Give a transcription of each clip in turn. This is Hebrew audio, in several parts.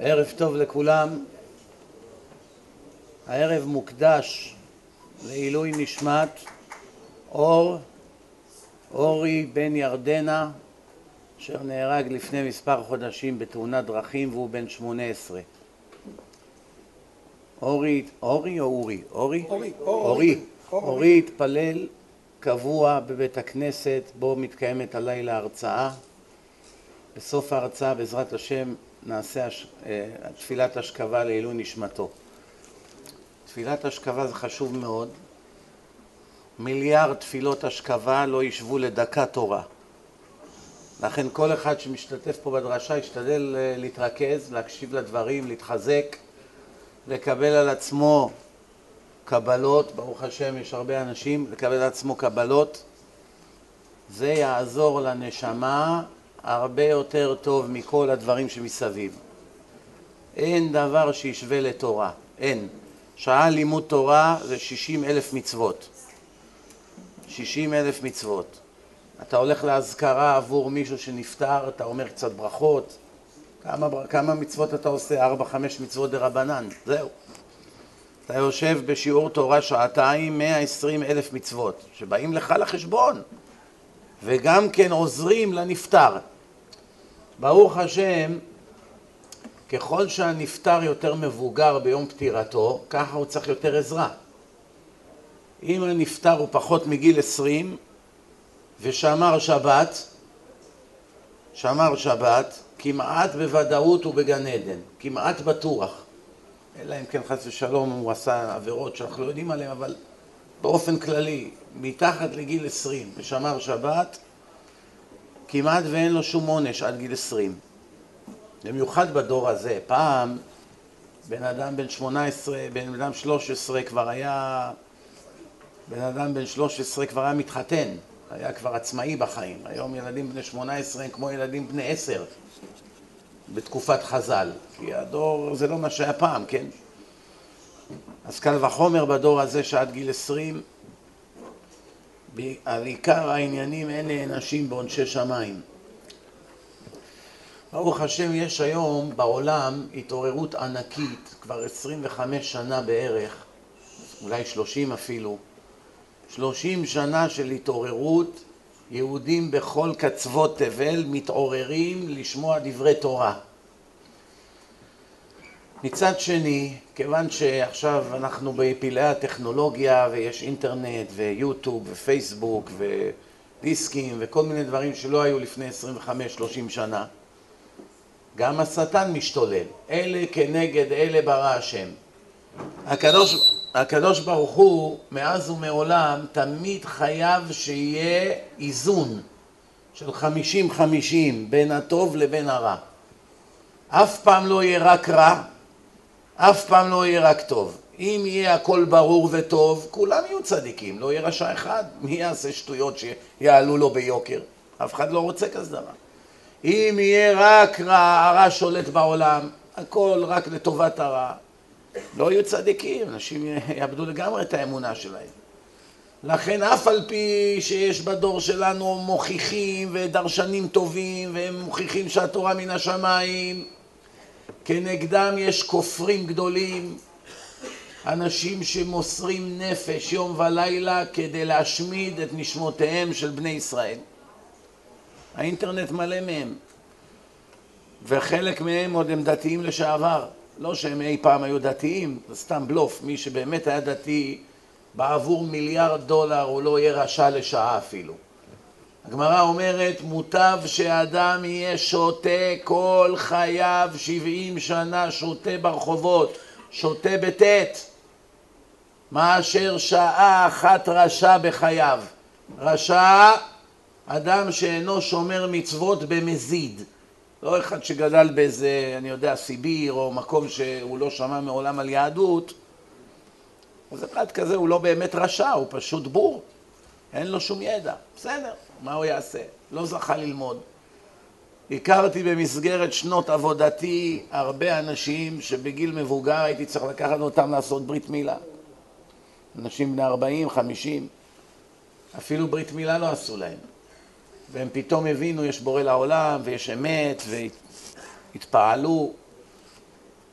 ערב טוב לכולם. הערב מוקדש לעילוי נשמת אור, אורי בן ירדנה, אשר נהרג לפני מספר חודשים בתאונת דרכים והוא בן שמונה עשרה. אורי, אורי או אורי? אורי? אורי. אורי. אורי התפלל קבוע בבית הכנסת בו מתקיימת הלילה הרצאה. בסוף ההרצאה בעזרת השם נעשה הש... אה, תפילת השכבה לעילוי נשמתו. תפילת השכבה זה חשוב מאוד. מיליארד תפילות השכבה לא ישבו לדקה תורה. לכן כל אחד שמשתתף פה בדרשה ישתדל אה, להתרכז, להקשיב לדברים, להתחזק, לקבל על עצמו קבלות, ברוך השם יש הרבה אנשים, לקבל על עצמו קבלות. זה יעזור לנשמה הרבה יותר טוב מכל הדברים שמסביב. אין דבר שישווה לתורה, אין. שעה לימוד תורה זה שישים אלף מצוות. שישים אלף מצוות. אתה הולך לאזכרה עבור מישהו שנפטר, אתה אומר קצת ברכות. כמה, כמה מצוות אתה עושה? ארבע, חמש מצוות דה רבנן, זהו. אתה יושב בשיעור תורה שעתיים, מאה עשרים אלף מצוות, שבאים לך לחשבון, וגם כן עוזרים לנפטר. ברוך השם, ככל שהנפטר יותר מבוגר ביום פטירתו, ככה הוא צריך יותר עזרה. אם הנפטר הוא פחות מגיל עשרים ושמר שבת, שמר שבת, כמעט בוודאות הוא בגן עדן, כמעט בטוח. אלא אם כן חס ושלום הוא עשה עבירות שאנחנו לא יודעים עליהן, אבל באופן כללי, מתחת לגיל עשרים ושמר שבת, כמעט ואין לו שום עונש עד גיל עשרים. במיוחד בדור הזה. פעם בן אדם בן שמונה עשרה, בן אדם שלוש עשרה כבר היה... בן אדם בן שלוש עשרה כבר היה מתחתן, היה כבר עצמאי בחיים. היום ילדים בני שמונה עשרה הם כמו ילדים בני עשר בתקופת חז"ל. כי הדור זה לא מה שהיה פעם, כן? אז קל וחומר בדור הזה שעד גיל עשרים על עיקר העניינים אין נענשים בעונשי שמיים. ברוך השם יש היום בעולם התעוררות ענקית, כבר 25 שנה בערך, אולי 30 אפילו, 30 שנה של התעוררות, יהודים בכל קצוות תבל מתעוררים לשמוע דברי תורה. מצד שני, כיוון שעכשיו אנחנו בפלאי הטכנולוגיה ויש אינטרנט ויוטיוב ופייסבוק ודיסקים וכל מיני דברים שלא היו לפני 25-30 שנה, גם השטן משתולל. אלה כנגד אלה ברא השם. הקדוש, הקדוש ברוך הוא, מאז ומעולם, תמיד חייב שיהיה איזון של חמישים חמישים בין הטוב לבין הרע. אף פעם לא יהיה רק רע, אף פעם לא יהיה רק טוב. אם יהיה הכל ברור וטוב, כולם יהיו צדיקים, לא יהיה רשע אחד. מי יעשה שטויות שיעלו לו ביוקר? אף אחד לא רוצה כזה דבר. אם יהיה רק רע, הרע שולט בעולם, הכל רק לטובת הרע, לא יהיו צדיקים, אנשים יאבדו לגמרי את האמונה שלהם. לכן אף על פי שיש בדור שלנו מוכיחים ודרשנים טובים והם מוכיחים שהתורה מן השמיים כנגדם יש כופרים גדולים, אנשים שמוסרים נפש יום ולילה כדי להשמיד את נשמותיהם של בני ישראל. האינטרנט מלא מהם, וחלק מהם עוד הם דתיים לשעבר. לא שהם אי פעם היו דתיים, זה סתם בלוף. מי שבאמת היה דתי, בעבור מיליארד דולר הוא לא יהיה רשע לשעה אפילו. הגמרא אומרת, מוטב שאדם יהיה שותה כל חייו, שבעים שנה שותה ברחובות, שותה בטית, מאשר שעה אחת רשע בחייו. רשע, אדם שאינו שומר מצוות במזיד. לא אחד שגדל באיזה, אני יודע, סיביר, או מקום שהוא לא שמע מעולם על יהדות, אז אחד כזה הוא לא באמת רשע, הוא פשוט בור. אין לו שום ידע. בסדר, מה הוא יעשה? לא זכה ללמוד. הכרתי במסגרת שנות עבודתי הרבה אנשים שבגיל מבוגר הייתי צריך לקחת אותם לעשות ברית מילה. אנשים בני 40, 50, אפילו ברית מילה לא עשו להם. והם פתאום הבינו, יש בורא לעולם, ויש אמת, והתפעלו.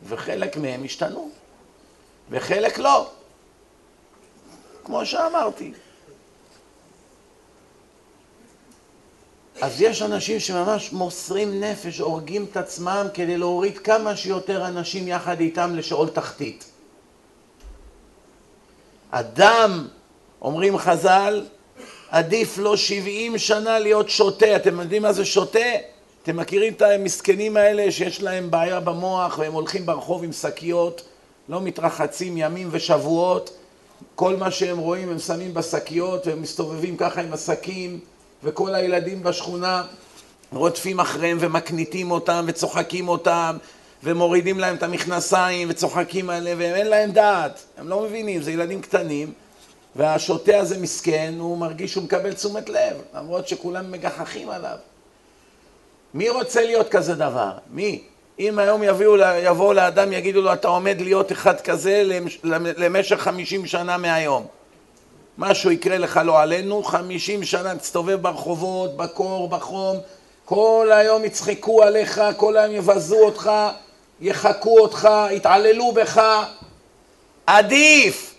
וחלק מהם השתנו, וחלק לא. כמו שאמרתי. אז יש אנשים שממש מוסרים נפש, הורגים את עצמם כדי להוריד כמה שיותר אנשים יחד איתם לשאול תחתית. אדם, אומרים חז"ל, עדיף לו 70 שנה להיות שוטה. אתם יודעים מה זה שוטה? אתם מכירים את המסכנים האלה שיש להם בעיה במוח והם הולכים ברחוב עם שקיות, לא מתרחצים ימים ושבועות, כל מה שהם רואים הם שמים בשקיות והם מסתובבים ככה עם השקים וכל הילדים בשכונה רודפים אחריהם ומקניטים אותם וצוחקים אותם ומורידים להם את המכנסיים וצוחקים עליהם והם אין להם דעת, הם לא מבינים, זה ילדים קטנים והשוטה הזה מסכן, הוא מרגיש שהוא מקבל תשומת לב למרות שכולם מגחכים עליו מי רוצה להיות כזה דבר? מי? אם היום יביאו, יבואו לאדם, יגידו לו, אתה עומד להיות אחד כזה למשך חמישים שנה מהיום. משהו יקרה לך לא עלינו, חמישים שנה תסתובב ברחובות, בקור, בחום, כל היום יצחקו עליך, כל היום יבזו אותך, יחקו אותך, יתעללו בך. עדיף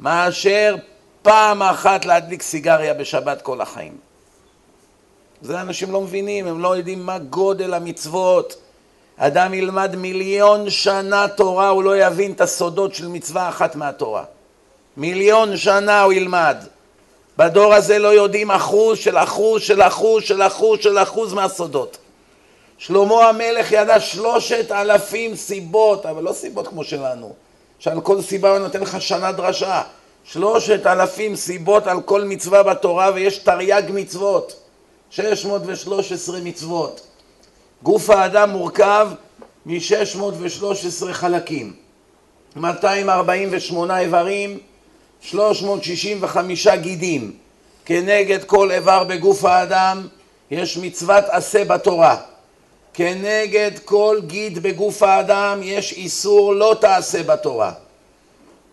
מאשר פעם אחת להדליק סיגריה בשבת כל החיים. זה אנשים לא מבינים, הם לא יודעים מה גודל המצוות. אדם ילמד מיליון שנה תורה, הוא לא יבין את הסודות של מצווה אחת מהתורה. מיליון שנה הוא ילמד. בדור הזה לא יודעים אחוז של אחוז של אחוז של אחוז של אחוז מהסודות. שלמה המלך ידע שלושת אלפים סיבות, אבל לא סיבות כמו שלנו, שעל כל סיבה הוא נותן לך שנה דרשה. שלושת אלפים סיבות על כל מצווה בתורה ויש תרי"ג מצוות. 613 מצוות. גוף האדם מורכב מ-613 חלקים, 248 איברים, 365 גידים. כנגד כל איבר בגוף האדם יש מצוות עשה בתורה. כנגד כל גיד בגוף האדם יש איסור לא תעשה בתורה.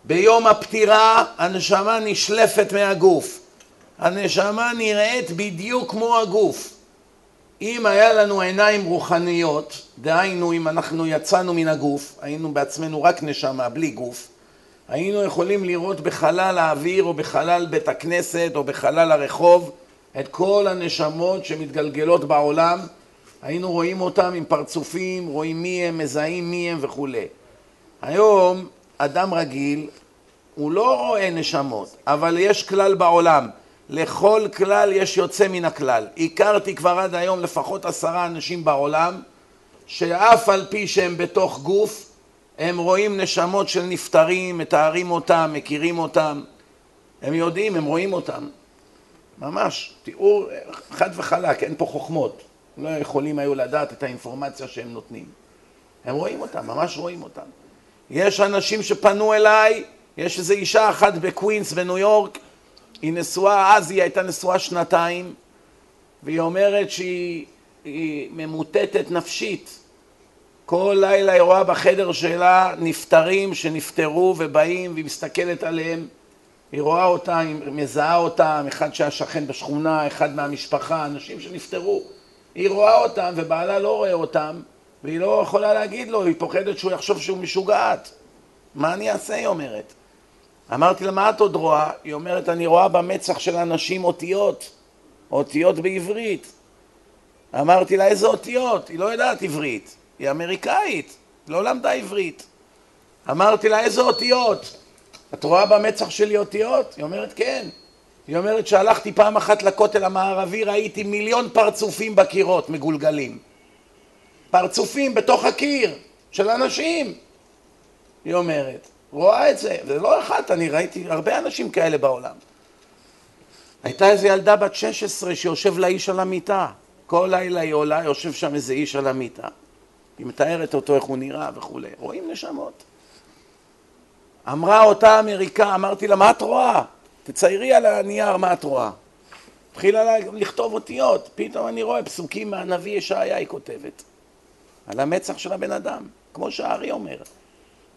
ביום הפטירה הנשמה נשלפת מהגוף. הנשמה נראית בדיוק כמו הגוף. אם היה לנו עיניים רוחניות, דהיינו אם אנחנו יצאנו מן הגוף, היינו בעצמנו רק נשמה, בלי גוף, היינו יכולים לראות בחלל האוויר או בחלל בית הכנסת או בחלל הרחוב את כל הנשמות שמתגלגלות בעולם, היינו רואים אותם עם פרצופים, רואים מי הם, מזהים מי הם וכולי. היום אדם רגיל הוא לא רואה נשמות, אבל יש כלל בעולם לכל כלל יש יוצא מן הכלל. הכרתי כבר עד היום לפחות עשרה אנשים בעולם שאף על פי שהם בתוך גוף הם רואים נשמות של נפטרים, מתארים אותם, מכירים אותם, הם יודעים, הם רואים אותם. ממש, תיאור חד וחלק, אין פה חוכמות. לא יכולים היו לדעת את האינפורמציה שהם נותנים. הם רואים אותם, ממש רואים אותם. יש אנשים שפנו אליי, יש איזו אישה אחת בקווינס בניו יורק היא נשואה, אז היא הייתה נשואה שנתיים, והיא אומרת שהיא ממוטטת נפשית. כל לילה היא רואה בחדר שלה נפטרים שנפטרו ובאים והיא מסתכלת עליהם. היא רואה אותם, היא מזהה אותם, אחד שהיה שכן בשכונה, אחד מהמשפחה, אנשים שנפטרו. היא רואה אותם ובעלה לא רואה אותם והיא לא יכולה להגיד לו, היא פוחדת שהוא יחשוב שהוא משוגעת. מה אני אעשה? היא אומרת. אמרתי לה, מה את עוד רואה? היא אומרת, אני רואה במצח של אנשים אותיות, אותיות בעברית. אמרתי לה, איזה אותיות? היא לא יודעת עברית, היא אמריקאית, לא למדה עברית. אמרתי לה, איזה אותיות? את רואה במצח שלי אותיות? היא אומרת, כן. היא אומרת שהלכתי פעם אחת לכותל המערבי, ראיתי מיליון פרצופים בקירות מגולגלים. פרצופים בתוך הקיר של אנשים, היא אומרת. רואה את זה, זה לא אחת, אני ראיתי הרבה אנשים כאלה בעולם. הייתה איזו ילדה בת 16 שיושב לה איש על המיטה, כל לילה היא עולה, יושב שם איזה איש על המיטה. היא מתארת אותו איך הוא נראה וכולי, רואים נשמות. אמרה אותה אמריקה, אמרתי לה, מה את רואה? תציירי על הנייר מה את רואה. התחילה לכתוב אותיות, פתאום אני רואה פסוקים מהנביא ישעיה היא כותבת. על המצח של הבן אדם, כמו שהארי אומר.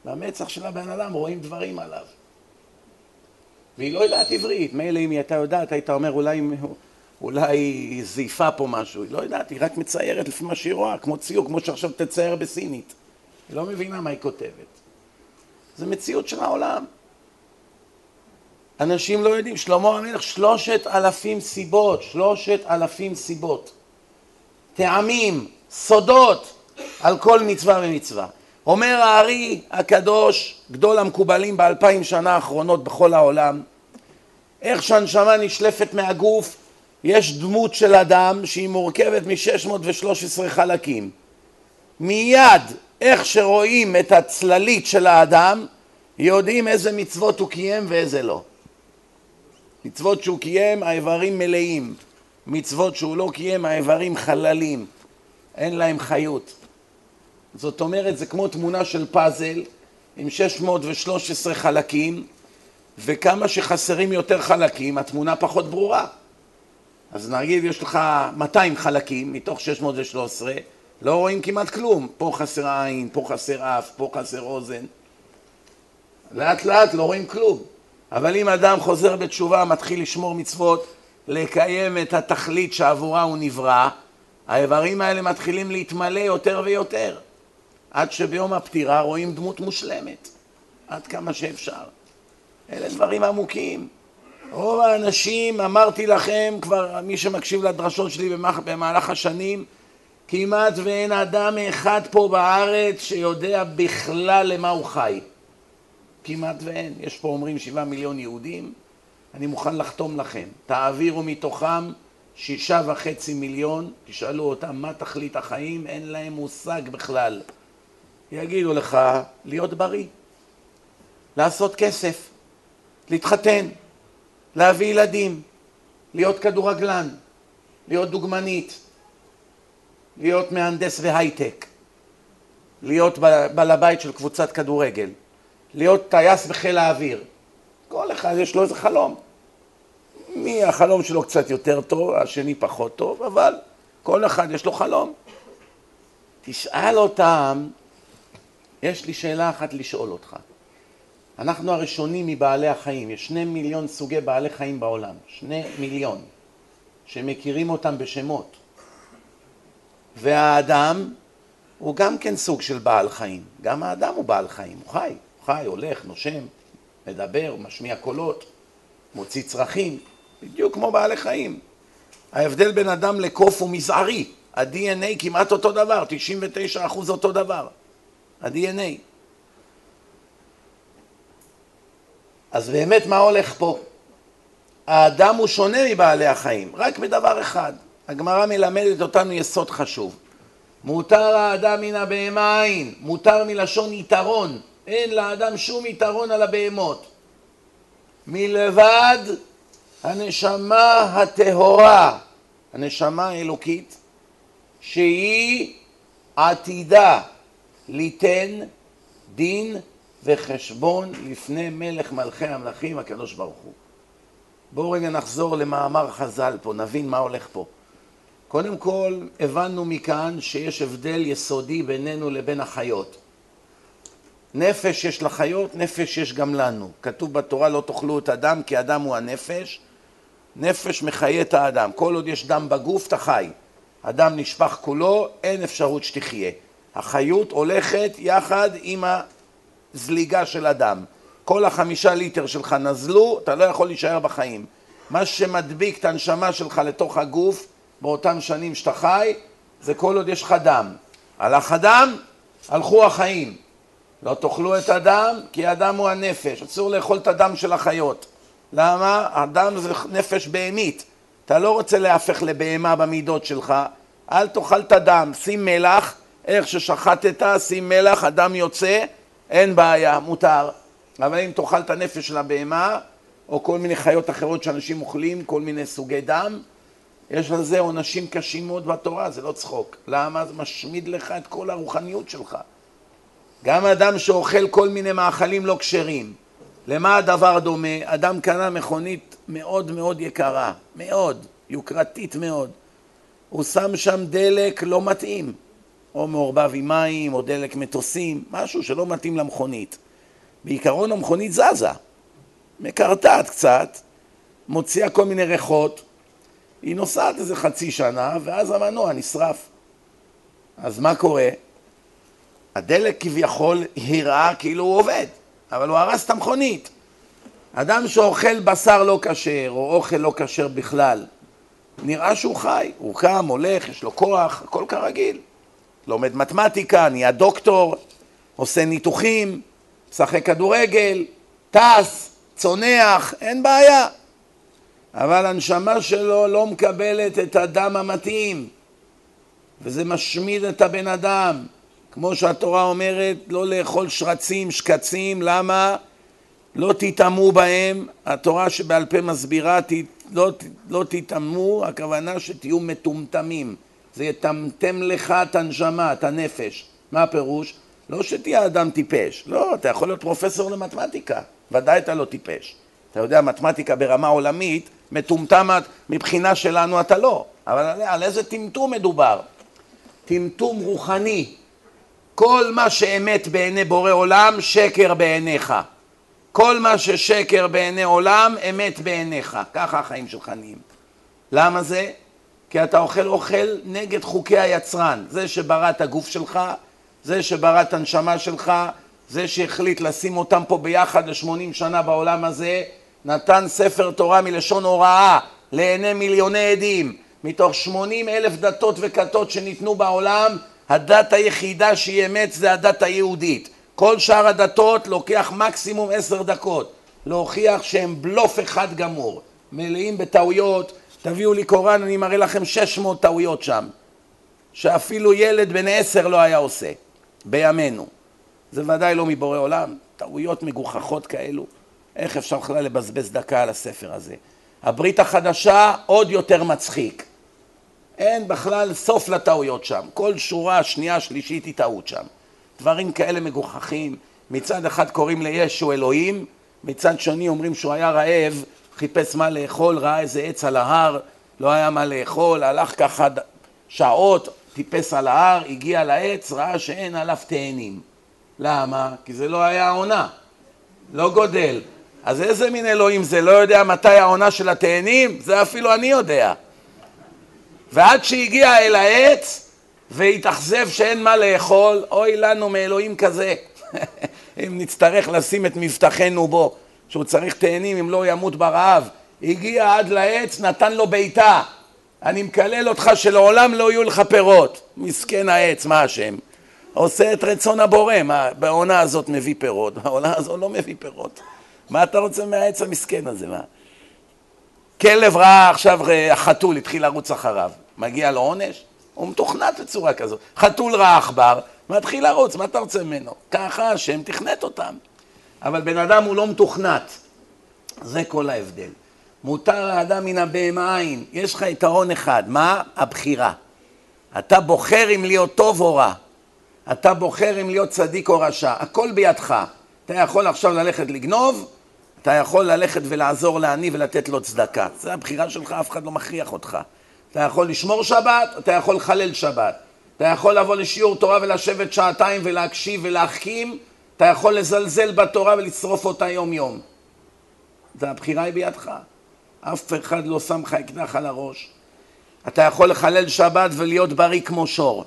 במצח של הבן אדם רואים דברים עליו. והיא לא יודעת עברית, מילא אם היא הייתה יודעת, היית אומר אולי, אולי זייפה פה משהו, היא לא יודעת, היא רק מציירת לפי מה שהיא רואה, כמו ציור, כמו שעכשיו תצייר בסינית. היא לא מבינה מה היא כותבת. זה מציאות של העולם. אנשים לא יודעים, שלמה המלך, שלושת אלפים סיבות, שלושת אלפים סיבות. טעמים, סודות, על כל מצווה ומצווה. אומר הארי הקדוש, גדול המקובלים באלפיים שנה האחרונות בכל העולם, איך שהנשמה נשלפת מהגוף, יש דמות של אדם שהיא מורכבת מ-613 חלקים. מיד, איך שרואים את הצללית של האדם, יודעים איזה מצוות הוא קיים ואיזה לא. מצוות שהוא קיים, האיברים מלאים. מצוות שהוא לא קיים, האיברים חללים. אין להם חיות. זאת אומרת, זה כמו תמונה של פאזל עם 613 חלקים, וכמה שחסרים יותר חלקים, התמונה פחות ברורה. אז נגיד יש לך 200 חלקים מתוך 613, לא רואים כמעט כלום. פה חסר עין, פה חסר אף, פה חסר אוזן. לאט לאט לא רואים כלום. אבל אם אדם חוזר בתשובה, מתחיל לשמור מצוות, לקיים את התכלית שעבורה הוא נברא, האיברים האלה מתחילים להתמלא יותר ויותר. עד שביום הפטירה רואים דמות מושלמת, עד כמה שאפשר. אלה דברים עמוקים. רוב האנשים, אמרתי לכם, כבר מי שמקשיב לדרשות שלי במהלך השנים, כמעט ואין אדם אחד פה בארץ שיודע בכלל למה הוא חי. כמעט ואין. יש פה אומרים שבעה מיליון יהודים, אני מוכן לחתום לכם. תעבירו מתוכם שישה וחצי מיליון, תשאלו אותם מה תכלית החיים, אין להם מושג בכלל. יגידו לך להיות בריא, לעשות כסף, להתחתן, להביא ילדים, להיות כדורגלן, להיות דוגמנית, להיות מהנדס והייטק, להיות בעל הבית של קבוצת כדורגל, להיות טייס בחיל האוויר. כל אחד יש לו איזה חלום. מי החלום שלו קצת יותר טוב, השני פחות טוב, אבל כל אחד יש לו חלום. תשאל אותם יש לי שאלה אחת לשאול אותך. אנחנו הראשונים מבעלי החיים, יש שני מיליון סוגי בעלי חיים בעולם, שני מיליון, שמכירים אותם בשמות. והאדם הוא גם כן סוג של בעל חיים, גם האדם הוא בעל חיים, הוא חי, הוא חי, הולך, נושם, מדבר, משמיע קולות, מוציא צרכים, בדיוק כמו בעלי חיים. ההבדל בין אדם לקוף הוא מזערי, ה-DNA כמעט אותו דבר, 99% אותו דבר. ה-DNA. אז באמת מה הולך פה? האדם הוא שונה מבעלי החיים, רק בדבר אחד. הגמרא מלמדת אותנו יסוד חשוב. מותר האדם מן הבהמה אין, מותר מלשון יתרון. אין לאדם שום יתרון על הבהמות. מלבד הנשמה הטהורה, הנשמה האלוקית, שהיא עתידה ליתן דין וחשבון לפני מלך מלכי המלכים הקדוש ברוך הוא. בואו רגע נחזור למאמר חז"ל פה, נבין מה הולך פה. קודם כל, הבנו מכאן שיש הבדל יסודי בינינו לבין החיות. נפש יש לחיות, נפש יש גם לנו. כתוב בתורה לא תאכלו את הדם כי הדם הוא הנפש. נפש מחיה את האדם. כל עוד יש דם בגוף, אתה חי. הדם נשפך כולו, אין אפשרות שתחיה. החיות הולכת יחד עם הזליגה של הדם. כל החמישה ליטר שלך נזלו, אתה לא יכול להישאר בחיים. מה שמדביק את הנשמה שלך לתוך הגוף באותם שנים שאתה חי, זה כל עוד יש לך דם. הלך הדם, הלכו החיים. לא תאכלו את הדם, כי הדם הוא הנפש. אסור לאכול את הדם של החיות. למה? הדם זה נפש בהמית. אתה לא רוצה להפך לבהמה במידות שלך, אל תאכל את הדם. שים מלח, איך ששחטת, שים מלח, הדם יוצא, אין בעיה, מותר. אבל אם תאכל את הנפש של הבהמה, או כל מיני חיות אחרות שאנשים אוכלים, כל מיני סוגי דם, יש על זה עונשים קשים מאוד בתורה, זה לא צחוק. למה? זה משמיד לך את כל הרוחניות שלך. גם אדם שאוכל כל מיני מאכלים לא כשרים. למה הדבר דומה? אדם קנה מכונית מאוד מאוד יקרה, מאוד, יוקרתית מאוד. הוא שם שם דלק לא מתאים. או מעורבב עם מים, או דלק מטוסים, משהו שלא מתאים למכונית. בעיקרון המכונית זזה, מקרטעת קצת, מוציאה כל מיני ריחות, היא נוסעת איזה חצי שנה, ואז המנוע נשרף. אז מה קורה? הדלק כביכול הראה כאילו הוא עובד, אבל הוא הרס את המכונית. אדם שאוכל בשר לא כשר, או אוכל לא כשר בכלל, נראה שהוא חי, הוא קם, הולך, יש לו כוח, הכל כרגיל. לומד מתמטיקה, נהיה דוקטור, עושה ניתוחים, משחק כדורגל, טס, צונח, אין בעיה. אבל הנשמה שלו לא מקבלת את הדם המתאים, וזה משמיד את הבן אדם. כמו שהתורה אומרת, לא לאכול שרצים, שקצים, למה? לא תטמאו בהם, התורה שבעל פה מסבירה, לא, לא תטמאו, הכוונה שתהיו מטומטמים. זה יטמטם לך את הנשמה, את הנפש. מה הפירוש? לא שתהיה אדם טיפש, לא, אתה יכול להיות פרופסור למתמטיקה, ודאי אתה לא טיפש. אתה יודע, מתמטיקה ברמה עולמית, מטומטמת מבחינה שלנו אתה לא, אבל על, על איזה טמטום מדובר? טמטום רוחני. כל מה שאמת בעיני בורא עולם, שקר בעיניך. כל מה ששקר בעיני עולם, אמת בעיניך. ככה החיים שלך נהיים. למה זה? כי אתה אוכל אוכל נגד חוקי היצרן. זה שברא את הגוף שלך, זה שברא את הנשמה שלך, זה שהחליט לשים אותם פה ביחד לשמונים שנה בעולם הזה, נתן ספר תורה מלשון הוראה לעיני מיליוני עדים. מתוך שמונים אלף דתות וכתות שניתנו בעולם, הדת היחידה שהיא אמת זה הדת היהודית. כל שאר הדתות לוקח מקסימום עשר דקות להוכיח שהם בלוף אחד גמור, מלאים בטעויות, תביאו לי קוראן, אני מראה לכם שש מאות טעויות שם, שאפילו ילד בן עשר לא היה עושה, בימינו. זה ודאי לא מבורא עולם, טעויות מגוחכות כאלו. איך אפשר בכלל לבזבז דקה על הספר הזה? הברית החדשה עוד יותר מצחיק. אין בכלל סוף לטעויות שם. כל שורה שנייה שלישית היא טעות שם. דברים כאלה מגוחכים. מצד אחד קוראים לישו אלוהים, מצד שני אומרים שהוא היה רעב, חיפש מה לאכול, ראה איזה עץ על ההר, לא היה מה לאכול, הלך ככה שעות, טיפס על ההר, הגיע לעץ, ראה שאין עליו תאנים. למה? כי זה לא היה העונה, לא גודל. אז איזה מין אלוהים זה? לא יודע מתי העונה של התאנים? זה אפילו אני יודע. ועד שהגיע אל העץ והתאכזב שאין מה לאכול, אוי לנו מאלוהים כזה. אם נצטרך לשים את מבטחנו בו, שהוא צריך תאנים אם לא ימות ברעב. הגיע עד לעץ, נתן לו בעיטה. אני מקלל אותך שלעולם לא יהיו לך פירות. מסכן העץ, מה השם? עושה את רצון הבורא, מה, בעונה הזאת מביא פירות, בעונה הזאת לא מביא פירות. מה אתה רוצה מהעץ המסכן הזה, מה? כלב ראה עכשיו, החתול התחיל לרוץ אחריו. מגיע לו עונש? הוא מתוכנת בצורה כזאת. חתול ראה עכבר, מתחיל לרוץ, מה אתה רוצה ממנו? ככה השם תכנת אותם. אבל בן אדם הוא לא מתוכנת. זה כל ההבדל. מותר האדם מן הבהמה עין. יש לך יתרון אחד, מה? הבחירה. אתה בוחר אם להיות טוב או רע. אתה בוחר אם להיות צדיק או רשע. הכל בידך. אתה יכול עכשיו ללכת לגנוב, אתה יכול ללכת ולעזור לעני ולתת לו צדקה. זה הבחירה שלך, אף אחד לא מכריח אותך. אתה יכול לשמור שבת, אתה יכול לחלל שבת. אתה יכול לבוא לשיעור תורה ולשבת שעתיים ולהקשיב ולהחכים, אתה יכול לזלזל בתורה ולשרוף אותה יום יום. זה הבחירה היא בידך. אף אחד לא שם לך אקדח על הראש. אתה יכול לחלל שבת ולהיות בריא כמו שור.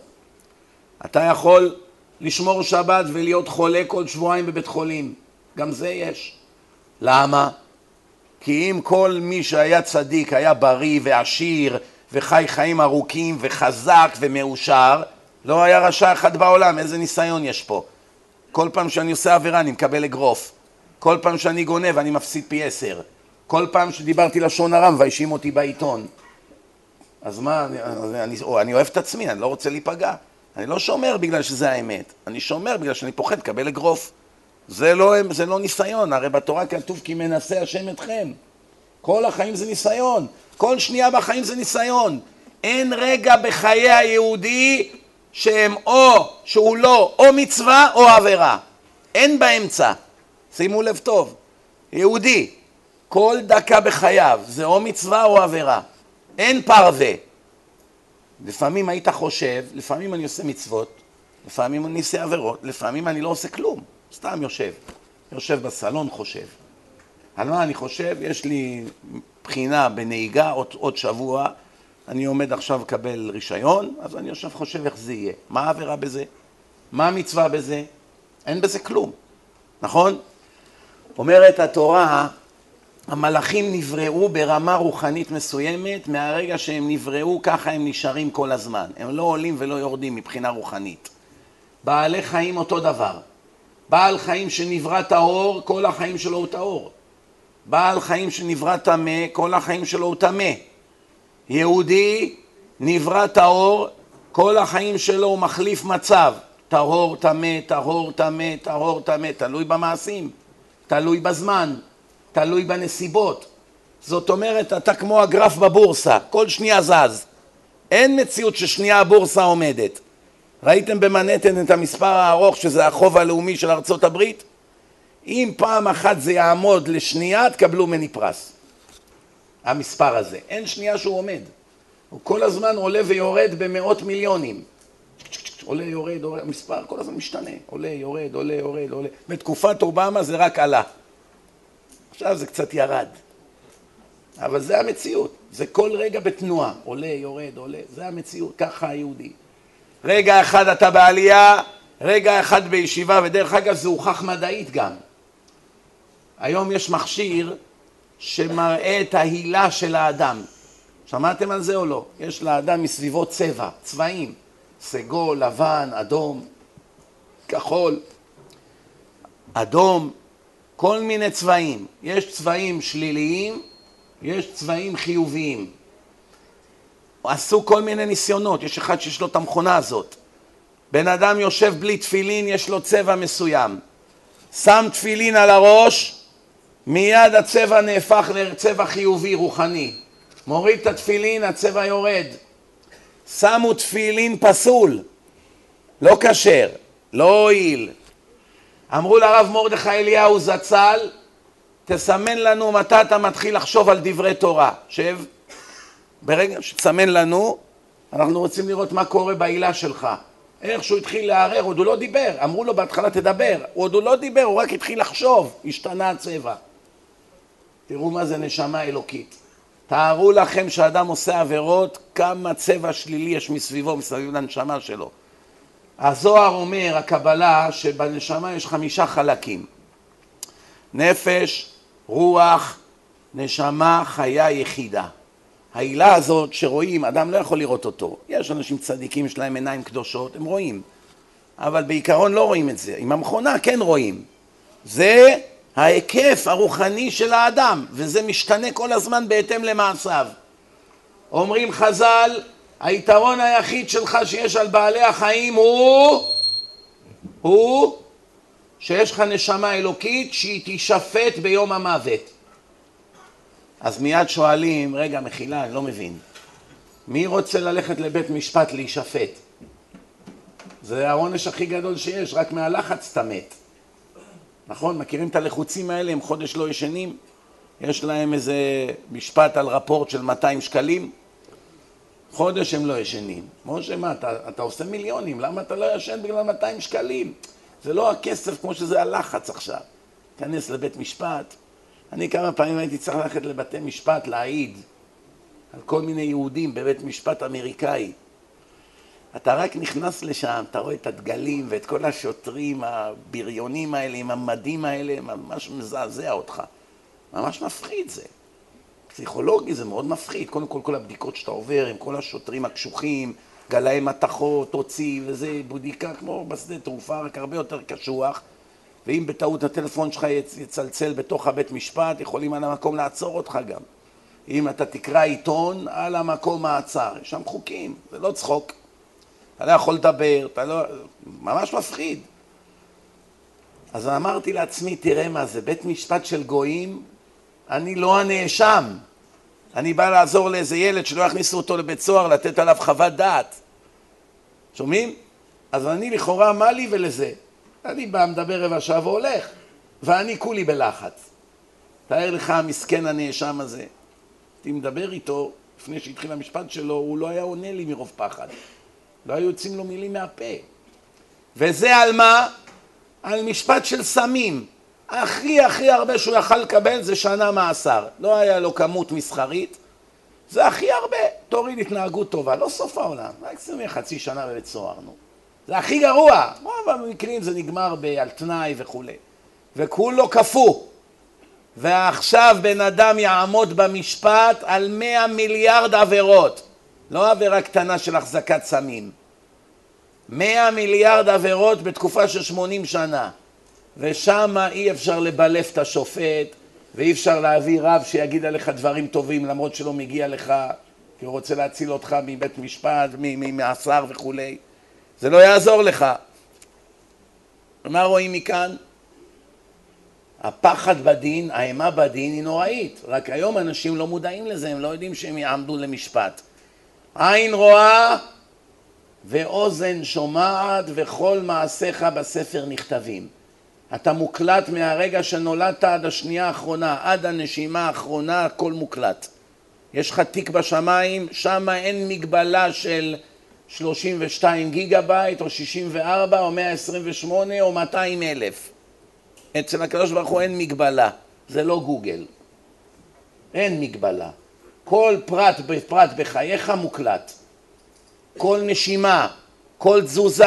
אתה יכול לשמור שבת ולהיות חולה כל שבועיים בבית חולים. גם זה יש. למה? כי אם כל מי שהיה צדיק היה בריא ועשיר וחי חיים ארוכים וחזק ומאושר, לא היה רשע אחד בעולם, איזה ניסיון יש פה. כל פעם שאני עושה עבירה אני מקבל אגרוף. כל פעם שאני גונב אני מפסיד פי עשר. כל פעם שדיברתי לשון הרע מביישים אותי בעיתון. אז מה, אני, אני, אני אוהב את עצמי, אני לא רוצה להיפגע. אני לא שומר בגלל שזה האמת, אני שומר בגלל שאני פוחד לקבל אגרוף. זה לא, זה לא ניסיון, הרי בתורה כתוב כי מנסה השם אתכם. כל החיים זה ניסיון, כל שנייה בחיים זה ניסיון. אין רגע בחיי היהודי שהם או, שהוא לא, או מצווה או עבירה. אין באמצע. שימו לב טוב. יהודי, כל דקה בחייו זה או מצווה או עבירה. אין פרווה. לפעמים היית חושב, לפעמים אני עושה מצוות, לפעמים אני עושה עבירות, לפעמים אני לא עושה כלום. סתם יושב. יושב בסלון, חושב. על מה אני חושב? יש לי בחינה בנהיגה עוד, עוד שבוע, אני עומד עכשיו לקבל רישיון, אז אני יושב חושב איך זה יהיה. מה העבירה בזה? מה המצווה בזה? אין בזה כלום, נכון? אומרת התורה, המלאכים נבראו ברמה רוחנית מסוימת, מהרגע שהם נבראו ככה הם נשארים כל הזמן. הם לא עולים ולא יורדים מבחינה רוחנית. בעלי חיים אותו דבר. בעל חיים שנברא טהור, כל החיים שלו הוא טהור. בעל חיים שנברא טמא, כל החיים שלו הוא טמא. יהודי נברא טהור, כל החיים שלו הוא מחליף מצב. טהור, טמא, טהור, טמא, טהור, טמא, תלוי במעשים, תלוי בזמן, תלוי בנסיבות. זאת אומרת, אתה כמו הגרף בבורסה, כל שנייה זז. אין מציאות ששנייה הבורסה עומדת. ראיתם במנהטן את המספר הארוך שזה החוב הלאומי של ארצות הברית? אם פעם אחת זה יעמוד לשנייה, תקבלו ממני פרס. המספר הזה. אין שנייה שהוא עומד. הוא כל הזמן עולה ויורד במאות מיליונים. עולה, יורד, עולה, המספר כל הזמן משתנה. עולה, יורד, עולה, יורד, עולה. בתקופת אובמה זה רק עלה. עכשיו זה קצת ירד. אבל זה המציאות. זה כל רגע בתנועה. עולה, יורד, עולה. זה המציאות. ככה היהודי. רגע אחד אתה בעלייה, רגע אחד בישיבה, ודרך אגב זה הוכח מדעית גם. היום יש מכשיר שמראה את ההילה של האדם. שמעתם על זה או לא? יש לאדם מסביבו צבע, צבעים, סגול, לבן, אדום, כחול, אדום, כל מיני צבעים. יש צבעים שליליים, יש צבעים חיוביים. עשו כל מיני ניסיונות, יש אחד שיש לו את המכונה הזאת. בן אדם יושב בלי תפילין, יש לו צבע מסוים. שם תפילין על הראש, מיד הצבע נהפך לצבע חיובי, רוחני. מוריד את התפילין, הצבע יורד. שמו תפילין פסול, לא כשר, לא הועיל. אמרו לרב מרדכי אליהו זצ"ל, תסמן לנו מתי אתה מתחיל לחשוב על דברי תורה. שב. ברגע שתסמן לנו, אנחנו רוצים לראות מה קורה בעילה שלך. איך שהוא התחיל לערער, עוד הוא לא דיבר. אמרו לו בהתחלה תדבר, עוד הוא לא דיבר, הוא רק התחיל לחשוב, השתנה הצבע. תראו מה זה נשמה אלוקית. תארו לכם שאדם עושה עבירות, כמה צבע שלילי יש מסביבו, מסביב לנשמה שלו. הזוהר אומר, הקבלה, שבנשמה יש חמישה חלקים. נפש, רוח, נשמה, חיה יחידה. העילה הזאת שרואים, אדם לא יכול לראות אותו. יש אנשים צדיקים, יש להם עיניים קדושות, הם רואים. אבל בעיקרון לא רואים את זה. עם המכונה כן רואים. זה ההיקף הרוחני של האדם, וזה משתנה כל הזמן בהתאם למעשיו. אומרים חז"ל, היתרון היחיד שלך שיש על בעלי החיים הוא, הוא שיש לך נשמה אלוקית שהיא תישפט ביום המוות. אז מיד שואלים, רגע, מחילה, אני לא מבין. מי רוצה ללכת לבית משפט להישפט? זה העונש הכי גדול שיש, רק מהלחץ אתה מת. נכון? מכירים את הלחוצים האלה? הם חודש לא ישנים? יש להם איזה משפט על רפורט של 200 שקלים? חודש הם לא ישנים. משה, מה, אתה, אתה עושה מיליונים, למה אתה לא ישן בגלל 200 שקלים? זה לא הכסף כמו שזה הלחץ עכשיו. תיכנס לבית משפט, אני כמה פעמים הייתי צריך ללכת לבתי משפט להעיד על כל מיני יהודים בבית משפט אמריקאי. אתה רק נכנס לשם, אתה רואה את הדגלים ואת כל השוטרים הבריונים האלה עם המדים האלה, ממש מזעזע אותך. ממש מפחיד זה. פסיכולוגי זה מאוד מפחיד. קודם כל, כל הבדיקות שאתה עובר עם כל השוטרים הקשוחים, גלאי מתכות, הוציא וזה, בודיקה כמו בשדה תעופה, רק הרבה יותר קשוח. ואם בטעות הטלפון שלך יצלצל בתוך הבית משפט, יכולים על המקום לעצור אותך גם. אם אתה תקרא עיתון, על המקום מעצר. יש שם חוקים, זה לא צחוק. אתה לא יכול לדבר, אתה לא... ממש מפחיד. אז אמרתי לעצמי, תראה מה זה, בית משפט של גויים, אני לא הנאשם. אני בא לעזור לאיזה ילד שלא יכניסו אותו לבית סוהר, לתת עליו חוות דעת. שומעים? אז אני לכאורה, מה לי ולזה? אני בא, מדבר רבע שעה והולך, ואני כולי בלחץ. תאר לך המסכן הנאשם הזה. הייתי מדבר איתו, לפני שהתחיל המשפט שלו, הוא לא היה עונה לי מרוב פחד. לא היו יוצאים לו מילים מהפה. וזה על מה? על משפט של סמים. הכי הכי הרבה שהוא יכל לקבל זה שנה מאסר. לא היה לו כמות מסחרית, זה הכי הרבה. תוריד התנהגות טובה, לא סוף העולם. רק שימי חצי שנה בבית סוהר, נו. זה הכי גרוע. רוב המקרים זה נגמר על תנאי וכולי. וכולו קפוא. ועכשיו בן אדם יעמוד במשפט על מאה מיליארד עבירות. לא עבירה קטנה של החזקת סמים. מאה מיליארד עבירות בתקופה של שמונים שנה. ושם אי אפשר לבלף את השופט, ואי אפשר להביא רב שיגיד עליך דברים טובים למרות שלא מגיע לך, כי הוא רוצה להציל אותך מבית משפט, ממאסר וכולי. זה לא יעזור לך. מה רואים מכאן? הפחד בדין, האימה בדין היא נוראית, רק היום אנשים לא מודעים לזה, הם לא יודעים שהם יעמדו למשפט. עין רואה ואוזן שומעת וכל מעשיך בספר נכתבים. אתה מוקלט מהרגע שנולדת עד השנייה האחרונה, עד הנשימה האחרונה, הכל מוקלט. יש לך תיק בשמיים, שם אין מגבלה של 32 גיגה בייט או 64 או 128 או 200 אלף. אצל הקדוש ברוך הוא אין מגבלה, זה לא גוגל. אין מגבלה. כל פרט בפרט בחייך מוקלט. כל נשימה, כל תזוזה,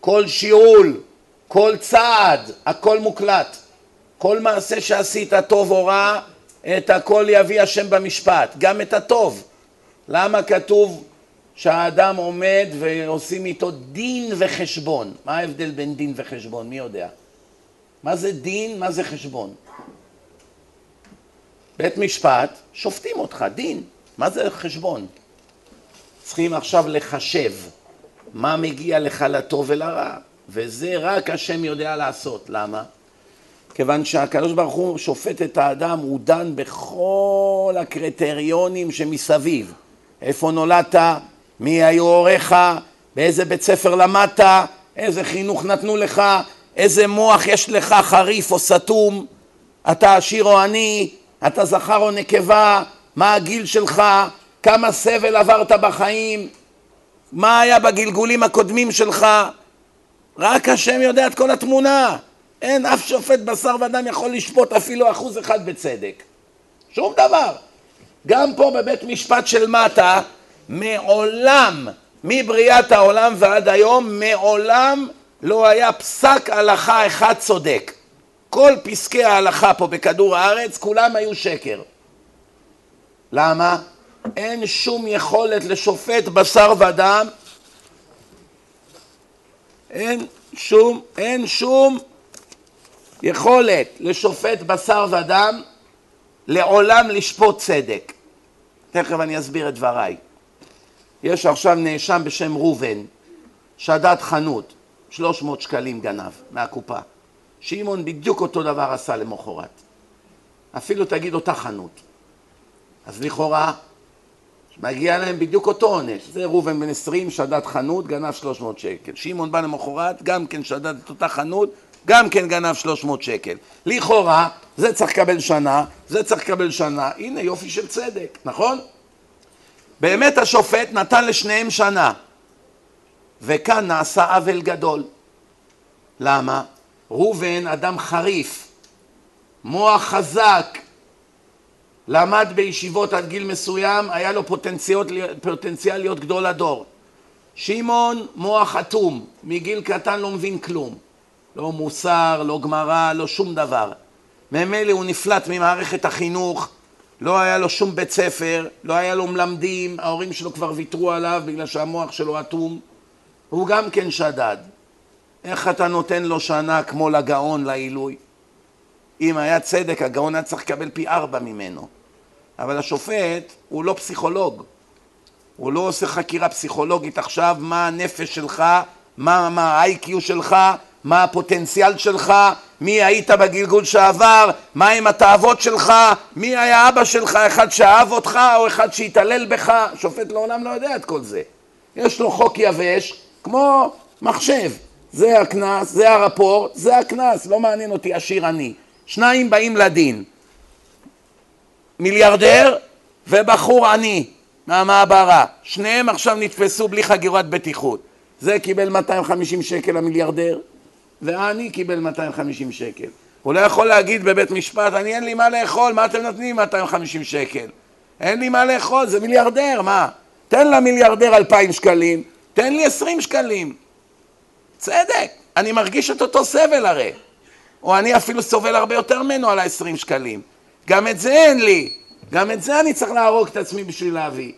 כל שיעול, כל צעד, הכל מוקלט. כל מעשה שעשית, טוב או רע, את הכל יביא השם במשפט, גם את הטוב. למה כתוב שהאדם עומד ועושים איתו דין וחשבון? מה ההבדל בין דין וחשבון? מי יודע? מה זה דין? מה זה חשבון? בית משפט, שופטים אותך, דין. מה זה חשבון? צריכים עכשיו לחשב מה מגיע לך לטוב ולרע. וזה רק השם יודע לעשות. למה? כיוון שהקדוש ברוך הוא שופט את האדם, הוא דן בכל הקריטריונים שמסביב. איפה נולדת, מי היו הוריך, באיזה בית ספר למדת, איזה חינוך נתנו לך, איזה מוח יש לך, חריף או סתום, אתה עשיר או עני, אתה זכר או נקבה, מה הגיל שלך, כמה סבל עברת בחיים, מה היה בגלגולים הקודמים שלך, רק השם יודע את כל התמונה. אין אף שופט בשר ודם יכול לשפוט אפילו אחוז אחד בצדק. שום דבר. גם פה בבית משפט של מטה, מעולם, מבריאת העולם ועד היום, מעולם לא היה פסק הלכה אחד צודק. כל פסקי ההלכה פה בכדור הארץ, כולם היו שקר. למה? אין שום יכולת לשופט בשר ודם אין שום, אין שום יכולת לשופט בשר ודם לעולם לשפוט צדק. תכף אני אסביר את דבריי. יש עכשיו נאשם בשם ראובן, שדד חנות, 300 שקלים גנב מהקופה. שמעון בדיוק אותו דבר עשה למחרת. אפילו תגיד אותה חנות. אז לכאורה מגיע להם בדיוק אותו עונש. זה ראובן בן 20, שדד חנות, גנב 300 שקל. שמעון בא למחרת, גם כן שדד את אותה חנות, גם כן גנב 300 שקל. לכאורה, זה צריך לקבל שנה, זה צריך לקבל שנה. הנה יופי של צדק, נכון? באמת השופט נתן לשניהם שנה. וכאן נעשה עוול גדול. למה? ראובן אדם חריף, מוח חזק, למד בישיבות עד גיל מסוים, היה לו פוטנציאל, פוטנציאל להיות גדול הדור. שמעון מוח אטום, מגיל קטן לא מבין כלום. לא מוסר, לא גמרא, לא שום דבר. ממילא הוא נפלט ממערכת החינוך, לא היה לו שום בית ספר, לא היה לו מלמדים, ההורים שלו כבר ויתרו עליו בגלל שהמוח שלו אטום. הוא גם כן שדד. איך אתה נותן לו שנה כמו לגאון לעילוי? אם היה צדק, הגאון היה צריך לקבל פי ארבע ממנו. אבל השופט הוא לא פסיכולוג. הוא לא עושה חקירה פסיכולוגית עכשיו, מה הנפש שלך, מה, ה-IQ שלך, מה הפוטנציאל שלך, מי היית בגלגול שעבר, מה עם התאוות שלך, מי היה אבא שלך, אחד שאהב אותך או אחד שהתעלל בך, שופט לעולם לא יודע את כל זה. יש לו חוק יבש, כמו מחשב, זה הקנס, זה הרפורט, זה הקנס, לא מעניין אותי עשיר עני. שניים באים לדין, מיליארדר ובחור עני מהמעברה, שניהם עכשיו נתפסו בלי חגירת בטיחות. זה קיבל 250 שקל המיליארדר, והעני קיבל 250 שקל. הוא לא יכול להגיד בבית משפט, אני אין לי מה לאכול, מה אתם נותנים 250 שקל? אין לי מה לאכול, זה מיליארדר, מה? תן למיליארדר 2,000 שקלים, תן לי 20 שקלים. צדק, אני מרגיש את אותו סבל הרי. או אני אפילו סובל הרבה יותר ממנו על ה-20 שקלים. גם את זה אין לי. גם את זה אני צריך להרוג את עצמי בשביל להביא.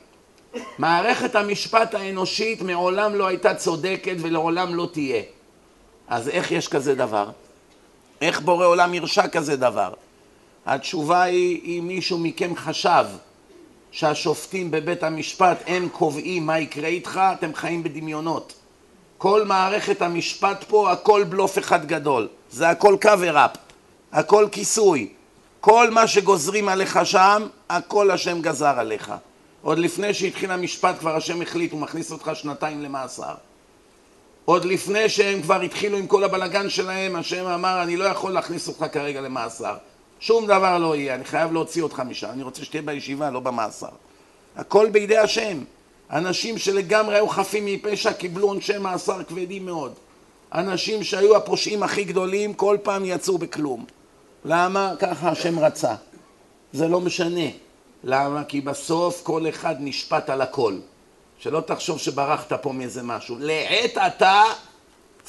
מערכת המשפט האנושית מעולם לא הייתה צודקת ולעולם לא תהיה. אז איך יש כזה דבר? איך בורא עולם ירשה כזה דבר? התשובה היא, אם מישהו מכם חשב שהשופטים בבית המשפט הם קובעים מה יקרה איתך, אתם חיים בדמיונות. כל מערכת המשפט פה, הכל בלוף אחד גדול. זה הכל cover up, הכל כיסוי. כל מה שגוזרים עליך שם, הכל השם גזר עליך. עוד לפני שהתחיל המשפט כבר השם החליט, הוא מכניס אותך שנתיים למאסר. עוד לפני שהם כבר התחילו עם כל הבלגן שלהם, השם אמר, אני לא יכול להכניס אותך כרגע למאסר. שום דבר לא יהיה, אני חייב להוציא אותך משם, אני רוצה שתהיה בישיבה, לא במאסר. הכל בידי השם. אנשים שלגמרי היו חפים מפשע קיבלו עונשי מאסר כבדים מאוד. אנשים שהיו הפושעים הכי גדולים כל פעם יצאו בכלום. למה? ככה השם רצה. זה לא משנה. למה? כי בסוף כל אחד נשפט על הכל. שלא תחשוב שברחת פה מאיזה משהו. לעת עתה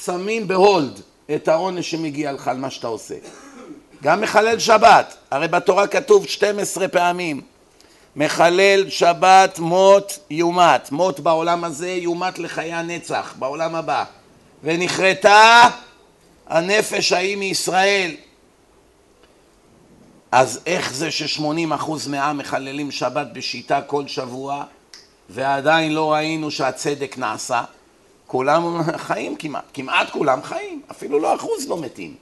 שמים בהולד את העונש שמגיע לך על מה שאתה עושה. גם מחלל שבת, הרי בתורה כתוב 12 פעמים מחלל שבת מות יומת, מות בעולם הזה יומת לחיי הנצח, בעולם הבא ונכרתה הנפש ההיא מישראל אז איך זה ששמונים אחוז מהעם מחללים שבת בשיטה כל שבוע ועדיין לא ראינו שהצדק נעשה? כולם חיים כמעט, כמעט כולם חיים, אפילו לא אחוז לא מתים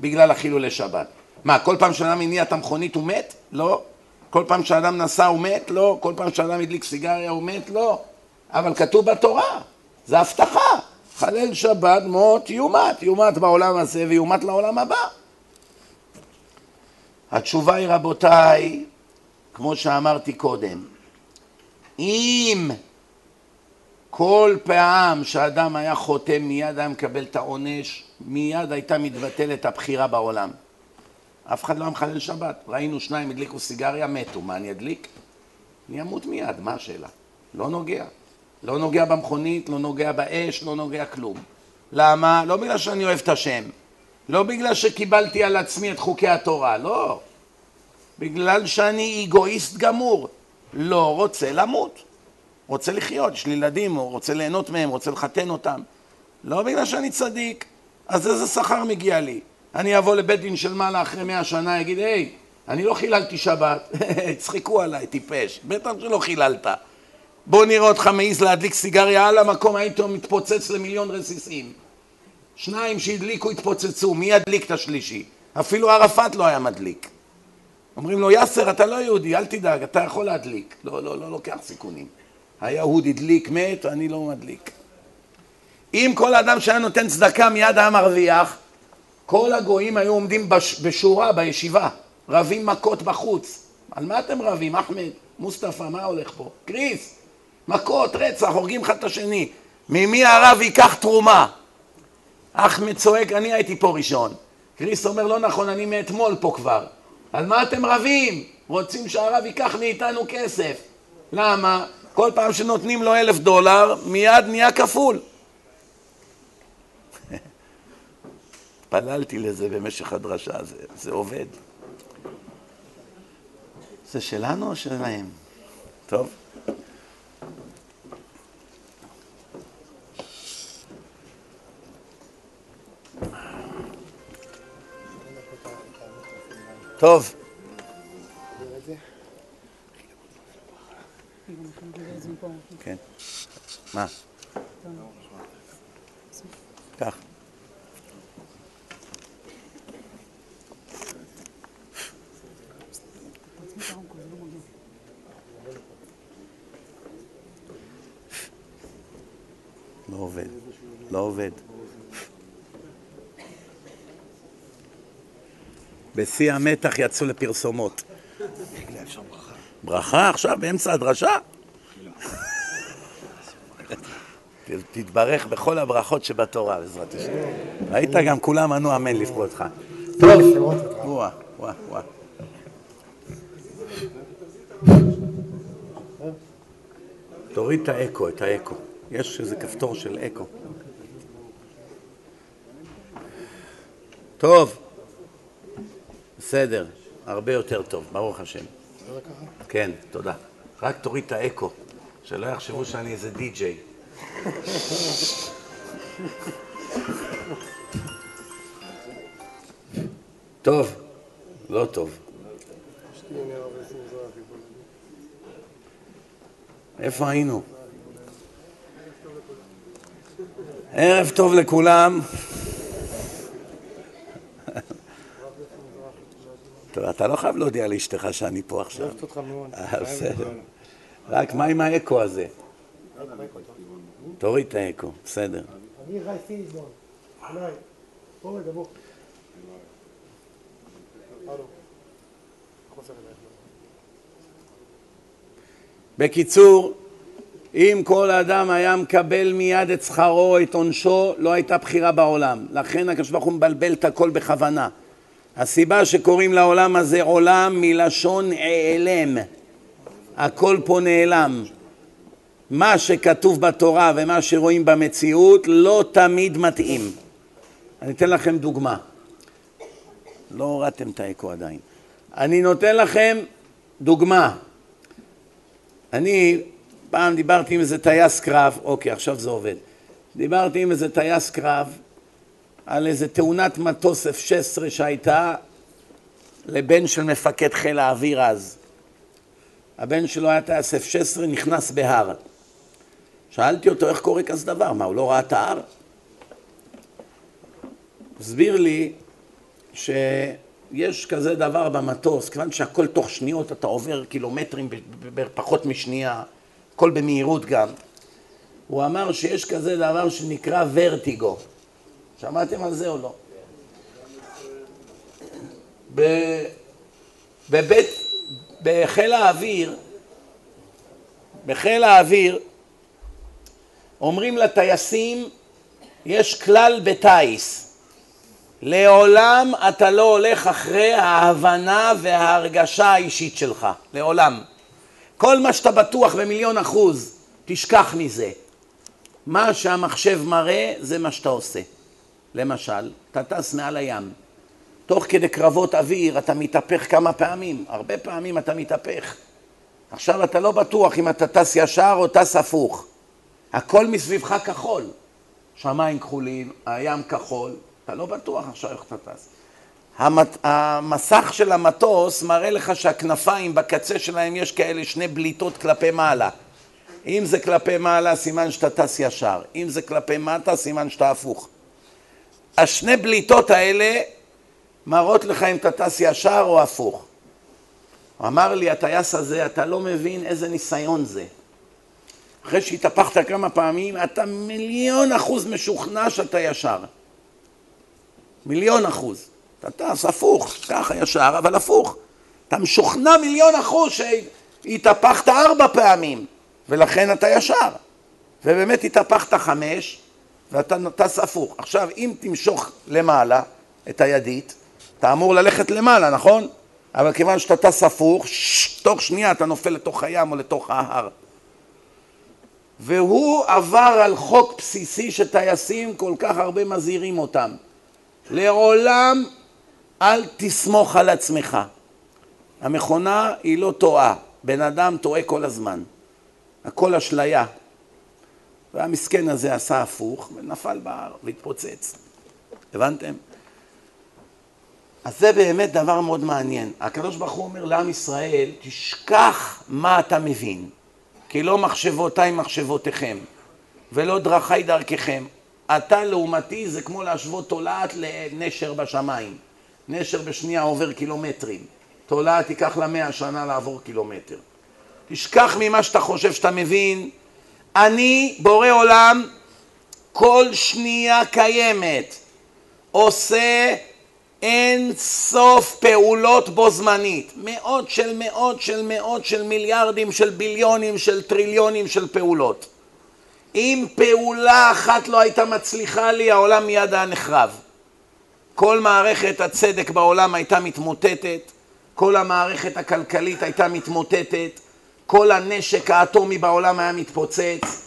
בגלל החילולי שבת. מה, כל פעם שאדם הניע את המכונית הוא מת? לא. כל פעם שאדם נסע הוא מת? לא. כל פעם שאדם הדליק סיגריה הוא מת? לא. אבל כתוב בתורה, זה הבטחה. חלל שבת מות יומת, יומת בעולם הזה ויומת לעולם הבא. התשובה היא רבותיי, כמו שאמרתי קודם, אם כל פעם שאדם היה חותם מיד היה מקבל את העונש, מיד הייתה מתבטלת הבחירה בעולם. אף אחד לא היה מחלל שבת. ראינו שניים הדליקו סיגריה, מתו. מה, אני אדליק? אני אמות מיד, מה השאלה? לא נוגע. לא נוגע במכונית, לא נוגע באש, לא נוגע כלום. למה? לא בגלל שאני אוהב את השם. לא בגלל שקיבלתי על עצמי את חוקי התורה, לא. בגלל שאני אגואיסט גמור. לא רוצה למות. רוצה לחיות, יש לי ילדים, הוא רוצה ליהנות מהם, רוצה לחתן אותם. לא בגלל שאני צדיק. אז איזה שכר מגיע לי? אני אבוא לבית דין של מעלה אחרי מאה שנה, אגיד, היי, אני לא חיללתי שבת, הצחקו עליי, טיפש, בטח שלא חיללת. בוא נראה אותך מעז להדליק סיגריה על המקום, היית מתפוצץ למיליון רסיסים. שניים שהדליקו התפוצצו, מי ידליק את השלישי? אפילו ערפאת לא היה מדליק. אומרים לו, יאסר, אתה לא יהודי, אל תדאג, אתה יכול להדליק. לא, לא, לא לוקח סיכונים. היהוד הדליק, מת, אני לא מדליק. אם כל אדם שהיה נותן צדקה מיד היה מרוויח, כל הגויים היו עומדים בש, בשורה בישיבה, רבים מכות בחוץ. על מה אתם רבים, אחמד, מוסטפא, מה הולך פה? קריס, מכות, רצח, הורגים אחד את השני. ממי הרב ייקח תרומה? אחמד צועק, אני הייתי פה ראשון. קריס אומר, לא נכון, אני מאתמול פה כבר. על מה אתם רבים? רוצים שהרב ייקח מאיתנו כסף. למה? כל פעם שנותנים לו אלף דולר, מיד נהיה כפול. התפללתי לזה במשך הדרשה, זה, זה עובד. זה שלנו או שלהם? טוב. טוב. כן. מה? קח. לא עובד, לא עובד. בשיא המתח יצאו לפרסומות. ברכה עכשיו, באמצע הדרשה? תתברך בכל הברכות שבתורה, בעזרת השם. ראית גם כולם ענו אמן לכבודך. טוב, וואה, וואה, וואה. תוריד את האקו, את האקו. יש איזה כפתור של אקו. טוב. בסדר, הרבה יותר טוב, ברוך השם. כן, תודה. רק תוריד את האקו, שלא יחשבו שאני איזה די-ג'יי. טוב, לא טוב. איפה היינו? ערב טוב לכולם. טוב, אתה לא חייב להודיע לאשתך שאני פה עכשיו. אוהבת אותך מאוד. אה, בסדר. רק מה עם האקו הזה? תוריד את האקו, בסדר. אני. בקיצור, אם כל אדם היה מקבל מיד את שכרו, את עונשו, לא הייתה בחירה בעולם. לכן הקדוש ברוך הוא מבלבל את הכל בכוונה. הסיבה שקוראים לעולם הזה עולם מלשון העלם. הכל פה נעלם. מה שכתוב בתורה ומה שרואים במציאות לא תמיד מתאים. אני אתן לכם דוגמה. לא הורדתם את האקו עדיין. אני נותן לכם דוגמה. אני פעם דיברתי עם איזה טייס קרב, אוקיי, עכשיו זה עובד. דיברתי עם איזה טייס קרב על איזה תאונת מטוס F-16 שהייתה לבן של מפקד חיל האוויר אז. הבן שלו היה טייס F-16, נכנס בהר. שאלתי אותו איך קורה כזה דבר, מה, הוא לא ראה את ההר? הסביר לי שיש כזה דבר במטוס, כיוון שהכל תוך שניות, אתה עובר קילומטרים בפחות משנייה, הכל במהירות גם. הוא אמר שיש כזה דבר שנקרא ורטיגו. שמעתם על זה או לא? בבית, בחיל האוויר, בחיל האוויר אומרים לטייסים, יש כלל בטיס, לעולם אתה לא הולך אחרי ההבנה וההרגשה האישית שלך, לעולם. כל מה שאתה בטוח במיליון אחוז, תשכח מזה. מה שהמחשב מראה זה מה שאתה עושה. למשל, אתה טס מעל הים, תוך כדי קרבות אוויר אתה מתהפך כמה פעמים, הרבה פעמים אתה מתהפך. עכשיו אתה לא בטוח אם אתה טס ישר או טס הפוך. הכל מסביבך כחול. שמיים כחולים, הים כחול, אתה לא בטוח עכשיו איך אתה טס. המת... המסך של המטוס מראה לך שהכנפיים בקצה שלהם יש כאלה שני בליטות כלפי מעלה. אם זה כלפי מעלה סימן שאתה טס ישר, אם זה כלפי מטה סימן שאתה הפוך. השני בליטות האלה מראות לך אם אתה טס ישר או הפוך. הוא אמר לי, הטייס הזה, אתה לא מבין איזה ניסיון זה. אחרי שהתהפכת כמה פעמים, אתה מיליון אחוז משוכנע שאתה ישר. מיליון אחוז. אתה טס הפוך, ככה ישר, אבל הפוך. אתה משוכנע מיליון אחוז שהתהפכת ארבע פעמים, ולכן אתה ישר. ובאמת התהפכת חמש, ואתה טס הפוך. עכשיו, אם תמשוך למעלה את הידית, אתה אמור ללכת למעלה, נכון? אבל כיוון שאתה טס הפוך, ש- תוך שנייה אתה נופל לתוך הים או לתוך ההר. והוא עבר על חוק בסיסי שטייסים כל כך הרבה מזהירים אותם. לעולם אל תסמוך על עצמך. המכונה היא לא טועה, בן אדם טועה כל הזמן. הכל אשליה. והמסכן הזה עשה הפוך ונפל בהר והתפוצץ. הבנתם? אז זה באמת דבר מאוד מעניין. הקדוש ברוך הוא אומר לעם ישראל, תשכח מה אתה מבין, כי לא מחשבותיי מחשבותיכם, ולא דרכיי דרככם. אתה לעומתי זה כמו להשוות תולעת לנשר בשמיים. נשר בשנייה עובר קילומטרים. תולעת ייקח לה מאה שנה לעבור קילומטר. תשכח ממה שאתה חושב שאתה מבין. אני, בורא עולם, כל שנייה קיימת, עושה אין סוף פעולות בו זמנית. מאות של מאות של מאות של מיליארדים של ביליונים של טריליונים של פעולות. אם פעולה אחת לא הייתה מצליחה לי, העולם מיד היה נחרב. כל מערכת הצדק בעולם הייתה מתמוטטת, כל המערכת הכלכלית הייתה מתמוטטת, כל הנשק האטומי בעולם היה מתפוצץ,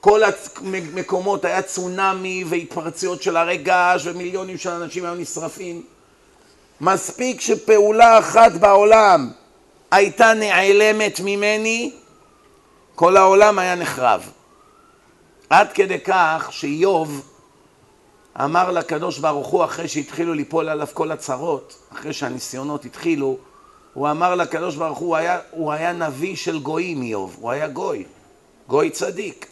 כל המקומות היה צונאמי והתפרצויות של הרי געש ומיליונים של אנשים היו נשרפים. מספיק שפעולה אחת בעולם הייתה נעלמת ממני, כל העולם היה נחרב. עד כדי כך שאיוב אמר לקדוש ברוך הוא אחרי שהתחילו ליפול עליו כל הצרות, אחרי שהניסיונות התחילו, הוא אמר לקדוש ברוך הוא, הוא היה, הוא היה נביא של גויים איוב, הוא היה גוי, גוי צדיק.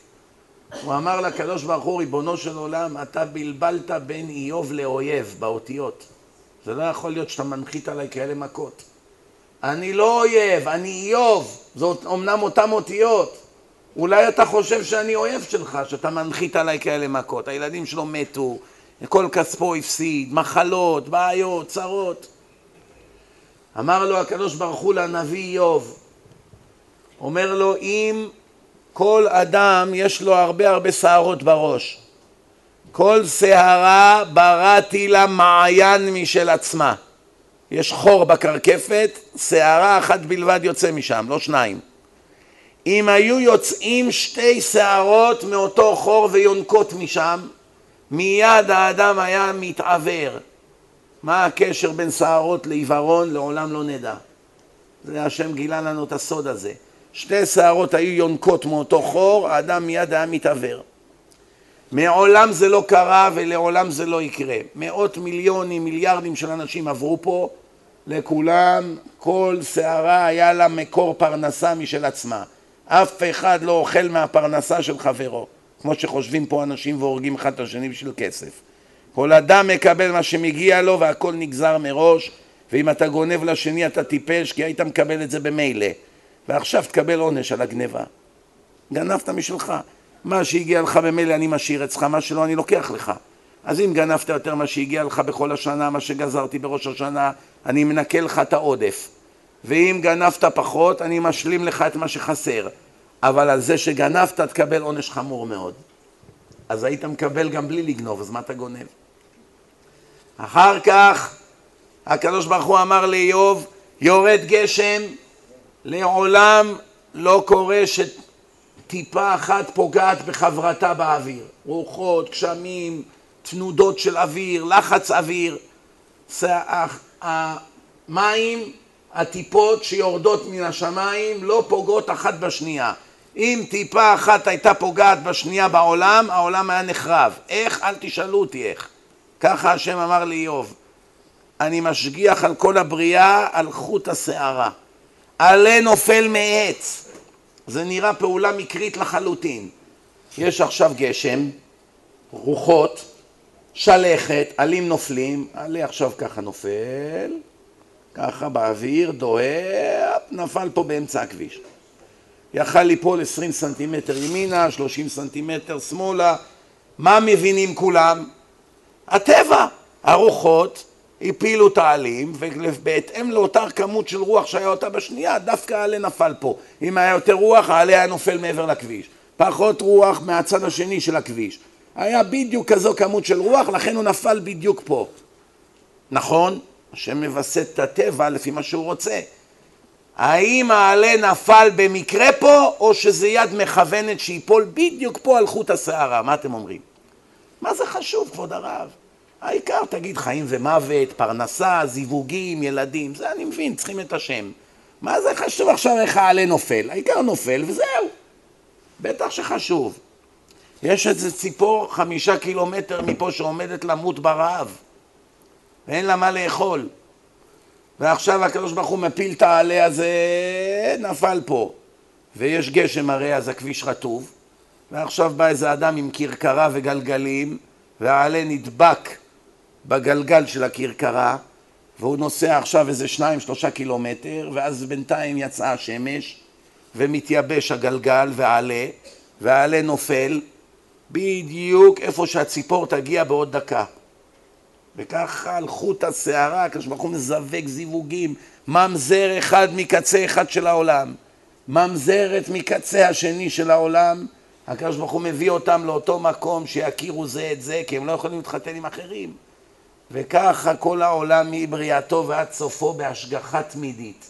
הוא אמר לקדוש ברוך הוא, ריבונו של עולם, אתה בלבלת בין איוב לאויב באותיות. זה לא יכול להיות שאתה מנחית עליי כאלה מכות. אני לא אויב, אני איוב, זאת אומנם אותם אותיות. אולי אתה חושב שאני אויב שלך, שאתה מנחית עליי כאלה מכות. הילדים שלו מתו, כל כספו הפסיד, מחלות, בעיות, צרות. אמר לו הקדוש ברוך הוא לנביא איוב, אומר לו אם כל אדם יש לו הרבה הרבה שערות בראש, כל שערה בראתי לה מעיין משל עצמה, יש חור בקרקפת, שערה אחת בלבד יוצא משם, לא שניים. אם היו יוצאים שתי שערות מאותו חור ויונקות משם, מיד האדם היה מתעוור. מה הקשר בין שערות לעיוורון? לעולם לא נדע. זה השם גילה לנו את הסוד הזה. שתי שערות היו יונקות מאותו חור, האדם מיד היה מתעוור. מעולם זה לא קרה ולעולם זה לא יקרה. מאות מיליונים, מיליארדים של אנשים עברו פה, לכולם כל שערה היה לה מקור פרנסה משל עצמה. אף אחד לא אוכל מהפרנסה של חברו. כמו שחושבים פה אנשים והורגים אחד את השני בשביל כסף. כל אדם מקבל מה שמגיע לו והכל נגזר מראש ואם אתה גונב לשני אתה טיפש כי היית מקבל את זה במילא ועכשיו תקבל עונש על הגניבה. גנבת משלך. מה שהגיע לך במילא אני משאיר אצלך, מה שלא אני לוקח לך. אז אם גנבת יותר מה שהגיע לך בכל השנה, מה שגזרתי בראש השנה, אני מנקה לך את העודף. ואם גנבת פחות, אני משלים לך את מה שחסר. אבל על זה שגנבת תקבל עונש חמור מאוד. אז היית מקבל גם בלי לגנוב, אז מה אתה גונב? אחר כך הקדוש ברוך הוא אמר לאיוב, יורד גשם, לעולם לא קורה שטיפה אחת פוגעת בחברתה באוויר. רוחות, גשמים, תנודות של אוויר, לחץ אוויר. המים, הטיפות שיורדות מן השמיים לא פוגעות אחת בשנייה. אם טיפה אחת הייתה פוגעת בשנייה בעולם, העולם היה נחרב. איך? אל תשאלו אותי איך. ככה השם אמר לאיוב, אני משגיח על כל הבריאה על חוט השערה. עלה נופל מעץ. זה נראה פעולה מקרית לחלוטין. יש עכשיו גשם, רוחות, שלכת, עלים נופלים, עלה עכשיו ככה נופל, ככה באוויר, דוהר, נפל פה באמצע הכביש. יכל ליפול 20 סנטימטר ימינה, 30 סנטימטר שמאלה. מה מבינים כולם? הטבע, הרוחות הפילו את העלים ובהתאם לאותה כמות של רוח שהיה אותה בשנייה דווקא העלה נפל פה אם היה יותר רוח העלה היה נופל מעבר לכביש פחות רוח מהצד השני של הכביש היה בדיוק כזו כמות של רוח לכן הוא נפל בדיוק פה נכון? השם מווסת את הטבע לפי מה שהוא רוצה האם העלה נפל במקרה פה, או שזה יד מכוונת שיפול בדיוק פה על חוט השערה? מה אתם אומרים? מה זה חשוב, כבוד הרב? העיקר תגיד חיים ומוות, פרנסה, זיווגים, ילדים, זה אני מבין, צריכים את השם. מה זה חשוב עכשיו איך העלה נופל? העיקר נופל וזהו. בטח שחשוב. יש איזה ציפור חמישה קילומטר מפה שעומדת למות ברעב ואין לה מה לאכול. ועכשיו הקדוש ברוך הוא מפיל את העלה הזה, נפל פה. ויש גשם הרי אז הכביש רטוב, ועכשיו בא איזה אדם עם כרכרה וגלגלים, והעלה נדבק בגלגל של הכרכרה, והוא נוסע עכשיו איזה שניים שלושה קילומטר, ואז בינתיים יצאה השמש, ומתייבש הגלגל והעלה, והעלה נופל בדיוק איפה שהציפור תגיע בעוד דקה. וככה על חוט השערה, הקדוש ברוך הוא מזווק זיווגים, ממזר אחד מקצה אחד של העולם, ממזרת מקצה השני של העולם, הקדוש ברוך הוא מביא אותם לאותו מקום שיכירו זה את זה, כי הם לא יכולים להתחתן עם אחרים. וככה כל העולם מבריאתו ועד סופו בהשגחה תמידית.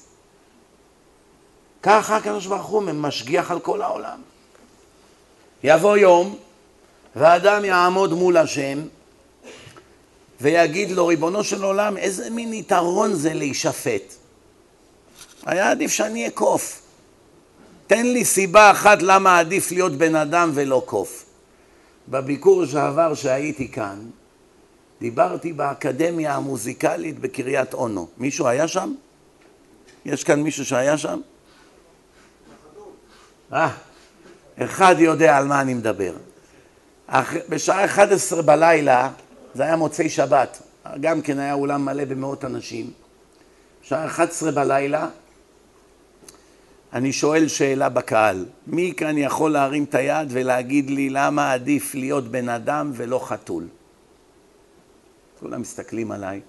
ככה הקדוש ברוך הוא משגיח על כל העולם. יבוא יום ואדם יעמוד מול השם ויגיד לו, ריבונו של עולם, איזה מין יתרון זה להישפט. היה עדיף שאני אקוף. תן לי סיבה אחת למה עדיף להיות בן אדם ולא קוף. בביקור שעבר שהייתי כאן, דיברתי באקדמיה המוזיקלית בקריית אונו. מישהו היה שם? יש כאן מישהו שהיה שם? אה, אחד יודע על מה אני מדבר. בשעה 11 בלילה, זה היה מוצאי שבת, גם כן היה אולם מלא במאות אנשים. בשעה 11 בלילה, אני שואל שאלה בקהל, מי כאן יכול להרים את היד ולהגיד לי למה עדיף להיות בן אדם ולא חתול? כולם מסתכלים עליי.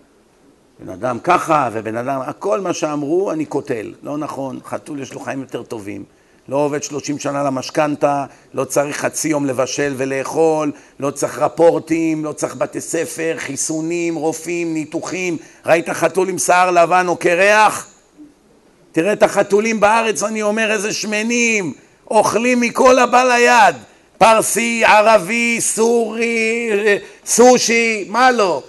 בן אדם ככה ובן אדם, הכל מה שאמרו אני קוטל, לא נכון, חתול יש לו חיים יותר טובים. לא עובד 30 שנה למשכנתה, לא צריך חצי יום לבשל ולאכול, לא צריך רפורטים, לא צריך בתי ספר, חיסונים, רופאים, ניתוחים. ראית חתול עם שיער לבן או קרח? תראה את החתולים בארץ, אני אומר איזה שמנים, אוכלים מכל הבא ליד. פרסי, ערבי, סורי, סושי, מה לא?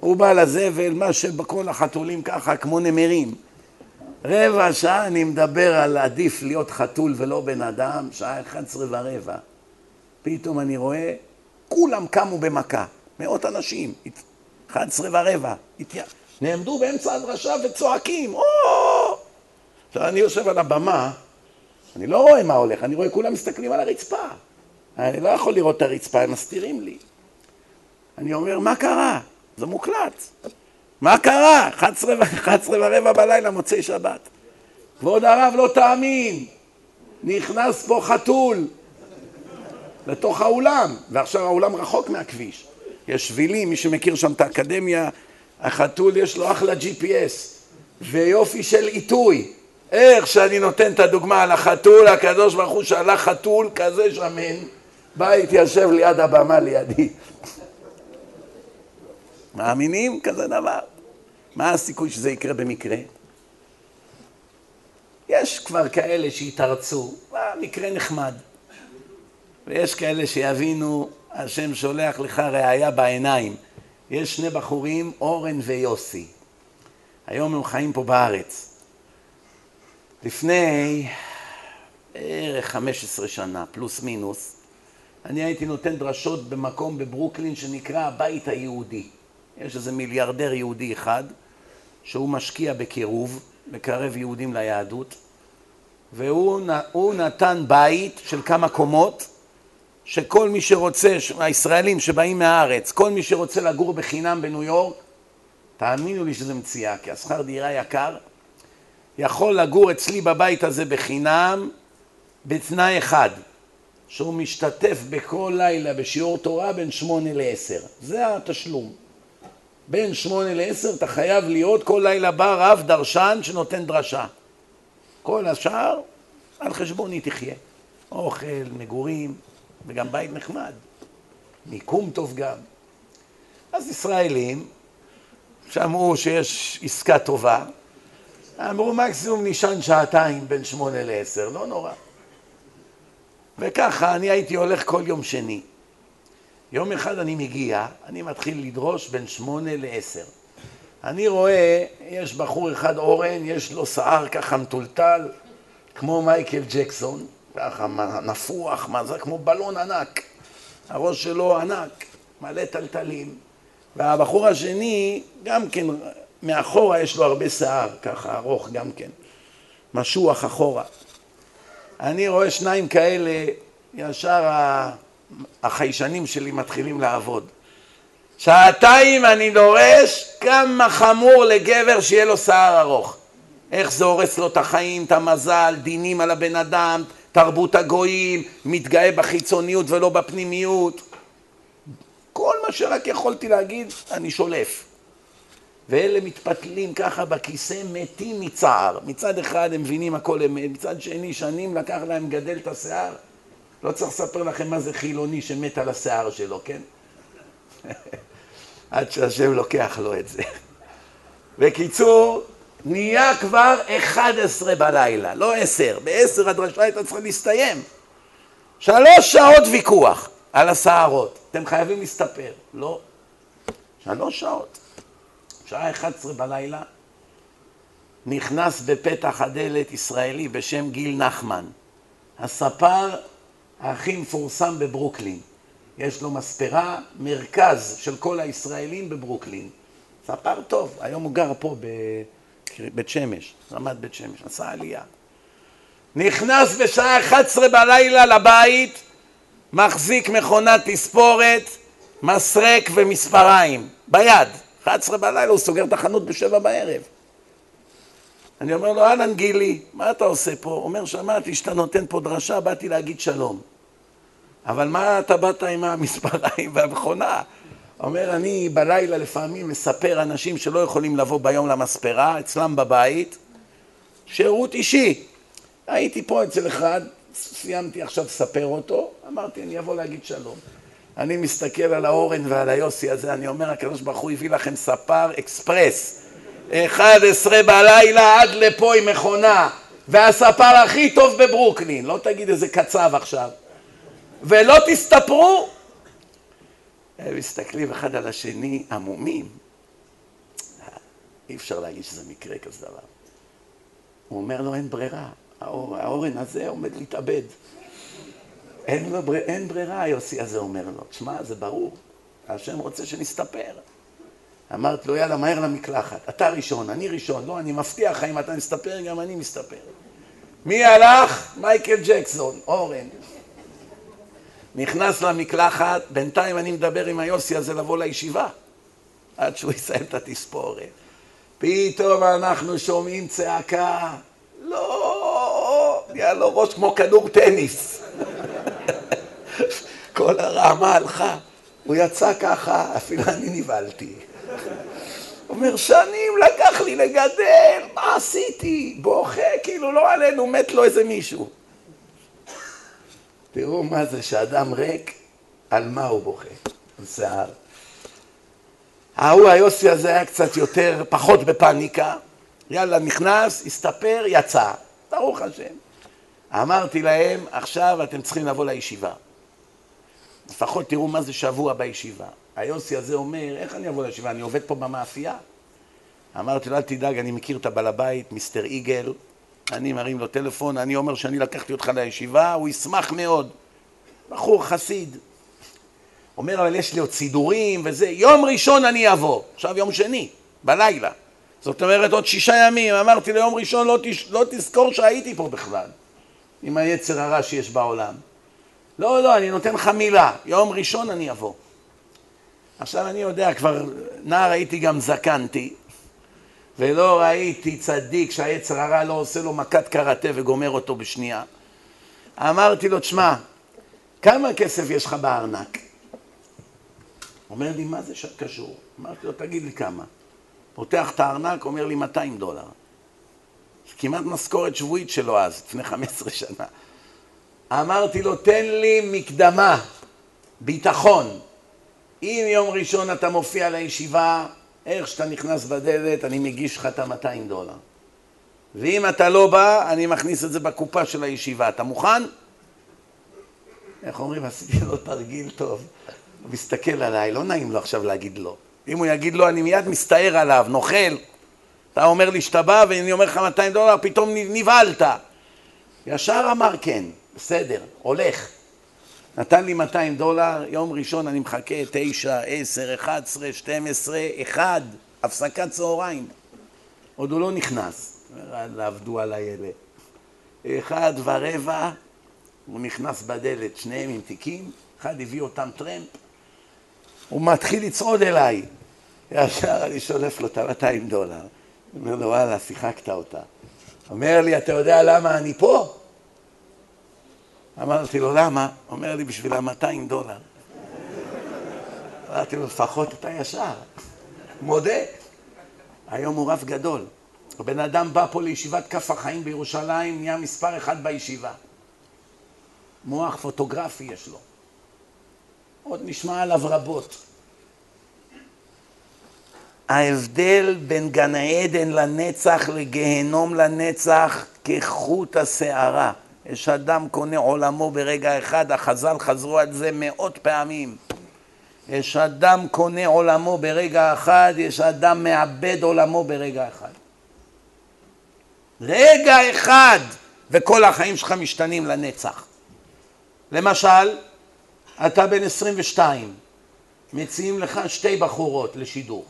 הוא בא לזבל, מה שבכל החתולים ככה, כמו נמרים. רבע שעה אני מדבר על עדיף להיות חתול ולא בן אדם, שעה 11 ורבע. פתאום אני רואה, כולם קמו במכה, מאות אנשים, 11 ורבע, נעמדו באמצע הדרשה וצועקים, או! עכשיו אני יושב על הבמה, אני לא רואה מה הולך, אני רואה כולם מסתכלים על הרצפה. אני לא יכול לראות את הרצפה, הם מסתירים לי. אני אומר, מה קרה? זה מוקלט. מה קרה? 11, 11 ורבע בלילה, מוצאי שבת. כבוד הרב, לא תאמין, נכנס פה חתול לתוך האולם, ועכשיו האולם רחוק מהכביש. יש שבילים, מי שמכיר שם את האקדמיה, החתול יש לו אחלה GPS ויופי של עיתוי. איך שאני נותן את הדוגמה על החתול, הקדוש ברוך הוא שלח חתול כזה שמן, בא התיישב ליד הבמה לידי. מאמינים כזה דבר? מה הסיכוי שזה יקרה במקרה? יש כבר כאלה שיתרצו, מקרה נחמד. ויש כאלה שיבינו, השם שולח לך ראייה בעיניים. יש שני בחורים, אורן ויוסי. היום הם חיים פה בארץ. לפני בערך 15 שנה, פלוס מינוס, אני הייתי נותן דרשות במקום בברוקלין שנקרא הבית היהודי. יש איזה מיליארדר יהודי אחד שהוא משקיע בקירוב, מקרב יהודים ליהדות, והוא נתן בית של כמה קומות, שכל מי שרוצה, הישראלים שבאים מהארץ, כל מי שרוצה לגור בחינם בניו יורק, תאמינו לי שזה מציאה, כי השכר דירה יקר, יכול לגור אצלי בבית הזה בחינם בתנאי אחד, שהוא משתתף בכל לילה בשיעור תורה בין שמונה לעשר. זה התשלום. בין שמונה לעשר אתה חייב להיות כל לילה בא רב דרשן שנותן דרשה. כל השאר על חשבוני תחיה. אוכל, מגורים, וגם בית נחמד. מיקום טוב גם. אז ישראלים שמעו שיש עסקה טובה, אמרו מקסימום נשען שעתיים בין שמונה לעשר, לא נורא. וככה אני הייתי הולך כל יום שני. יום אחד אני מגיע, אני מתחיל לדרוש בין שמונה לעשר. אני רואה, יש בחור אחד אורן, יש לו שיער ככה מטולטל, כמו מייקל ג'קסון, ככה נפוח, מה זה, כמו בלון ענק. הראש שלו ענק, מלא טלטלים. והבחור השני, גם כן, מאחורה יש לו הרבה שיער, ככה ארוך גם כן. משוח אחורה. אני רואה שניים כאלה, ישר החיישנים שלי מתחילים לעבוד. שעתיים אני דורש כמה חמור לגבר שיהיה לו שיער ארוך. איך זה הורס לו את החיים, את המזל, דינים על הבן אדם, תרבות הגויים, מתגאה בחיצוניות ולא בפנימיות. כל מה שרק יכולתי להגיד, אני שולף. ואלה מתפתלים ככה בכיסא, מתים מצער. מצד אחד הם מבינים הכל אמת, מצד שני שנים לקח להם גדל את השיער. לא צריך לספר לכם מה זה חילוני שמת על השיער שלו, כן? עד שהשם לוקח לו את זה. בקיצור, נהיה כבר 11 בלילה, לא 10. ב-10 הדרשה הייתה צריכה להסתיים. שלוש שעות ויכוח על הסערות. אתם חייבים להסתפר. לא. שלוש שעות. שעה 11 בלילה, נכנס בפתח הדלת ישראלי בשם גיל נחמן, הספר הכי מפורסם בברוקלין. יש לו מספרה, מרכז של כל הישראלים בברוקלין. ספר טוב, היום הוא גר פה בבית שמש, רמת בית שמש, עשה עלייה. נכנס בשעה 11 בלילה לבית, מחזיק מכונת תספורת, מסרק ומספריים, ביד. 11 בלילה הוא סוגר את החנות בשבע בערב. אני אומר לו, אהלן גילי, מה אתה עושה פה? אומר, שמעתי שאתה נותן פה דרשה, באתי להגיד שלום. אבל מה אתה באת עם המספריים והמכונה? אומר, אני בלילה לפעמים מספר אנשים שלא יכולים לבוא ביום למספרה, אצלם בבית, שירות אישי. הייתי פה אצל אחד, סיימתי עכשיו לספר אותו, אמרתי, אני אבוא להגיד שלום. אני מסתכל על האורן ועל היוסי הזה, אני אומר, הקדוש ברוך הוא הביא לכם ספר אקספרס. 11 בלילה עד לפה עם מכונה, והספר הכי טוב בברוקלין, לא תגיד איזה קצב עכשיו. ולא תסתפרו. הם מסתכלים אחד על השני עמומים. אי אפשר להגיד שזה מקרה כזה דבר. הוא אומר לו, אין ברירה, האור, האורן הזה עומד להתאבד. אין, לו בר... אין ברירה, היוסי הזה אומר לו. תשמע, זה ברור, השם רוצה שנסתפר. אמרתי לו, יאללה, מהר למקלחת. אתה ראשון, אני ראשון. לא, אני מבטיח לך, אם אתה מסתפר, גם אני מסתפר. מי הלך? מייקל ג'קסון, אורן. נכנס למקלחת, בינתיים אני מדבר עם היוסי הזה לבוא לישיבה, עד שהוא יסיים את התספורת. פתאום אנחנו שומעים צעקה, לא, נהיה לו ראש כמו כדור טניס. כל הרעמה הלכה. הוא יצא ככה, אפילו אני נבהלתי. אומר, שנים לקח לי לגדל, מה עשיתי? בוכה, כאילו לא עלינו, מת לו איזה מישהו. תראו מה זה שאדם ריק, על מה הוא בוכה? על שיער. ההוא היוסי הזה היה קצת יותר, פחות בפאניקה, יאללה, נכנס, הסתפר, יצא. ברוך השם. אמרתי להם, עכשיו אתם צריכים לבוא לישיבה. לפחות תראו מה זה שבוע בישיבה. היוסי הזה אומר, איך אני אבוא לישיבה? אני עובד פה במאפייה? אמרתי לו, אל תדאג, אני מכיר את הבעל הבית, מיסטר איגל, אני מרים לו טלפון, אני אומר שאני לקחתי אותך לישיבה, הוא ישמח מאוד. בחור חסיד. אומר, אבל יש לי עוד סידורים וזה, יום ראשון אני אבוא, עכשיו יום שני, בלילה. זאת אומרת, עוד שישה ימים, אמרתי לו, יום ראשון לא, תש... לא תזכור שהייתי פה בכלל, עם היצר הרע שיש בעולם. לא, לא, אני נותן לך מילה, יום ראשון אני אבוא. עכשיו אני יודע, כבר נער הייתי גם זקנתי, ולא ראיתי צדיק שהיצר הרע לא עושה לו מכת קראטה וגומר אותו בשנייה. אמרתי לו, תשמע, כמה כסף יש לך בארנק? אומר לי, מה זה קשור? אמרתי לו, תגיד לי כמה. פותח את הארנק, אומר לי 200 דולר. כמעט משכורת שבועית שלו אז, לפני 15 שנה. אמרתי לו, תן לי מקדמה, ביטחון. אם יום ראשון אתה מופיע לישיבה, איך שאתה נכנס בדלת, אני מגיש לך את ה-200 דולר. ואם אתה לא בא, אני מכניס את זה בקופה של הישיבה. אתה מוכן? איך אומרים? עשיתי לו תרגיל טוב. הוא מסתכל עליי, לא נעים לו עכשיו להגיד לא. אם הוא יגיד לא, אני מיד מסתער עליו, נוכל. אתה אומר לי שאתה בא ואני אומר לך 200 דולר, פתאום נבהלת. ישר אמר כן, בסדר, הולך. נתן לי 200 דולר, יום ראשון אני מחכה, 9, 10, 11, 12, 1, הפסקת צהריים. עוד הוא לא נכנס. עבדו על הילד. אחד ורבע, הוא נכנס בדלת, שניהם עם תיקים, אחד הביא אותם טרמפ, הוא מתחיל לצעוד אליי. ישר אני שולף לו את ה-200 דולר. אומר לו, וואלה, שיחקת אותה. אומר לי, אתה יודע למה אני פה? אמרתי לו, למה? אומר לי, בשביל ה-200 דולר. אמרתי לו, לפחות אתה ישר. מודה. היום הוא רב גדול. הבן אדם בא פה לישיבת כף החיים בירושלים, נהיה מספר אחד בישיבה. מוח פוטוגרפי יש לו. עוד נשמע עליו רבות. ההבדל בין גן העדן לנצח לגיהנום לנצח כחוט השערה. יש אדם קונה עולמו ברגע אחד, החז"ל חזרו על זה מאות פעמים. יש אדם קונה עולמו ברגע אחד, יש אדם מאבד עולמו ברגע אחד. רגע אחד, וכל החיים שלך משתנים לנצח. למשל, אתה בן 22, מציעים לך שתי בחורות לשידור,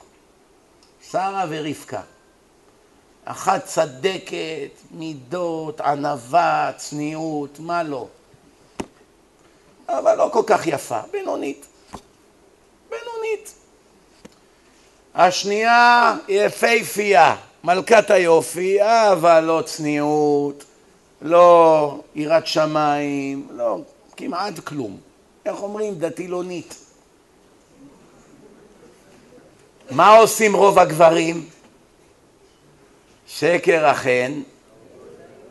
שרה ורבקה. אחת צדקת, מידות, ענווה, צניעות, מה לא. אבל לא כל כך יפה, בינונית. בינונית. השנייה יפייפייה, מלכת היופי, אבל לא צניעות, לא יראת שמיים, לא, כמעט כלום. איך אומרים? דתילונית. מה עושים רוב הגברים? שקר החן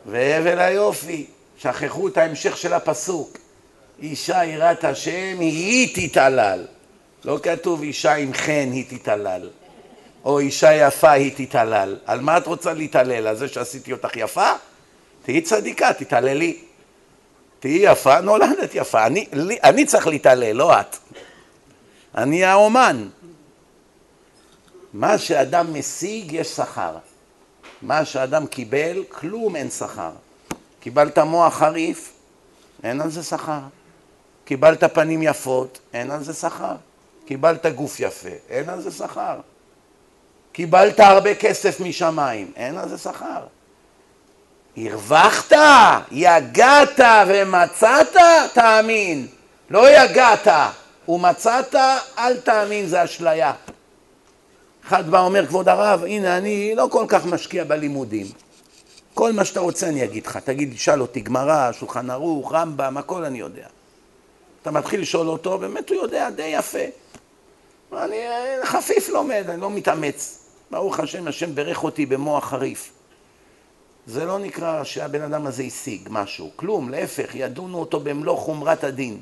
והבל היופי. שכחו את ההמשך של הפסוק. אישה יראת השם היא תתעלל. לא כתוב אישה עם חן היא תתעלל. או אישה יפה היא תתעלל. על מה את רוצה להתעלל? על זה שעשיתי אותך יפה? תהיי צדיקה, תתעללי. תהיי יפה, נולדת יפה. אני, לי, אני צריך להתעלל, לא את. אני האומן. מה שאדם משיג, יש שכר. מה שאדם קיבל, כלום אין שכר. קיבלת מוח חריף, אין על זה שכר. קיבלת פנים יפות, אין על זה שכר. קיבלת גוף יפה, אין על זה שכר. קיבלת הרבה כסף משמיים, אין על זה שכר. הרווחת, יגעת ומצאת, תאמין. לא יגעת ומצאת, אל תאמין, זה אשליה. אחד בא אומר, כבוד הרב, הנה אני לא כל כך משקיע בלימודים. כל מה שאתה רוצה אני אגיד לך. תגיד, שאל אותי גמרא, שולחן ערוך, רמב"ם, הכל אני יודע. אתה מתחיל לשאול אותו, באמת הוא יודע די יפה. אני חפיף לומד, אני לא מתאמץ. ברוך השם, השם ברך אותי במוח חריף. זה לא נקרא שהבן אדם הזה השיג משהו, כלום, להפך, ידונו אותו במלוא חומרת הדין.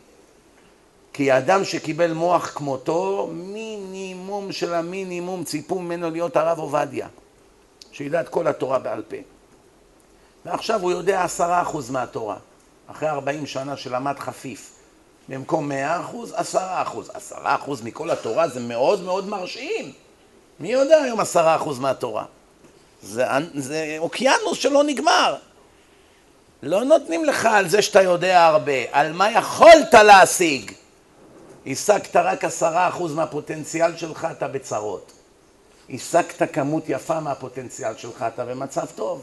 כי האדם שקיבל מוח כמותו, מינימום של המינימום ציפו ממנו להיות הרב עובדיה, שידע את כל התורה בעל פה. ועכשיו הוא יודע עשרה אחוז מהתורה, אחרי ארבעים שנה שלמד חפיף. במקום מאה אחוז, עשרה אחוז. עשרה אחוז מכל התורה זה מאוד מאוד מרשים. מי יודע היום עשרה אחוז מהתורה? זה, זה אוקיינוס שלא נגמר. לא נותנים לך על זה שאתה יודע הרבה, על מה יכולת להשיג. השגת רק עשרה אחוז מהפוטנציאל שלך, אתה בצרות. השגת כמות יפה מהפוטנציאל שלך, אתה במצב טוב.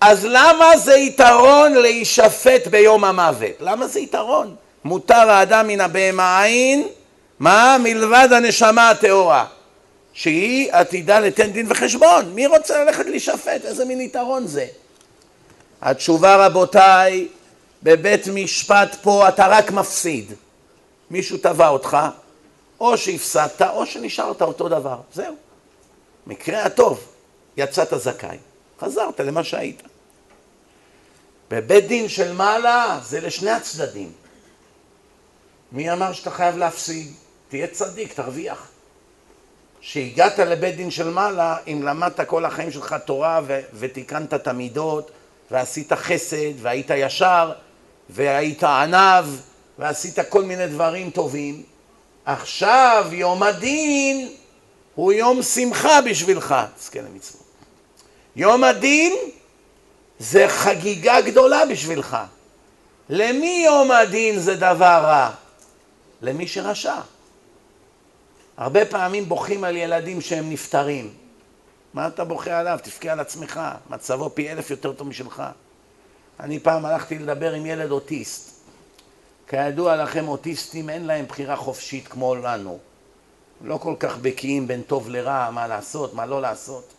אז למה זה יתרון להישפט ביום המוות? למה זה יתרון? מותר האדם מן הבהמה עין, מה? מלבד הנשמה הטהורה. שהיא עתידה לתן דין וחשבון. מי רוצה ללכת להישפט? איזה מין יתרון זה? התשובה רבותיי, בבית משפט פה אתה רק מפסיד. מישהו תבע אותך, או שהפסדת או שנשארת אותו דבר. זהו. מקרה הטוב, יצאת זכאי. חזרת למה שהיית. בבית דין של מעלה זה לשני הצדדים. מי אמר שאתה חייב להפסיד? תהיה צדיק, תרוויח. שהגעת לבית דין של מעלה, אם למדת כל החיים שלך תורה ו- ותיקנת את המידות ועשית חסד והיית ישר והיית ענב ועשית כל מיני דברים טובים, עכשיו יום הדין הוא יום שמחה בשבילך, תזכה למצוות. יום הדין זה חגיגה גדולה בשבילך. למי יום הדין זה דבר רע? למי שרשע. הרבה פעמים בוכים על ילדים שהם נפטרים. מה אתה בוכה עליו? תבכה על עצמך, מצבו פי אלף יותר טוב משלך. אני פעם הלכתי לדבר עם ילד אוטיסט. כידוע לכם, אוטיסטים אין להם בחירה חופשית כמו לנו. לא כל כך בקיאים בין טוב לרע, מה לעשות, מה לא לעשות.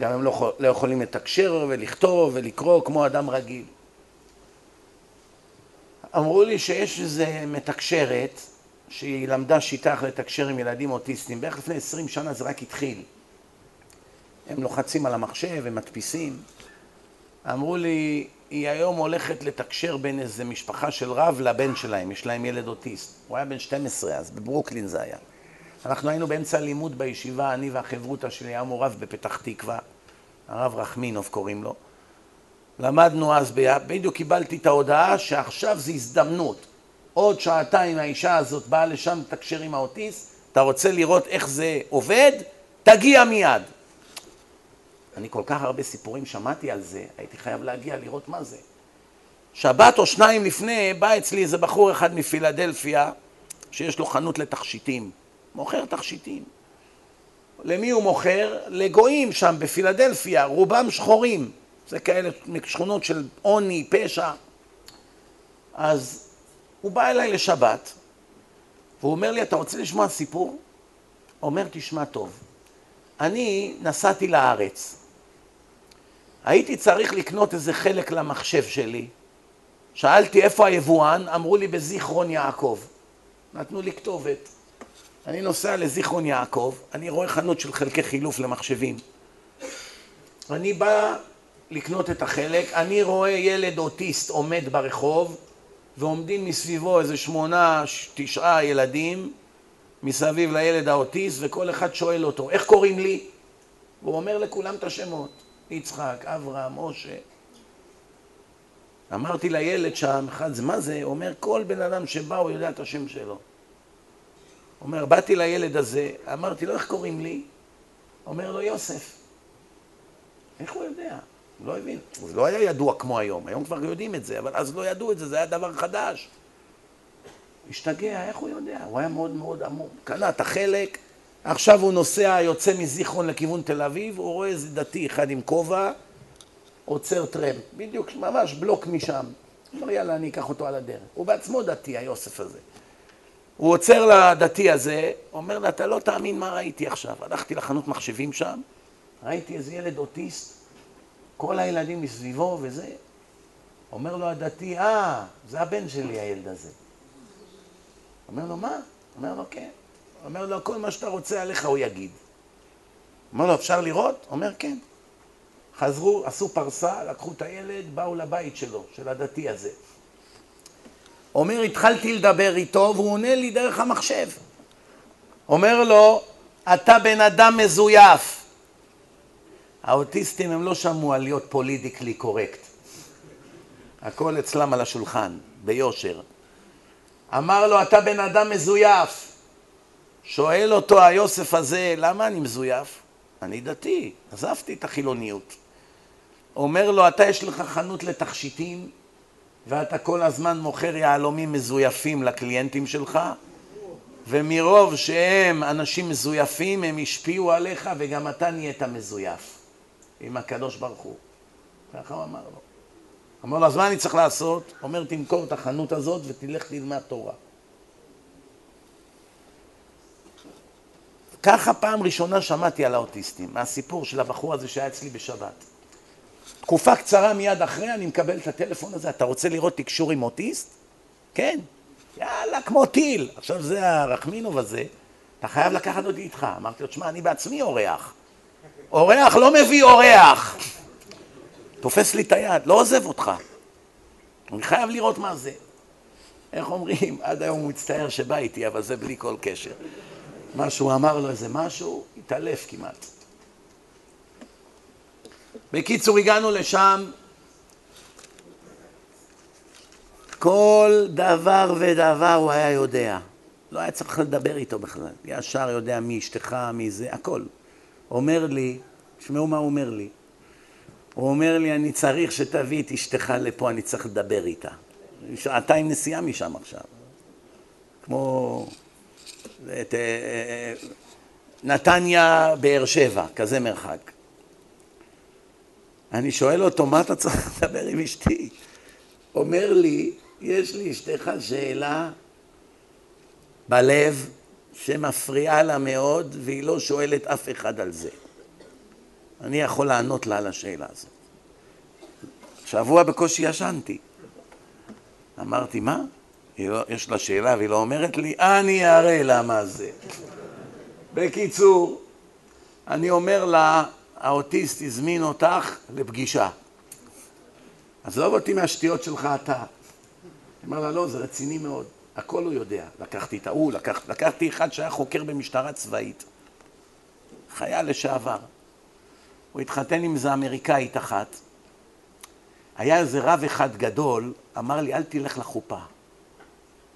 גם הם לא, לא יכולים לתקשר ולכתוב ולקרוא כמו אדם רגיל. אמרו לי שיש איזה מתקשרת שהיא למדה שיטה איך לתקשר עם ילדים אוטיסטים. בערך לפני עשרים שנה זה רק התחיל. הם לוחצים על המחשב, הם מדפיסים. אמרו לי, היא היום הולכת לתקשר בין איזה משפחה של רב לבן שלהם, יש להם ילד אוטיסט. הוא היה בן 12 אז, בברוקלין זה היה. אנחנו היינו באמצע לימוד בישיבה, אני והחברותא שלי, היה מורב בפתח תקווה, הרב רחמינוב קוראים לו. למדנו אז, בדיוק קיבלתי את ההודעה שעכשיו זו הזדמנות. עוד שעתיים האישה הזאת באה לשם לתקשר עם האוטיסט, אתה רוצה לראות איך זה עובד? תגיע מיד. אני כל כך הרבה סיפורים שמעתי על זה, הייתי חייב להגיע לראות מה זה. שבת או שניים לפני בא אצלי איזה בחור אחד מפילדלפיה שיש לו חנות לתכשיטים, מוכר תכשיטים. למי הוא מוכר? לגויים שם בפילדלפיה, רובם שחורים, זה כאלה שכונות של עוני, פשע. אז הוא בא אליי לשבת, והוא אומר לי, אתה רוצה לשמוע סיפור? אומר, תשמע טוב. אני נסעתי לארץ. הייתי צריך לקנות איזה חלק למחשב שלי. שאלתי איפה היבואן, אמרו לי בזיכרון יעקב. נתנו לי כתובת. אני נוסע לזיכרון יעקב, אני רואה חנות של חלקי חילוף למחשבים. אני בא לקנות את החלק, אני רואה ילד אוטיסט עומד ברחוב ועומדים מסביבו איזה שמונה, תשעה ילדים מסביב לילד האוטיסט וכל אחד שואל אותו, איך קוראים לי? והוא אומר לכולם את השמות, יצחק, אברהם, משה. אמרתי לילד שם, אחד, מה זה? הוא אומר, כל בן אדם שבא הוא יודע את השם שלו. אומר, באתי לילד הזה, אמרתי לו, איך קוראים לי? אומר לו, יוסף. איך הוא יודע? הוא לא הבין. זה לא היה ידוע כמו היום, היום כבר יודעים את זה, אבל אז לא ידעו את זה, זה היה דבר חדש. השתגע, איך הוא יודע? הוא היה מאוד מאוד. קנה את החלק, עכשיו הוא נוסע, יוצא מזיכרון לכיוון תל אביב, הוא רואה איזה דתי אחד עם כובע, עוצר טרמפ, בדיוק, ממש בלוק משם. הוא אומר, יאללה, אני אקח אותו על הדרך. הוא בעצמו דתי, היוסף הזה. הוא עוצר לדתי הזה, אומר לה, אתה לא תאמין מה ראיתי עכשיו. הלכתי לחנות מחשבים שם, ראיתי איזה ילד אוטיסט, כל הילדים מסביבו וזה. אומר לו הדתי, אה, זה הבן שלי הילד הזה. אומר לו, מה? אומר לו, כן. אומר לו, כל מה שאתה רוצה עליך הוא יגיד. אומר לו, אפשר לראות? אומר, כן. חזרו, עשו פרסה, לקחו את הילד, באו לבית שלו, של הדתי הזה. אומר, התחלתי לדבר איתו, והוא עונה לי דרך המחשב. אומר לו, אתה בן אדם מזויף. האוטיסטים הם לא שמעו על להיות פוליטיקלי קורקט. הכל אצלם על השולחן, ביושר. אמר לו, אתה בן אדם מזויף. שואל אותו היוסף הזה, למה אני מזויף? אני דתי, עזבתי את החילוניות. אומר לו, אתה יש לך חנות לתכשיטים, ואתה כל הזמן מוכר יהלומים מזויפים לקליינטים שלך, ומרוב שהם אנשים מזויפים, הם השפיעו עליך, וגם אתה נהיית מזויף עם הקדוש ברוך הוא. ככה הוא אמר לו. אמר לו, אז מה אני צריך לעשות? אומר, תמכור את החנות הזאת ותלך תלמד תורה. ככה פעם ראשונה שמעתי על האוטיסטים, מהסיפור של הבחור הזה שהיה אצלי בשבת. תקופה קצרה מיד אחרי אני מקבל את הטלפון הזה, אתה רוצה לראות תקשור עם אוטיסט? כן. יאללה, כמו טיל. עכשיו זה הרחמינוב הזה, אתה חייב לקחת אותי איתך. אמרתי לו, תשמע, אני בעצמי אורח. אורח לא מביא אורח. תופס לי את היד, לא עוזב אותך. אני חייב לראות מה זה. איך אומרים, עד היום הוא מצטער שבא איתי, אבל זה בלי כל קשר. מה שהוא אמר לו איזה משהו, התעלף כמעט. בקיצור, הגענו לשם, כל דבר ודבר הוא היה יודע. לא היה צריך לדבר איתו בכלל. ישר יודע מי אשתך, מי זה, הכל. אומר לי, תשמעו מה הוא אומר לי. הוא אומר לי, אני צריך שתביא את אשתך לפה, אני צריך לדבר איתה. שעתיים נסיעה משם עכשיו. כמו את, אה, אה, נתניה, באר שבע, כזה מרחק. אני שואל אותו, מה אתה צריך לדבר עם אשתי? אומר לי, יש לי אשתך שאלה בלב שמפריעה לה מאוד והיא לא שואלת אף אחד על זה. אני יכול לענות לה על השאלה הזאת. שבוע בקושי ישנתי. אמרתי, מה? לא, יש לה שאלה והיא לא אומרת לי, אני אראה לה מה זה. בקיצור, אני אומר לה, האוטיסט הזמין אותך לפגישה. עזוב אותי מהשטויות שלך אתה. אומר לה, לא, זה רציני מאוד, הכל הוא יודע. לקחתי את ההוא, לקח, לקחתי אחד שהיה חוקר במשטרה צבאית, חייל לשעבר. הוא התחתן עם איזה אמריקאית אחת, היה איזה רב אחד גדול, אמר לי, אל תלך לחופה.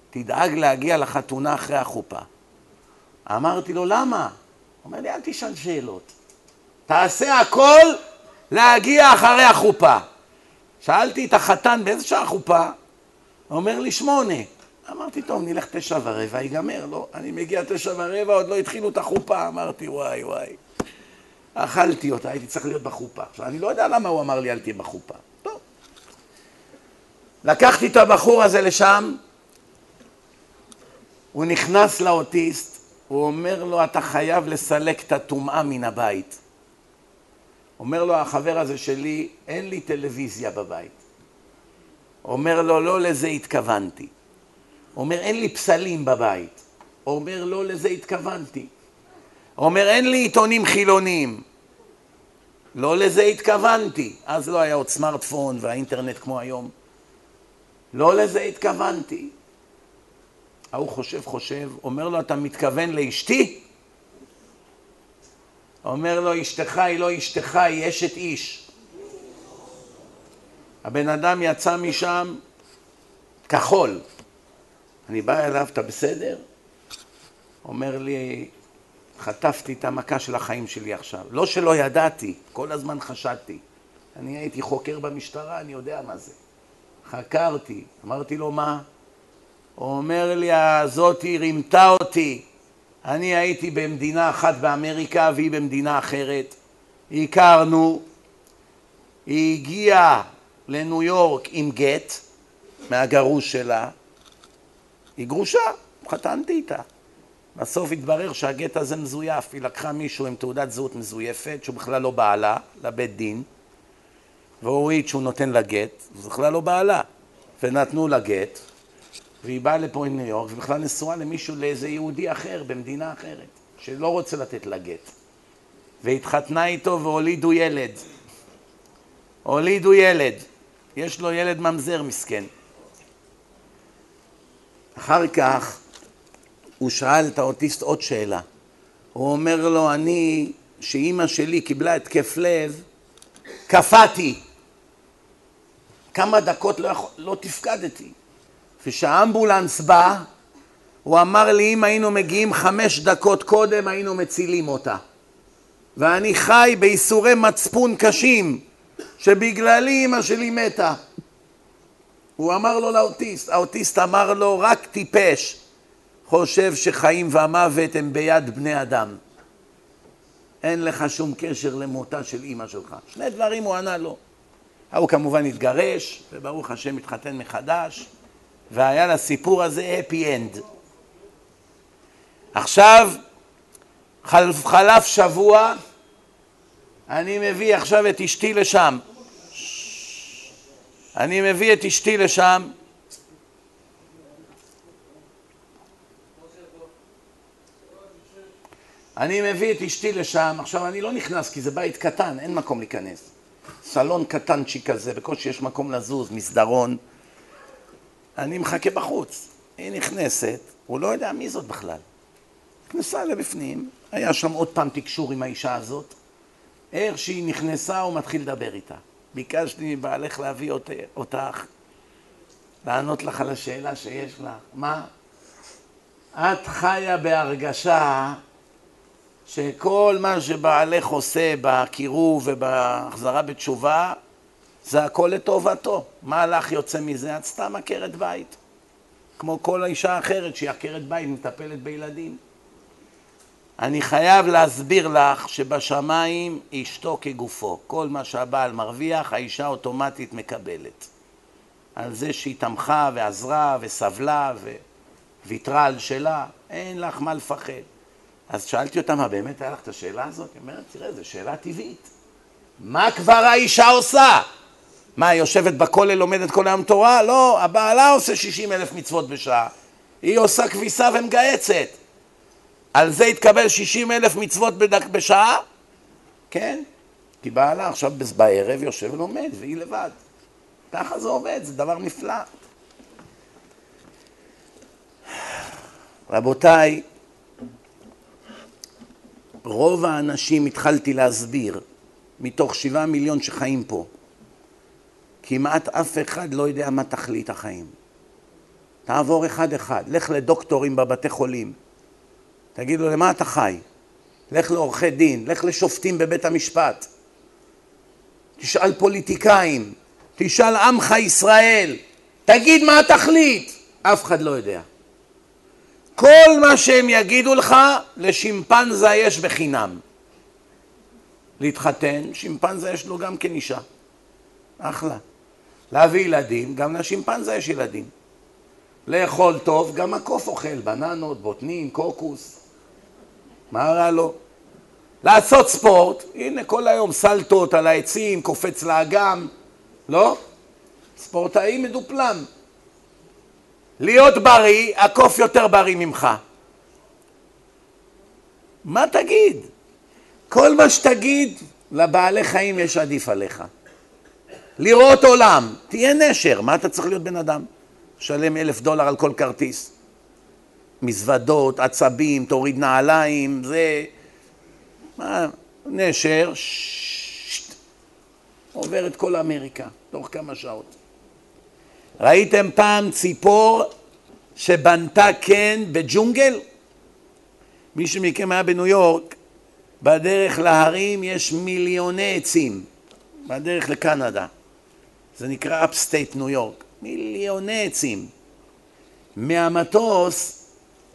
תדאג להגיע לחתונה אחרי החופה. אמרתי לו, למה? הוא אומר לי, אל תשאל שאלות. תעשה הכל להגיע אחרי החופה. שאלתי את החתן, באיזה שעה חופה? הוא אומר לי, שמונה. אמרתי, טוב, נלך תשע ורבע, ייגמר. לא, אני מגיע תשע ורבע, עוד לא התחילו את החופה. אמרתי, וואי, וואי. אכלתי אותה, הייתי צריך להיות בחופה. עכשיו, אני לא יודע למה הוא אמר לי, אל תהיה בחופה. טוב. לקחתי את הבחור הזה לשם, הוא נכנס לאוטיסט, הוא אומר לו, אתה חייב לסלק את הטומאה מן הבית. אומר לו החבר הזה שלי, אין לי טלוויזיה בבית. אומר לו, לא לזה התכוונתי. אומר, אין לי פסלים בבית. אומר, לא לזה התכוונתי. אומר, אין לי עיתונים חילוניים. לא לזה התכוונתי. אז לא היה עוד סמארטפון והאינטרנט כמו היום. לא לזה התכוונתי. ההוא חושב, חושב, אומר לו, אתה מתכוון לאשתי? אומר לו, אשתך היא לא אשתך, היא אשת איש. הבן אדם יצא משם כחול. אני בא אליו, אתה בסדר? אומר לי, חטפתי את המכה של החיים שלי עכשיו. לא שלא ידעתי, כל הזמן חשדתי. אני הייתי חוקר במשטרה, אני יודע מה זה. חקרתי, אמרתי לו, מה? הוא אומר לי, הזאתי רימתה אותי. אני הייתי במדינה אחת באמריקה והיא במדינה אחרת. הכרנו, היא הגיעה לניו יורק עם גט מהגרוש שלה. היא גרושה, חתנתי איתה. בסוף התברר שהגט הזה מזויף, היא לקחה מישהו עם תעודת זהות מזויפת, שהוא בכלל לא בעלה, לבית דין, והוריד שהוא נותן לה גט, זה בכלל לא בעלה, ונתנו לה גט, והיא באה לפה עם ניו יורק, ובכלל נשואה למישהו, לאיזה יהודי אחר, במדינה אחרת, שלא רוצה לתת לה גט. והתחתנה איתו והולידו ילד. הולידו ילד. יש לו ילד ממזר מסכן. אחר כך הוא שאל את האוטיסט עוד שאלה. הוא אומר לו, אני, שאימא שלי קיבלה התקף לב, קפאתי. כמה דקות לא, יכול, לא תפקדתי. וכשהאמבולנס בא, הוא אמר לי, אם היינו מגיעים חמש דקות קודם, היינו מצילים אותה. ואני חי בייסורי מצפון קשים, שבגללי אמא שלי מתה. הוא אמר לו לאוטיסט, האוטיסט אמר לו, רק טיפש חושב שחיים ומוות הם ביד בני אדם. אין לך שום קשר למותה של אימא שלך. שני דברים הוא ענה לו. ההוא כמובן התגרש, וברוך השם התחתן מחדש, והיה לסיפור הזה happy end. עכשיו, חלף, חלף שבוע, אני מביא עכשיו את אשתי לשם. אני מביא את אשתי לשם. אני מביא את אשתי לשם, עכשיו אני לא נכנס כי זה בית קטן, אין מקום להיכנס. סלון קטנצ'יק כזה, בקושי יש מקום לזוז, מסדרון. אני מחכה בחוץ. היא נכנסת, הוא לא יודע מי זאת בכלל. נכנסה לבפנים, היה שם עוד פעם תקשור עם האישה הזאת. איך שהיא נכנסה, הוא מתחיל לדבר איתה. ביקשתי מבעלך להביא אותך, לענות לך על השאלה שיש לך. מה? את חיה בהרגשה שכל מה שבעלך עושה בקירוב ובהחזרה בתשובה, זה הכל לטובתו. מה לך יוצא מזה? את סתם עקרת בית. כמו כל אישה אחרת שהיא עקרת בית, מטפלת בילדים. אני חייב להסביר לך שבשמיים אשתו כגופו. כל מה שהבעל מרוויח, האישה אוטומטית מקבלת. על זה שהיא תמכה ועזרה וסבלה וויתרה על שלה, אין לך מה לפחד. אז שאלתי אותה, מה באמת היה לך את השאלה הזאת? היא אומרת, תראה, זו שאלה טבעית. מה כבר האישה עושה? מה, היא יושבת בכולל, לומדת כל היום תורה? לא, הבעלה עושה 60 אלף מצוות בשעה. היא עושה כביסה ומגהצת. על זה התקבל 60 אלף מצוות בדק בשעה? כן. כי בעלה עכשיו בערב יושב ולומד, והיא לבד. ככה זה עובד, זה דבר נפלא. רבותיי, רוב האנשים, התחלתי להסביר, מתוך שבעה מיליון שחיים פה, כמעט אף אחד לא יודע מה תכלית החיים. תעבור אחד-אחד, לך לדוקטורים בבתי חולים, תגיד לו, למה אתה חי? לך לעורכי דין, לך לשופטים בבית המשפט, תשאל פוליטיקאים, תשאל עמך ישראל, תגיד מה התכלית, אף אחד לא יודע. כל מה שהם יגידו לך, לשימפנזה יש בחינם. להתחתן, שימפנזה יש לו גם כן אישה. אחלה. להביא ילדים, גם לשימפנזה יש ילדים. לאכול טוב, גם הקוף אוכל, בננות, בוטנים, קוקוס. מה רע לו? לעשות ספורט, הנה כל היום סלטות על העצים, קופץ לאגם, לא? ספורטאי מדופלם. להיות בריא, הקוף יותר בריא ממך. מה תגיד? כל מה שתגיד, לבעלי חיים יש עדיף עליך. לראות עולם, תהיה נשר, מה אתה צריך להיות בן אדם? שלם אלף דולר על כל כרטיס. מזוודות, עצבים, תוריד נעליים, זה... מה, נשר, ששט, עובר את כל אמריקה, תוך כמה שעות. ראיתם פעם ציפור שבנתה קן בג'ונגל? מישהו מכם היה בניו יורק, בדרך להרים יש מיליוני עצים, בדרך לקנדה. זה נקרא אפסטייט ניו יורק, מיליוני עצים. מהמטוס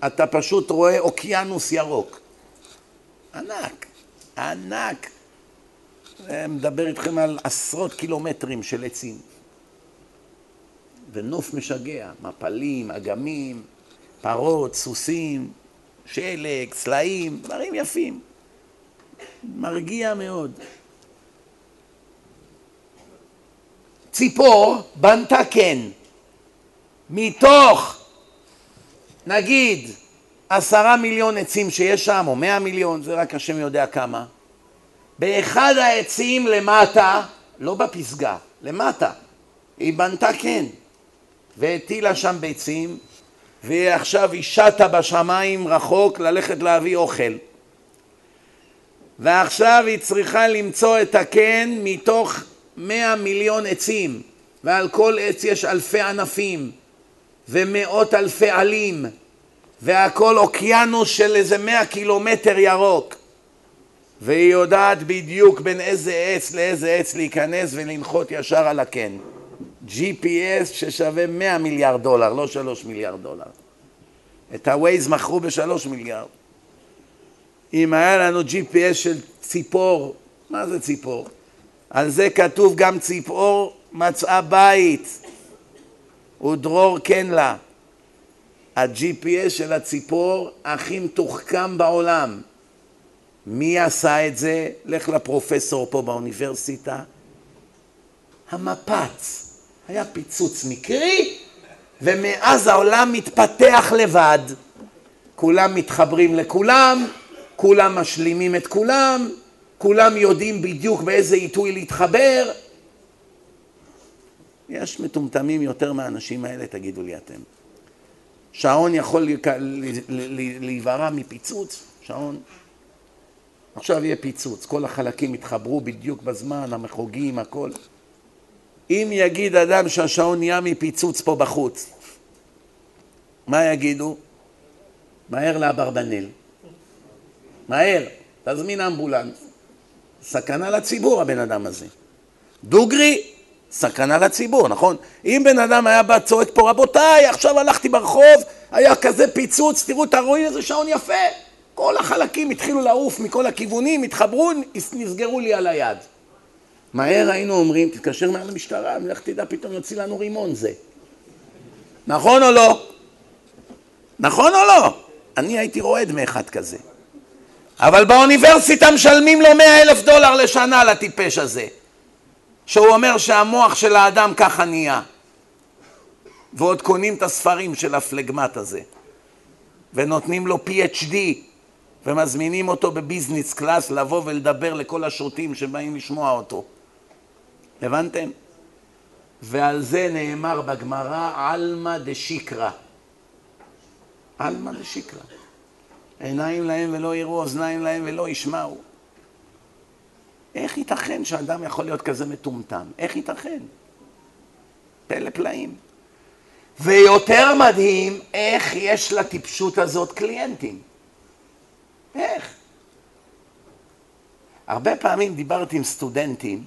אתה פשוט רואה אוקיינוס ירוק. ענק, ענק. מדבר איתכם על עשרות קילומטרים של עצים. ונוף משגע, מפלים, אגמים, פרות, סוסים, שלג, צלעים, דברים יפים. מרגיע מאוד. ציפור בנתה קן. מתוך, נגיד, עשרה מיליון עצים שיש שם, או מאה מיליון, זה רק השם יודע כמה, באחד העצים למטה, לא בפסגה, למטה, היא בנתה קן, והטילה שם ביצים, ועכשיו היא שטה בשמיים רחוק ללכת להביא אוכל. ועכשיו היא צריכה למצוא את הקן מתוך מאה מיליון עצים, ועל כל עץ יש אלפי ענפים, ומאות אלפי עלים, והכל אוקיינוס של איזה מאה קילומטר ירוק. והיא יודעת בדיוק בין איזה עץ לאיזה עץ להיכנס ולנחות ישר על הקן. GPS ששווה 100 מיליארד דולר, לא 3 מיליארד דולר. את ה-Waze מכרו בשלוש מיליארד. אם היה לנו GPS של ציפור, מה זה ציפור? על זה כתוב גם ציפור מצאה בית ודרור כן לה. ה-GPS של הציפור הכי מתוחכם בעולם. מי עשה את זה? לך לפרופסור פה באוניברסיטה. המפץ. היה פיצוץ מקרי, ומאז העולם מתפתח לבד. כולם מתחברים לכולם, כולם משלימים את כולם, כולם יודעים בדיוק באיזה עיתוי להתחבר. יש מטומטמים יותר מהאנשים האלה, תגידו לי אתם. שעון יכול להיברא מפיצוץ, שעון. עכשיו יהיה פיצוץ, כל החלקים יתחברו בדיוק בזמן, המחוגים, הכל. אם יגיד אדם שהשעון נהיה מפיצוץ פה בחוץ, מה יגידו? מהר לאברבנל. מהר, תזמין אמבולנס. סכנה לציבור הבן אדם הזה. דוגרי, סכנה לציבור, נכון? אם בן אדם היה בא צועק פה, רבותיי, עכשיו הלכתי ברחוב, היה כזה פיצוץ, תראו, אתה רואים איזה שעון יפה. כל החלקים התחילו לעוף מכל הכיוונים, התחברו, נסגרו לי על היד. מהר היינו אומרים, תתקשר מעל למשטרה, לך תדע, פתאום יוציא לנו רימון זה. נכון או לא? נכון או לא? אני הייתי רועד מאחד כזה. אבל באוניברסיטה משלמים לו מאה אלף דולר לשנה לטיפש הזה. שהוא אומר שהמוח של האדם ככה נהיה. ועוד קונים את הספרים של הפלגמט הזה. ונותנים לו PhD, ומזמינים אותו בביזנס קלאס לבוא ולדבר לכל השוטים שבאים לשמוע אותו. הבנתם? ועל זה נאמר בגמרא, עלמא דשיקרא. עלמא דשיקרא. עיניים להם ולא יראו, אוזניים להם ולא ישמעו. איך ייתכן שאדם יכול להיות כזה מטומטם? איך ייתכן? פלא פלאים. ויותר מדהים, איך יש לטיפשות הזאת קליינטים. איך? הרבה פעמים דיברתי עם סטודנטים,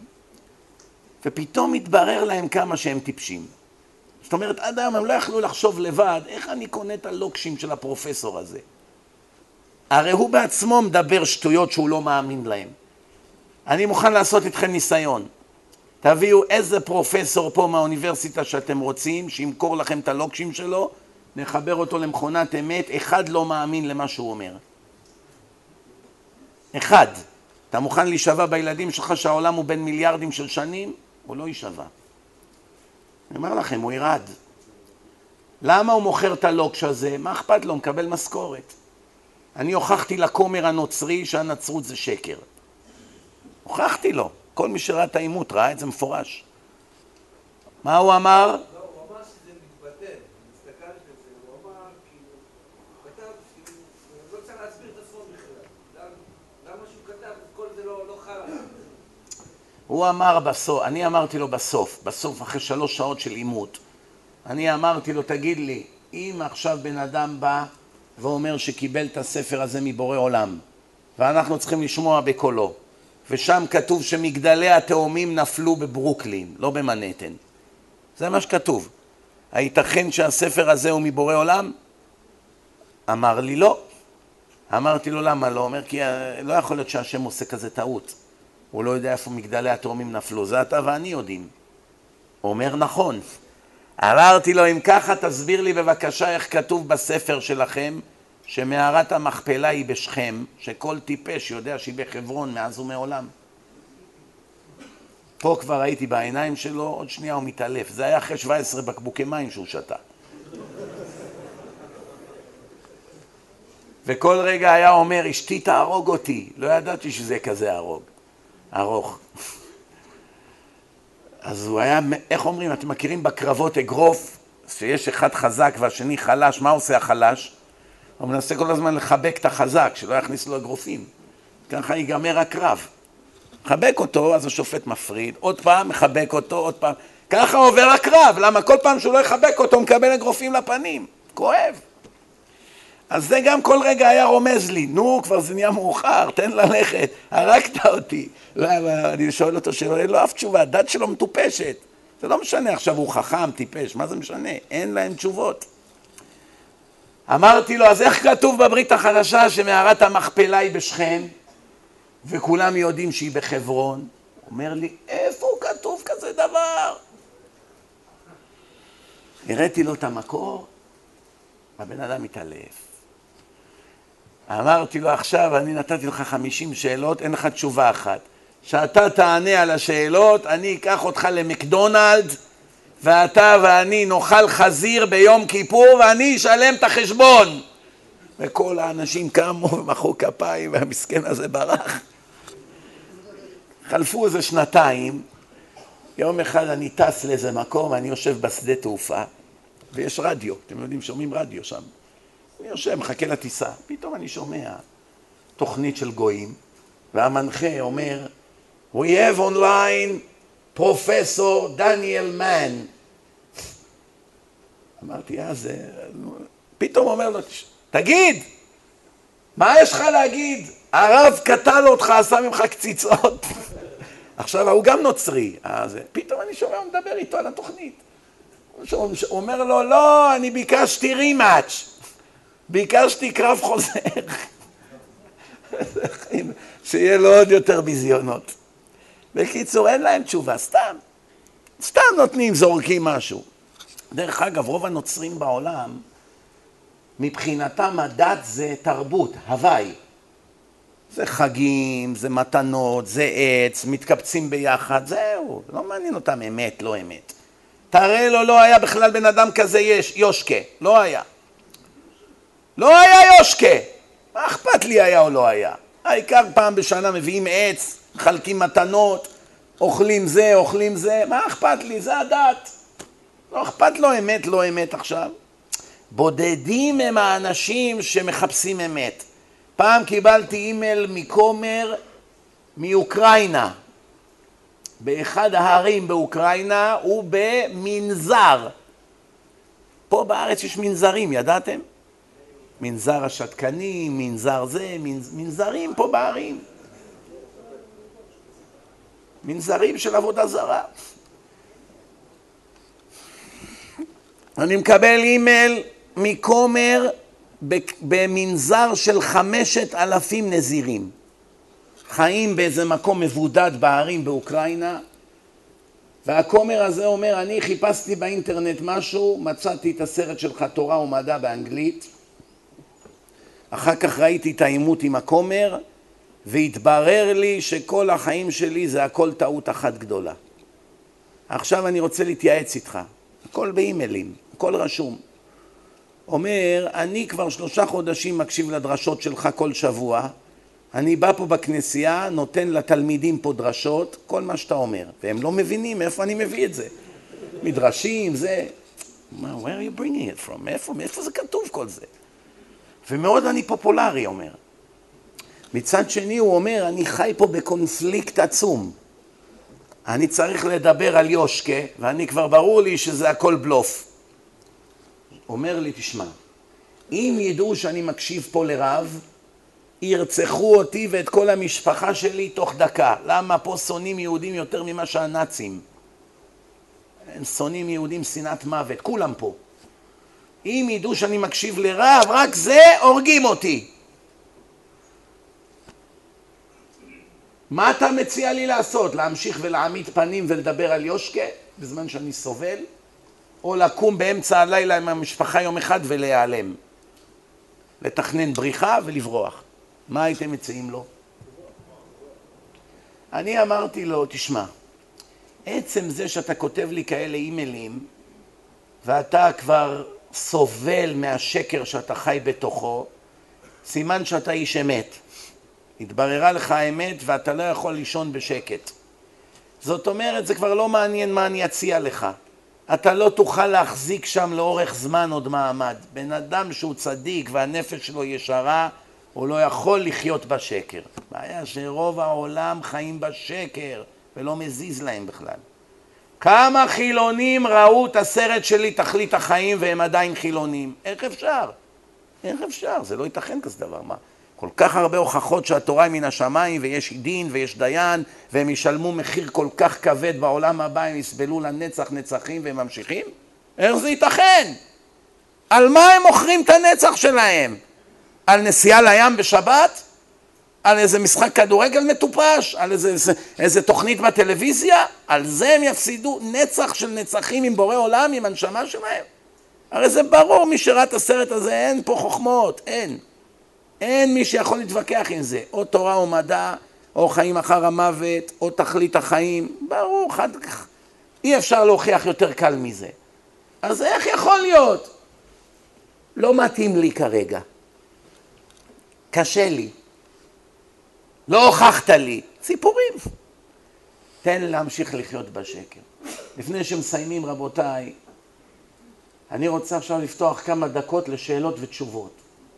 ופתאום התברר להם כמה שהם טיפשים. זאת אומרת, עד היום הם לא יכלו לחשוב לבד, איך אני קונה את הלוקשים של הפרופסור הזה? הרי הוא בעצמו מדבר שטויות שהוא לא מאמין להם. אני מוכן לעשות איתכם ניסיון. תביאו איזה פרופסור פה מהאוניברסיטה שאתם רוצים, שימכור לכם את הלוקשים שלו, נחבר אותו למכונת אמת, אחד לא מאמין למה שהוא אומר. אחד. אתה מוכן להישבע בילדים שלך שהעולם הוא בין מיליארדים של שנים? הוא לא יישבע. אני אומר לכם, הוא ירד. למה הוא מוכר את הלוקש הזה? מה אכפת לו? הוא מקבל משכורת. אני הוכחתי לכומר הנוצרי שהנצרות זה שקר. הוכחתי לו. כל מי שראה את העימות ראה את זה מפורש. מה הוא אמר? הוא אמר בסוף, אני אמרתי לו בסוף, בסוף אחרי שלוש שעות של עימות, אני אמרתי לו, תגיד לי, אם עכשיו בן אדם בא ואומר שקיבל את הספר הזה מבורא עולם, ואנחנו צריכים לשמוע בקולו, ושם כתוב שמגדלי התאומים נפלו בברוקלין, לא במנהטן. זה מה שכתוב. הייתכן שהספר הזה הוא מבורא עולם? אמר לי לא. אמרתי לו למה לא? אומר כי אה, לא יכול להיות שהשם עושה כזה טעות. הוא לא יודע איפה מגדלי התאומים נפלו, זה אתה ואני יודעים. אומר נכון. אמרתי לו אם ככה תסביר לי בבקשה איך כתוב בספר שלכם שמערת המכפלה היא בשכם, שכל טיפש יודע שהיא בחברון מאז ומעולם. פה כבר הייתי בעיניים שלו, עוד שנייה הוא מתעלף. זה היה אחרי 17 בקבוקי מים שהוא שתה. וכל רגע היה אומר, אשתי תהרוג אותי. לא ידעתי שזה כזה הרוג, ארוך. אז הוא היה, איך אומרים, אתם מכירים בקרבות אגרוף, שיש אחד חזק והשני חלש, מה עושה החלש? הוא מנסה כל הזמן לחבק את החזק, שלא יכניס לו אגרופים. ככה ייגמר הקרב. מחבק אותו, אז השופט מפריד, עוד פעם מחבק אותו, עוד פעם. ככה עובר הקרב, למה כל פעם שהוא לא יחבק אותו הוא מקבל אגרופים לפנים. כואב. אז זה גם כל רגע היה רומז לי, נו, כבר זה נהיה מאוחר, תן ללכת, הרגת אותי. אני שואל אותו שאלה, אין לו אף תשובה, הדת שלו מטופשת. זה לא משנה עכשיו הוא חכם, טיפש, מה זה משנה? אין להם תשובות. אמרתי לו, אז איך כתוב בברית החדשה שמערת המכפלה היא בשכם, וכולם יודעים שהיא בחברון? הוא אומר לי, איפה כתוב כזה דבר? הראיתי לו את המקור, הבן אדם התעלף. אמרתי לו, עכשיו אני נתתי לך חמישים שאלות, אין לך תשובה אחת. שאתה תענה על השאלות, אני אקח אותך למקדונלד, ואתה ואני נאכל חזיר ביום כיפור ואני אשלם את החשבון. וכל האנשים קמו ומחאו כפיים והמסכן הזה ברח. חלפו איזה שנתיים, יום אחד אני טס לאיזה מקום, אני יושב בשדה תעופה ויש רדיו, אתם יודעים, שומעים רדיו שם. אני יושב, מחכה לטיסה, פתאום אני שומע תוכנית של גויים והמנחה אומר We have online פרופסור דניאל מן. אמרתי, אה, זה... פתאום אומר לו, תגיד, מה יש לך להגיד? הרב קטל אותך, עשה ממך קציצות. עכשיו, הוא גם נוצרי. אז פתאום אני שומע, הוא מדבר איתו על התוכנית. הוא אומר לו, לא, אני ביקשתי רימאץ'. ביקשתי קרב חוזר. שיהיה לו עוד יותר ביזיונות. בקיצור, אין להם תשובה, סתם. סתם נותנים, זורקים משהו. דרך אגב, רוב הנוצרים בעולם, מבחינתם הדת זה תרבות, הוואי. זה חגים, זה מתנות, זה עץ, מתקבצים ביחד, זהו, לא מעניין אותם אמת, לא אמת. תראה לו, לא היה בכלל בן אדם כזה יש, יושקה, לא היה. לא היה יושקה. מה אכפת לי היה או לא היה? העיקר פעם בשנה מביאים עץ, מחלקים מתנות, אוכלים זה, אוכלים זה, מה אכפת לי? זה הדת. לא אכפת לו אמת, לא אמת עכשיו. בודדים הם האנשים שמחפשים אמת. פעם קיבלתי אימייל מכומר מאוקראינה. באחד ההרים באוקראינה ובמנזר. פה בארץ יש מנזרים, ידעתם? מנזר השתקנים, מנזר זה, מנזרים פה בערים. מנזרים של עבודה זרה. אני מקבל אימייל מכומר במנזר של חמשת אלפים נזירים. חיים באיזה מקום מבודד בערים באוקראינה, והכומר הזה אומר, אני חיפשתי באינטרנט משהו, מצאתי את הסרט שלך תורה ומדע באנגלית, אחר כך ראיתי את העימות עם הכומר, והתברר לי שכל החיים שלי זה הכל טעות אחת גדולה. עכשיו אני רוצה להתייעץ איתך, הכל באימיילים, הכל רשום. אומר, אני כבר שלושה חודשים מקשיב לדרשות שלך כל שבוע, אני בא פה בכנסייה, נותן לתלמידים פה דרשות, כל מה שאתה אומר, והם לא מבינים מאיפה אני מביא את זה. מדרשים, זה... מה, where are you bringing it from? מאיפה, מאיפה זה כתוב כל זה? ומאוד אני פופולרי, אומר. מצד שני הוא אומר, אני חי פה בקונפליקט עצום. אני צריך לדבר על יושקה, ואני כבר ברור לי שזה הכל בלוף. אומר לי, תשמע, אם ידעו שאני מקשיב פה לרב, ירצחו אותי ואת כל המשפחה שלי תוך דקה. למה פה שונאים יהודים יותר ממה שהנאצים? הם שונאים יהודים שנאת מוות, כולם פה. אם ידעו שאני מקשיב לרב, רק זה הורגים אותי. מה אתה מציע לי לעשות? להמשיך ולהעמיד פנים ולדבר על יושקה בזמן שאני סובל? או לקום באמצע הלילה עם המשפחה יום אחד ולהיעלם? לתכנן בריחה ולברוח. מה הייתם מציעים לו? אני אמרתי לו, תשמע, עצם זה שאתה כותב לי כאלה אימיילים ואתה כבר סובל מהשקר שאתה חי בתוכו, סימן שאתה איש אמת. התבררה לך האמת ואתה לא יכול לישון בשקט. זאת אומרת, זה כבר לא מעניין מה אני אציע לך. אתה לא תוכל להחזיק שם לאורך זמן עוד מעמד. בן אדם שהוא צדיק והנפש שלו ישרה, הוא לא יכול לחיות בשקר. בעיה שרוב העולם חיים בשקר ולא מזיז להם בכלל. כמה חילונים ראו את הסרט שלי תכלית החיים והם עדיין חילונים? איך אפשר? איך אפשר? זה לא ייתכן כזה דבר. מה? כל כך הרבה הוכחות שהתורה היא מן השמיים ויש דין ויש דיין והם ישלמו מחיר כל כך כבד בעולם הבא, הם יסבלו לנצח נצחים והם ממשיכים? איך זה ייתכן? על מה הם מוכרים את הנצח שלהם? על נסיעה לים בשבת? על איזה משחק כדורגל מטופש? על איזה, איזה, איזה תוכנית בטלוויזיה? על זה הם יפסידו נצח של נצחים עם בורא עולם, עם הנשמה שלהם? הרי זה ברור, מי שראה את הסרט הזה, אין פה חוכמות, אין. אין מי שיכול להתווכח עם זה. או תורה או מדע, או חיים אחר המוות, או תכלית החיים. ברור, חד... אי אפשר להוכיח יותר קל מזה. אז איך יכול להיות? לא מתאים לי כרגע. קשה לי. לא הוכחת לי. סיפורים. תן להמשיך לחיות בשקר. לפני שמסיימים, רבותיי, אני רוצה עכשיו לפתוח כמה דקות לשאלות ותשובות.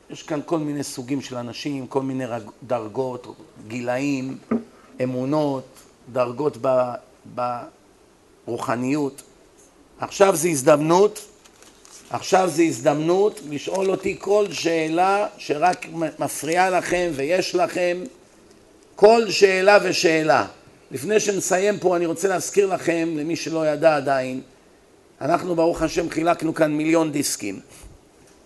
יש כאן כל מיני סוגים של אנשים, כל מיני דרגות, גילאים, אמונות, דרגות ברוחניות. עכשיו זו הזדמנות, עכשיו זו הזדמנות לשאול אותי כל שאלה שרק מפריעה לכם ויש לכם, כל שאלה ושאלה. לפני שנסיים פה אני רוצה להזכיר לכם, למי שלא ידע עדיין, אנחנו ברוך השם חילקנו כאן מיליון דיסקים.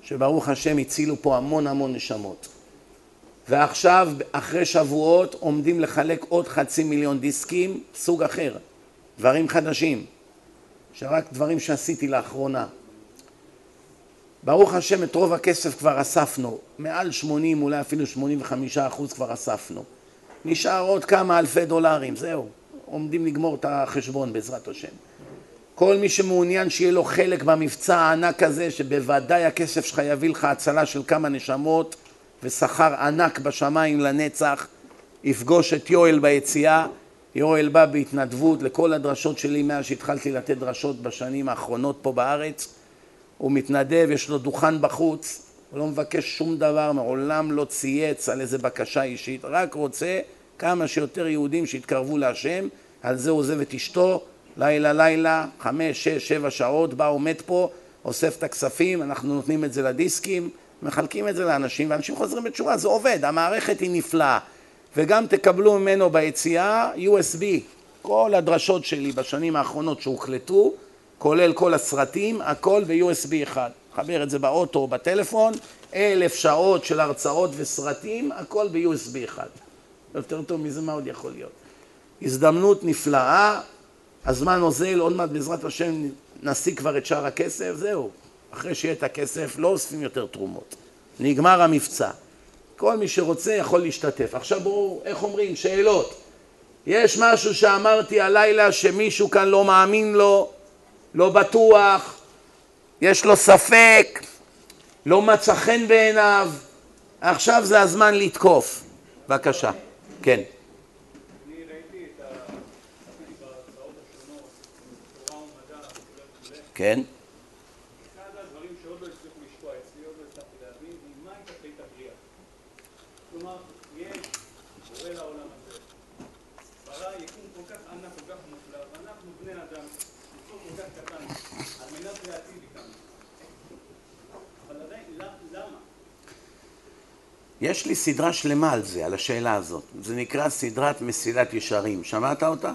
שברוך השם הצילו פה המון המון נשמות. ועכשיו, אחרי שבועות, עומדים לחלק עוד חצי מיליון דיסקים, סוג אחר, דברים חדשים, שרק דברים שעשיתי לאחרונה. ברוך השם, את רוב הכסף כבר אספנו, מעל 80, אולי אפילו 85 אחוז כבר אספנו. נשאר עוד כמה אלפי דולרים, זהו, עומדים לגמור את החשבון בעזרת השם. כל מי שמעוניין שיהיה לו חלק במבצע הענק הזה, שבוודאי הכסף שלך יביא לך הצלה של כמה נשמות ושכר ענק בשמיים לנצח, יפגוש את יואל ביציאה. יואל בא בהתנדבות לכל הדרשות שלי מאז שהתחלתי לתת דרשות בשנים האחרונות פה בארץ. הוא מתנדב, יש לו דוכן בחוץ, הוא לא מבקש שום דבר, מעולם לא צייץ על איזה בקשה אישית, רק רוצה כמה שיותר יהודים שיתקרבו להשם על זה עוזב את אשתו, לילה לילה, חמש, שש, שבע שעות, בא עומד פה, אוסף את הכספים, אנחנו נותנים את זה לדיסקים, מחלקים את זה לאנשים, ואנשים חוזרים בתשובה, זה עובד, המערכת היא נפלאה. וגם תקבלו ממנו ביציאה USB. כל הדרשות שלי בשנים האחרונות שהוחלטו, כולל כל הסרטים, הכל ב-USB אחד. חבר את זה באוטו או בטלפון, אלף שעות של הרצאות וסרטים, הכל ב-USB אחד. יותר טוב מזה מה עוד יכול להיות. הזדמנות נפלאה, הזמן אוזל, עוד מעט בעזרת השם נשיג כבר את שאר הכסף, זהו. אחרי שיהיה את הכסף לא אוספים יותר תרומות. נגמר המבצע. כל מי שרוצה יכול להשתתף. עכשיו בואו, איך אומרים? שאלות. יש משהו שאמרתי הלילה שמישהו כאן לא מאמין לו, לא בטוח, יש לו ספק, לא מצא חן בעיניו, עכשיו זה הזמן לתקוף. בבקשה. כן. כן. יש לי סדרה שלמה על זה, על השאלה הזאת. זה נקרא סדרת מסילת ישרים. שמעת אותה?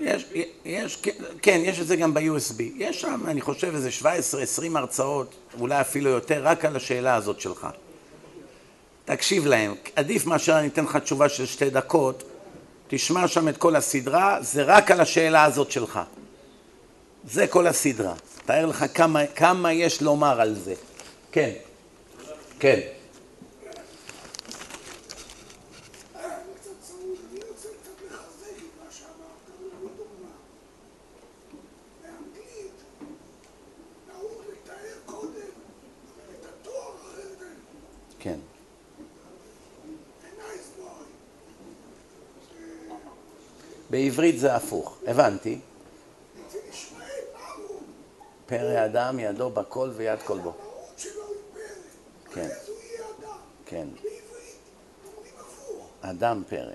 יש, יש, כן, יש את זה גם ב-USB. יש שם, אני חושב, איזה 17-20 הרצאות, אולי אפילו יותר, רק על השאלה הזאת שלך. תקשיב להם. עדיף מאשר אני אתן לך תשובה של שתי דקות, תשמע שם את כל הסדרה, זה רק על השאלה הזאת שלך. זה כל הסדרה. תאר לך כמה, כמה יש לומר על זה. כן. כן. כן. בעברית זה הפוך, הבנתי. פרא אדם ידו בכל ויד כל בו. כן. כן. אדם פרא.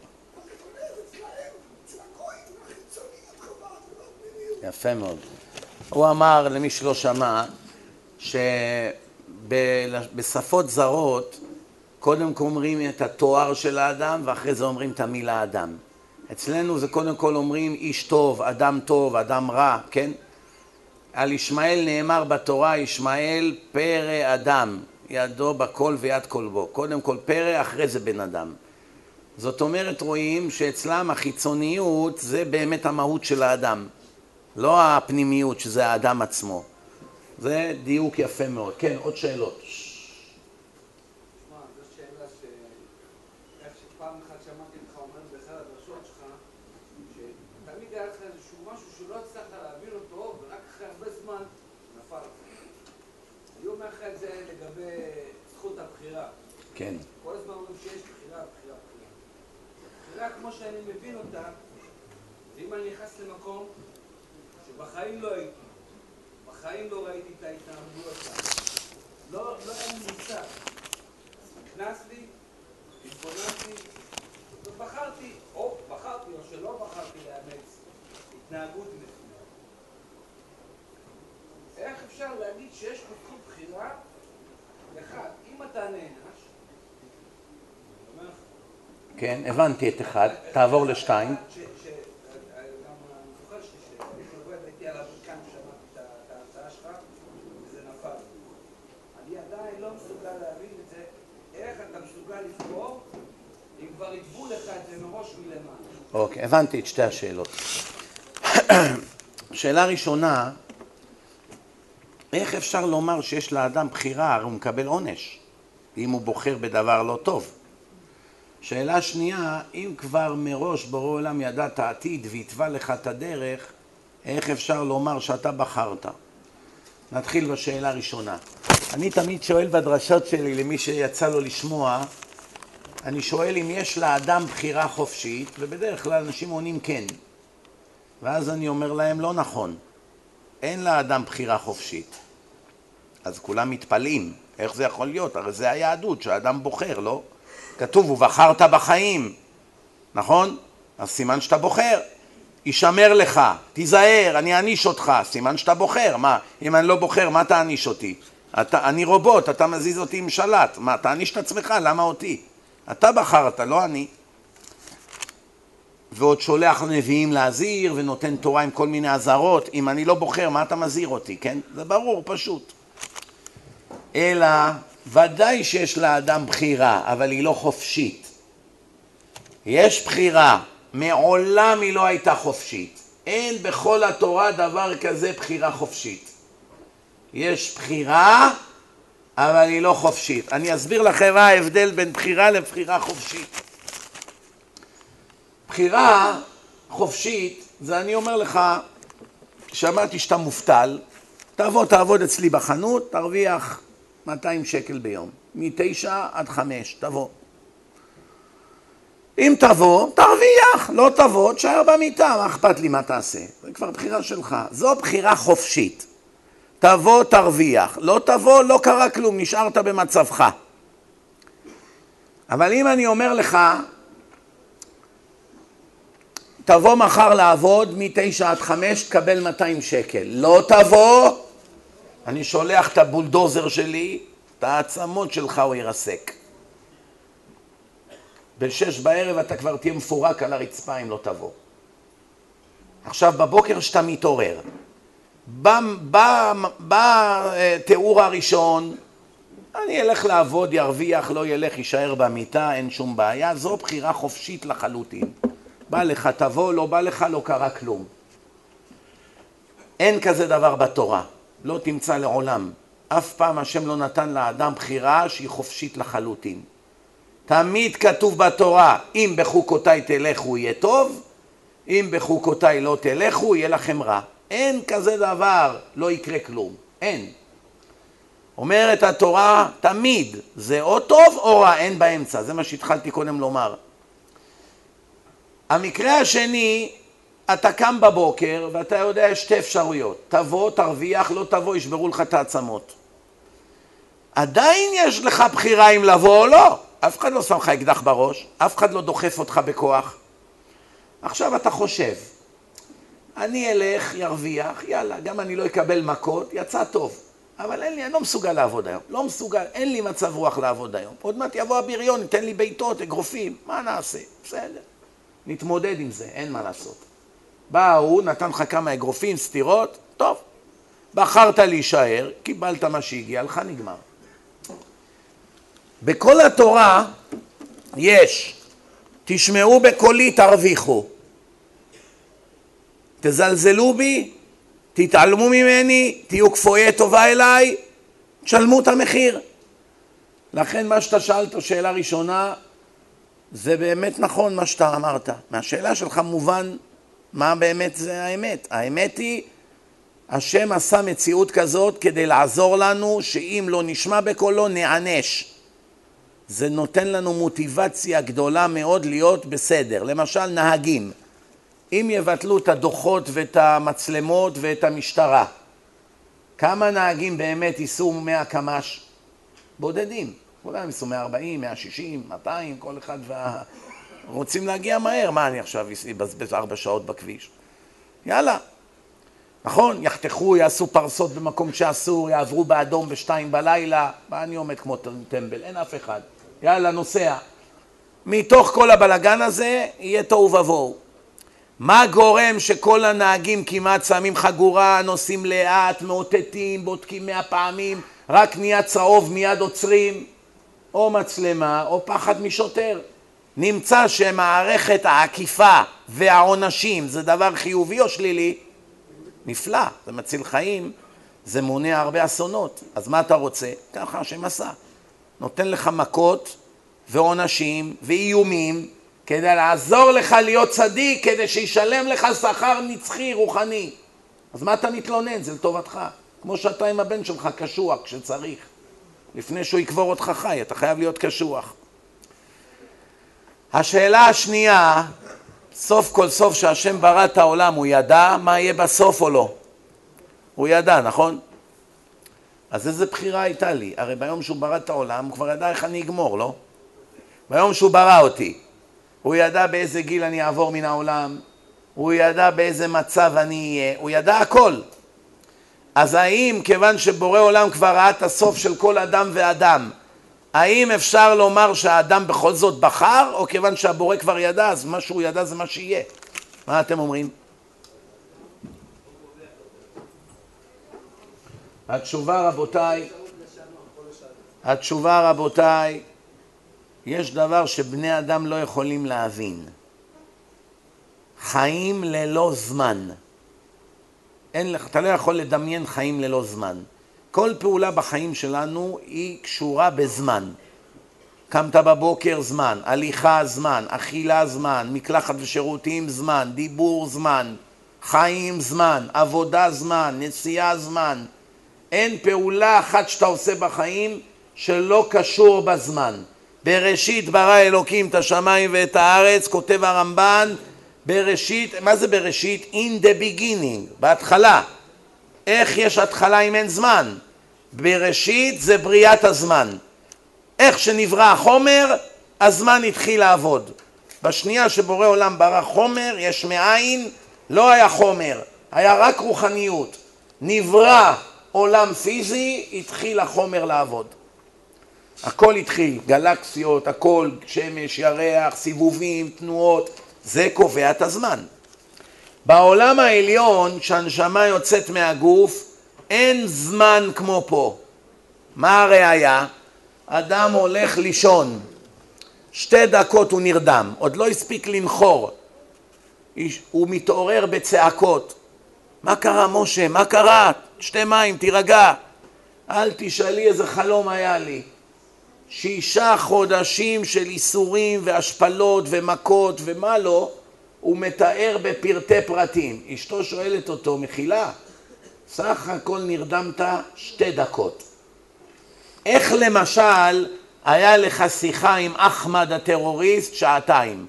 יפה מאוד. הוא אמר, למי שלא שמע, שבשפות זרות קודם כל אומרים את התואר של האדם ואחרי זה אומרים את המילה אדם. אצלנו זה קודם כל אומרים איש טוב, אדם טוב, אדם רע, כן? על ישמעאל נאמר בתורה, ישמעאל פרא אדם. ידו בכל ויד כל בו. קודם כל פרא, אחרי זה בן אדם. זאת אומרת, רואים שאצלם החיצוניות זה באמת המהות של האדם, לא הפנימיות שזה האדם עצמו. זה דיוק יפה מאוד. כן, עוד שאלות. כן. כל הזמן אומרים שיש בחירה, בחירה, בחירה. בחירה כמו שאני מבין אותה, זה אם אני נכנס למקום שבחיים לא הייתי, בחיים לא ראיתי את ההתנהגויות לא, לא היה לי מושג. נכנס לי, התבוננתי, ובחרתי, או בחרתי או שלא בחרתי לאמץ התנהגות מסוימת. איך אפשר להגיד שיש פה בחירה? אחד, אם אתה נהנש, כן, הבנתי את אחד, תעבור לשתיים. אוקיי, הבנתי את שתי השאלות. שאלה ראשונה, איך אפשר לומר שיש לאדם בחירה, הרי הוא מקבל עונש, אם הוא בוחר בדבר לא טוב. שאלה שנייה, אם כבר מראש בורא עולם ידע את העתיד והתווה לך את הדרך, איך אפשר לומר שאתה בחרת? נתחיל בשאלה הראשונה. אני תמיד שואל בדרשות שלי למי שיצא לו לשמוע, אני שואל אם יש לאדם בחירה חופשית, ובדרך כלל אנשים עונים כן. ואז אני אומר להם, לא נכון, אין לאדם בחירה חופשית. אז כולם מתפלאים, איך זה יכול להיות? הרי זה היהדות, שהאדם בוחר, לא? כתוב, ובחרת בחיים, נכון? אז סימן שאתה בוחר. יישמר לך, תיזהר, אני אעניש אותך, סימן שאתה בוחר, מה, אם אני לא בוחר, מה תעניש אותי? אתה, אני רובוט, אתה מזיז אותי עם שלט, מה, תעניש את עצמך, למה אותי? אתה בחרת, לא אני. ועוד שולח נביאים להזהיר, ונותן תורה עם כל מיני אזהרות, אם אני לא בוחר, מה אתה מזהיר אותי, כן? זה ברור, פשוט. אלא, ודאי שיש לאדם בחירה, אבל היא לא חופשית. יש בחירה, מעולם היא לא הייתה חופשית. אין בכל התורה דבר כזה בחירה חופשית. יש בחירה, אבל היא לא חופשית. אני אסביר לכם מה ההבדל בין בחירה לבחירה חופשית. בחירה חופשית, זה אני אומר לך, שמעתי שאתה מובטל, תבוא תעבוד אצלי בחנות, תרוויח 200 שקל ביום, מתשע עד חמש, תבוא. אם תבוא, תרוויח, לא תבוא, תשאר במיטה, מה אכפת לי מה תעשה? זה כבר בחירה שלך. זו בחירה חופשית. תבוא, תרוויח. לא תבוא, לא קרה כלום, נשארת במצבך. אבל אם אני אומר לך, תבוא מחר לעבוד מתשע עד חמש, תקבל 200 שקל. לא תבוא, אני שולח את הבולדוזר שלי, את העצמות שלך הוא ירסק. בשש בערב אתה כבר תהיה מפורק על הרצפה אם לא תבוא. עכשיו בבוקר שאתה מתעורר, בתיאור הראשון, אני אלך לעבוד, ירוויח, לא ילך, יישאר במיטה, אין שום בעיה, זו בחירה חופשית לחלוטין. בא לך תבוא, לא בא לך, לא קרה כלום. אין כזה דבר בתורה, לא תמצא לעולם. אף פעם השם לא נתן לאדם בחירה שהיא חופשית לחלוטין. תמיד כתוב בתורה, אם בחוקותיי תלכו יהיה טוב, אם בחוקותיי לא תלכו יהיה לכם רע. אין כזה דבר, לא יקרה כלום. אין. אומרת התורה תמיד, זה או טוב או רע, אין באמצע. זה מה שהתחלתי קודם לומר. המקרה השני, אתה קם בבוקר ואתה יודע יש שתי אפשרויות. תבוא, תרוויח, לא תבוא, ישברו לך את העצמות. עדיין יש לך בחירה אם לבוא או לא. אף אחד לא שם לך אקדח בראש, אף אחד לא דוחף אותך בכוח. עכשיו אתה חושב, אני אלך, ירוויח, יאללה, גם אני לא אקבל מכות, יצא טוב. אבל אין לי, אני לא מסוגל לעבוד היום. לא מסוגל, אין לי מצב רוח לעבוד היום. עוד מעט יבוא הבריון, ייתן לי בעיטות, אגרופים, מה נעשה? בסדר. נתמודד עם זה, אין מה לעשות. בא ההוא, נתן לך כמה אגרופים, סטירות, טוב. בחרת להישאר, קיבלת מה שהגיע לך, נגמר. בכל התורה יש, תשמעו בקולי תרוויחו, תזלזלו בי, תתעלמו ממני, תהיו כפויי טובה אליי, תשלמו את המחיר. לכן מה שאתה שאלת, שאלה ראשונה, זה באמת נכון מה שאתה אמרת. מהשאלה שלך מובן מה באמת זה האמת. האמת היא, השם עשה מציאות כזאת כדי לעזור לנו שאם לא נשמע בקולו נענש. זה נותן לנו מוטיבציה גדולה מאוד להיות בסדר. למשל נהגים, אם יבטלו את הדוחות ואת המצלמות ואת המשטרה, כמה נהגים באמת ייסעו 100 קמ"ש? בודדים. כולם ייסעו 140, 160, 200, כל אחד וה... רוצים להגיע מהר, מה אני עכשיו אבזבז ארבע שעות בכביש? יאללה. נכון, יחתכו, יעשו פרסות במקום שאסור, יעברו באדום בשתיים בלילה, מה אני עומד כמו טמבל? אין אף אחד. יאללה, נוסע. מתוך כל הבלגן הזה יהיה תוהו ובוהו. מה גורם שכל הנהגים כמעט שמים חגורה, נוסעים לאט, מאותתים, בודקים מאה פעמים, רק נהיה צהוב מיד עוצרים? או מצלמה או פחד משוטר. נמצא שמערכת העקיפה והעונשים זה דבר חיובי או שלילי? נפלא, זה מציל חיים, זה מונע הרבה אסונות. אז מה אתה רוצה? ככה השם עשה. נותן לך מכות ועונשים ואיומים כדי לעזור לך להיות צדיק, כדי שישלם לך שכר נצחי, רוחני. אז מה אתה מתלונן? זה לטובתך. כמו שאתה עם הבן שלך קשוח כשצריך. לפני שהוא יקבור אותך חי, אתה חייב להיות קשוח. השאלה השנייה, סוף כל סוף שהשם ברא את העולם, הוא ידע מה יהיה בסוף או לא? הוא ידע, נכון? אז איזה בחירה הייתה לי? הרי ביום שהוא ברא את העולם, הוא כבר ידע איך אני אגמור, לא? ביום שהוא ברא אותי. הוא ידע באיזה גיל אני אעבור מן העולם, הוא ידע באיזה מצב אני אהיה, הוא ידע הכל. אז האם כיוון שבורא עולם כבר ראה את הסוף של כל אדם ואדם, האם אפשר לומר שהאדם בכל זאת בחר, או כיוון שהבורא כבר ידע, אז מה שהוא ידע זה מה שיהיה? מה אתם אומרים? התשובה רבותיי, התשובה רבותיי, יש דבר שבני אדם לא יכולים להבין. חיים ללא זמן. אין לך, אתה לא יכול לדמיין חיים ללא זמן. כל פעולה בחיים שלנו היא קשורה בזמן. קמת בבוקר זמן, הליכה זמן, אכילה זמן, מקלחת ושירותים זמן, דיבור זמן, חיים זמן, עבודה זמן, נסיעה זמן. אין פעולה אחת שאתה עושה בחיים שלא קשור בזמן. בראשית ברא אלוקים את השמיים ואת הארץ, כותב הרמב"ן, בראשית, מה זה בראשית? In the beginning, בהתחלה. איך יש התחלה אם אין זמן? בראשית זה בריאת הזמן. איך שנברא החומר, הזמן התחיל לעבוד. בשנייה שבורא עולם ברא חומר, יש מאין, לא היה חומר, היה רק רוחניות. נברא עולם פיזי, התחיל החומר לעבוד. הכל התחיל, גלקסיות, הכל, שמש, ירח, סיבובים, תנועות, זה קובע את הזמן. בעולם העליון, כשהנשמה יוצאת מהגוף, אין זמן כמו פה. מה הראיה? אדם הולך לישון, שתי דקות הוא נרדם, עוד לא הספיק לנחור, הוא מתעורר בצעקות. מה קרה משה? מה קרה? שתי מים, תירגע. אל תשאלי איזה חלום היה לי. שישה חודשים של איסורים והשפלות ומכות ומה לא, הוא מתאר בפרטי פרטים. אשתו שואלת אותו, מחילה, סך הכל נרדמת שתי דקות. איך למשל היה לך שיחה עם אחמד הטרוריסט שעתיים?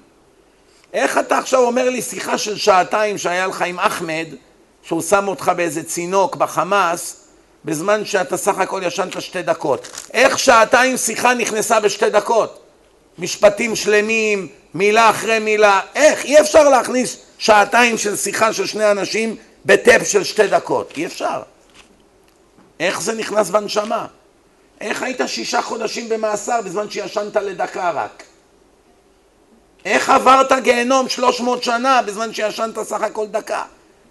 איך אתה עכשיו אומר לי שיחה של שעתיים שהיה לך עם אחמד, שהוא שם אותך באיזה צינוק בחמאס, בזמן שאתה סך הכל ישנת שתי דקות. איך שעתיים שיחה נכנסה בשתי דקות? משפטים שלמים, מילה אחרי מילה, איך? אי אפשר להכניס שעתיים של שיחה של שני אנשים בטאפ של שתי דקות, אי אפשר. איך זה נכנס בנשמה? איך היית שישה חודשים במאסר בזמן שישנת לדקה רק? איך עברת גיהנום שלוש מאות שנה בזמן שישנת סך הכל דקה?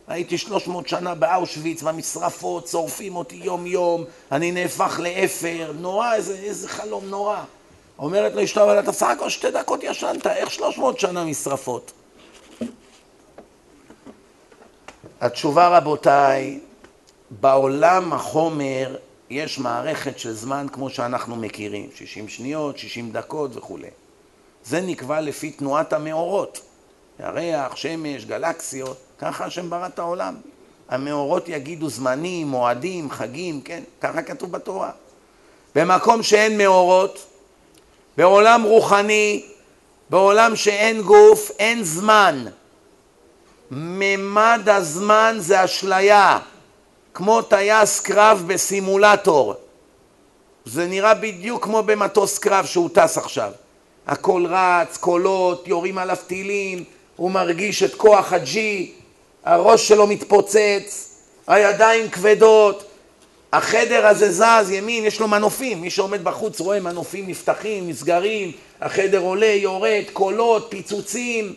הייתי שלוש מאות שנה באושוויץ, במשרפות, שורפים אותי יום יום, אני נהפך לאפר, נורא, איזה, איזה חלום נורא. אומרת לו אשתו, אבל אתה סך הכל שתי דקות ישנת, איך שלוש מאות שנה משרפות? התשובה רבותיי, בעולם החומר יש מערכת של זמן כמו שאנחנו מכירים, 60 שניות, 60 דקות וכולי. זה נקבע לפי תנועת המאורות, ירח, שמש, גלקסיות, ככה השם ברא את העולם. המאורות יגידו זמנים, מועדים, חגים, כן, ככה כתוב בתורה. במקום שאין מאורות, בעולם רוחני, בעולם שאין גוף, אין זמן. ממד הזמן זה אשליה, כמו טייס קרב בסימולטור. זה נראה בדיוק כמו במטוס קרב שהוא טס עכשיו. הכל רץ, קולות, יורים עליו טילים, הוא מרגיש את כוח הג'י, הראש שלו מתפוצץ, הידיים כבדות, החדר הזה זז ימין, יש לו מנופים, מי שעומד בחוץ רואה מנופים נפתחים, נסגרים, החדר עולה, יורד, קולות, פיצוצים,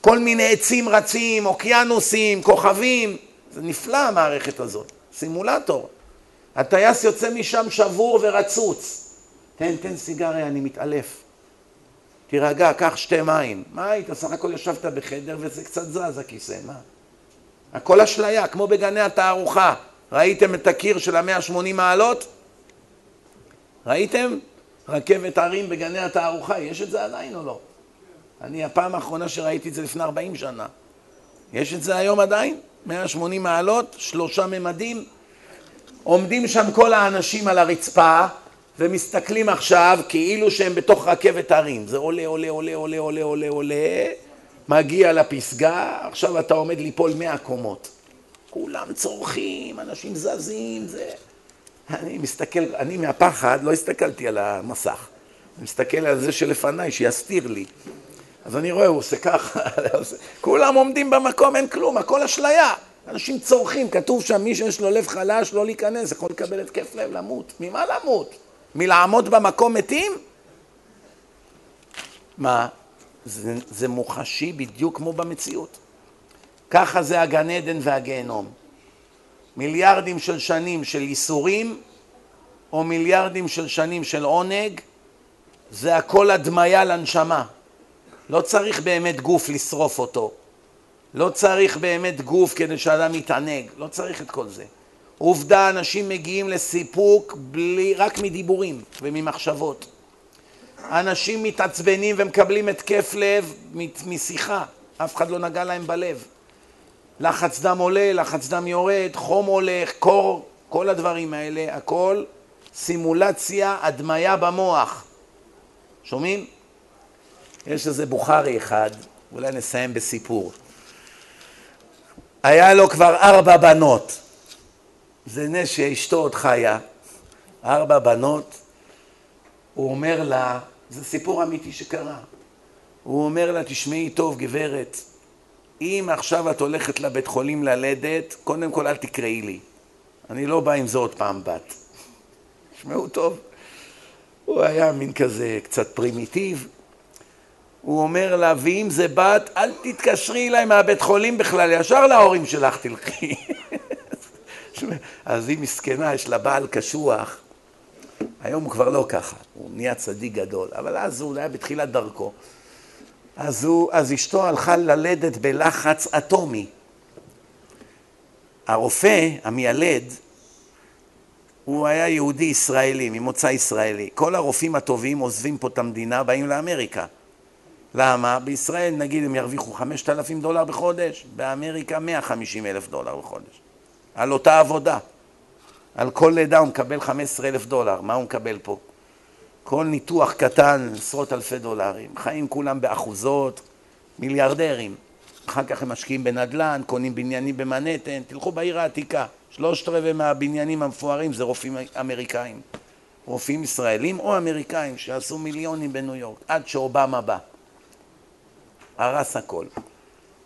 כל מיני עצים רצים, אוקיינוסים, כוכבים, זה נפלא המערכת הזאת, סימולטור. הטייס יוצא משם שבור ורצוץ. תן, תן סיגריה, אני מתעלף. תירגע, קח שתי מים. מה היית? סך הכל ישבת בחדר וזה קצת זז הכיסא, מה? הכל אשליה, כמו בגני התערוכה. ראיתם את הקיר של המאה שמונים מעלות? ראיתם? רכבת הרים בגני התערוכה, יש את זה עדיין או לא? אני הפעם האחרונה שראיתי את זה לפני 40 שנה. יש את זה היום עדיין? 180 מעלות, שלושה ממדים. עומדים שם כל האנשים על הרצפה ומסתכלים עכשיו כאילו שהם בתוך רכבת הרים. זה עולה, עולה, עולה, עולה, עולה, עולה, עולה, מגיע לפסגה, עכשיו אתה עומד ליפול מאה קומות. כולם צורכים, אנשים זזים, זה... אני מסתכל, אני מהפחד לא הסתכלתי על המסך. אני מסתכל על זה שלפניי, שיסתיר לי. אז אני רואה, הוא עושה ככה, כולם עומדים במקום, אין כלום, הכל אשליה. אנשים צורכים, כתוב שם, מי שיש לו לב חלש, לא להיכנס, יכול לקבל התקף לב, למות. ממה למות? מלעמוד במקום מתים? מה? זה, זה מוחשי בדיוק כמו במציאות. ככה זה הגן עדן והגיהנום. מיליארדים של שנים של ייסורים, או מיליארדים של שנים של עונג, זה הכל הדמיה לנשמה. לא צריך באמת גוף לשרוף אותו. לא צריך באמת גוף כדי שאדם יתענג. לא צריך את כל זה. עובדה, אנשים מגיעים לסיפוק בלי, רק מדיבורים וממחשבות. אנשים מתעצבנים ומקבלים התקף לב משיחה, אף אחד לא נגע להם בלב. לחץ דם עולה, לחץ דם יורד, חום הולך, קור, כל הדברים האלה, הכל סימולציה, הדמיה במוח. שומעים? יש איזה בוכרי אחד, אולי נסיים בסיפור. היה לו כבר ארבע בנות. זה נס שאשתו עוד חיה. ארבע בנות. הוא אומר לה, זה סיפור אמיתי שקרה. הוא אומר לה, תשמעי טוב, גברת, אם עכשיו את הולכת לבית חולים ללדת, קודם כל אל תקראי לי. אני לא בא עם זה עוד פעם בת. תשמעו טוב. הוא היה מין כזה קצת פרימיטיב. הוא אומר לה, ואם זה בת, אל תתקשרי אליי מהבית חולים בכלל, ישר להורים שלך תלכי. אז היא מסכנה, יש לה בעל קשוח. היום הוא כבר לא ככה, הוא נהיה צדיק גדול, אבל אז הוא היה בתחילת דרכו. אז, הוא, אז אשתו הלכה ללדת בלחץ אטומי. הרופא, המיילד, הוא היה יהודי ישראלי, ממוצא ישראלי. כל הרופאים הטובים עוזבים פה את המדינה, באים לאמריקה. למה? בישראל נגיד הם ירוויחו 5,000 דולר בחודש, באמריקה 150 אלף דולר בחודש. על אותה עבודה. על כל לידה הוא מקבל 15 אלף דולר, מה הוא מקבל פה? כל ניתוח קטן, עשרות אלפי דולרים. חיים כולם באחוזות, מיליארדרים. אחר כך הם משקיעים בנדל"ן, קונים בניינים במנהטן, תלכו בעיר העתיקה. שלושת רבעי מהבניינים המפוארים זה רופאים אמריקאים. רופאים ישראלים או אמריקאים שעשו מיליונים בניו יורק, עד שאובמה בא. הרס הכל.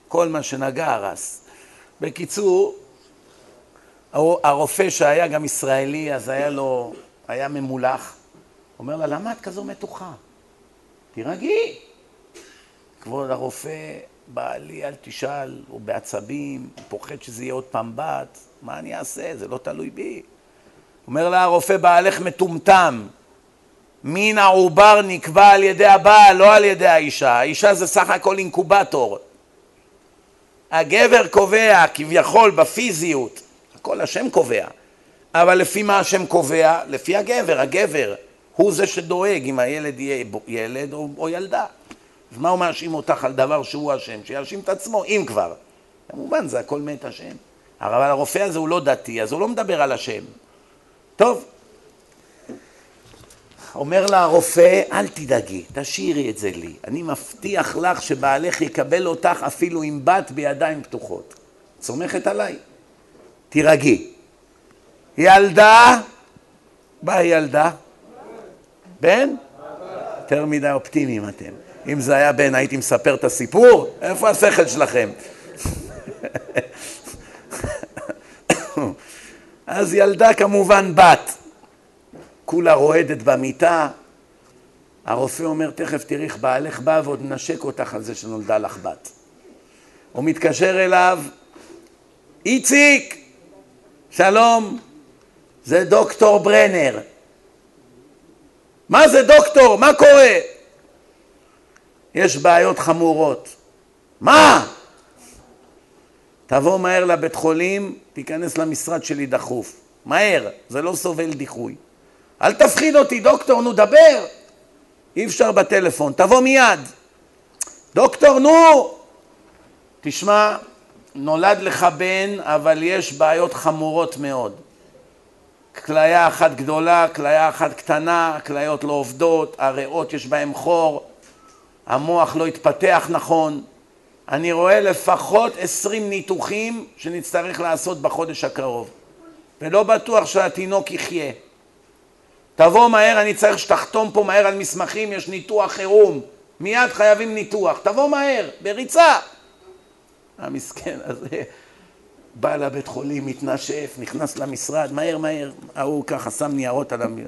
כל מה שנגע הרס. בקיצור, הרופא שהיה גם ישראלי, אז היה לו, היה ממולח, אומר לה, למה את כזו מתוחה? תירגעי. כבוד הרופא, בעלי, אל תשאל, הוא בעצבים, הוא פוחד שזה יהיה עוד פעם בת, מה אני אעשה? זה לא תלוי בי. אומר לה הרופא, בעלך מטומטם. מין העובר נקבע על ידי הבעל, לא על ידי האישה. האישה זה סך הכל אינקובטור. הגבר קובע כביכול בפיזיות, הכל השם קובע, אבל לפי מה השם קובע? לפי הגבר, הגבר הוא זה שדואג אם הילד יהיה ילד או, או ילדה. אז מה הוא מאשים אותך על דבר שהוא אשם? שיאשים את עצמו, אם כבר. כמובן זה הכל מת השם. אבל הרופא הזה הוא לא דתי, אז הוא לא מדבר על השם. טוב, אומר לה הרופא, אל תדאגי, תשאירי את זה לי. אני מבטיח לך שבעלך יקבל אותך אפילו עם בת בידיים פתוחות. סומכת עליי? תירגעי. ילדה, באה ילדה? בן? יותר מדי אופטימיים אתם. אם זה היה בן, הייתי מספר את הסיפור? איפה השכל שלכם? אז ילדה כמובן בת. כולה רועדת במיטה. הרופא אומר, תכף תראי איך בעלך בא ועוד נשק אותך על זה שנולדה לך בת. הוא מתקשר אליו, איציק, שלום, זה דוקטור ברנר. מה זה דוקטור? מה קורה? יש בעיות חמורות. מה? תבוא מהר לבית חולים, תיכנס למשרד שלי דחוף. מהר, זה לא סובל דיחוי. אל תפחיד אותי, דוקטור, נו דבר. אי אפשר בטלפון, תבוא מיד. דוקטור, נו! תשמע, נולד לך בן, אבל יש בעיות חמורות מאוד. כליה אחת גדולה, כליה אחת קטנה, כליות לא עובדות, הריאות יש בהן חור, המוח לא התפתח נכון. אני רואה לפחות עשרים ניתוחים שנצטרך לעשות בחודש הקרוב, ולא בטוח שהתינוק יחיה. תבוא מהר, אני צריך שתחתום פה מהר על מסמכים, יש ניתוח חירום, מיד חייבים ניתוח, תבוא מהר, בריצה. המסכן הזה בא לבית חולים, מתנשף, נכנס למשרד, מהר מהר, ההוא ככה שם ניירות על המ...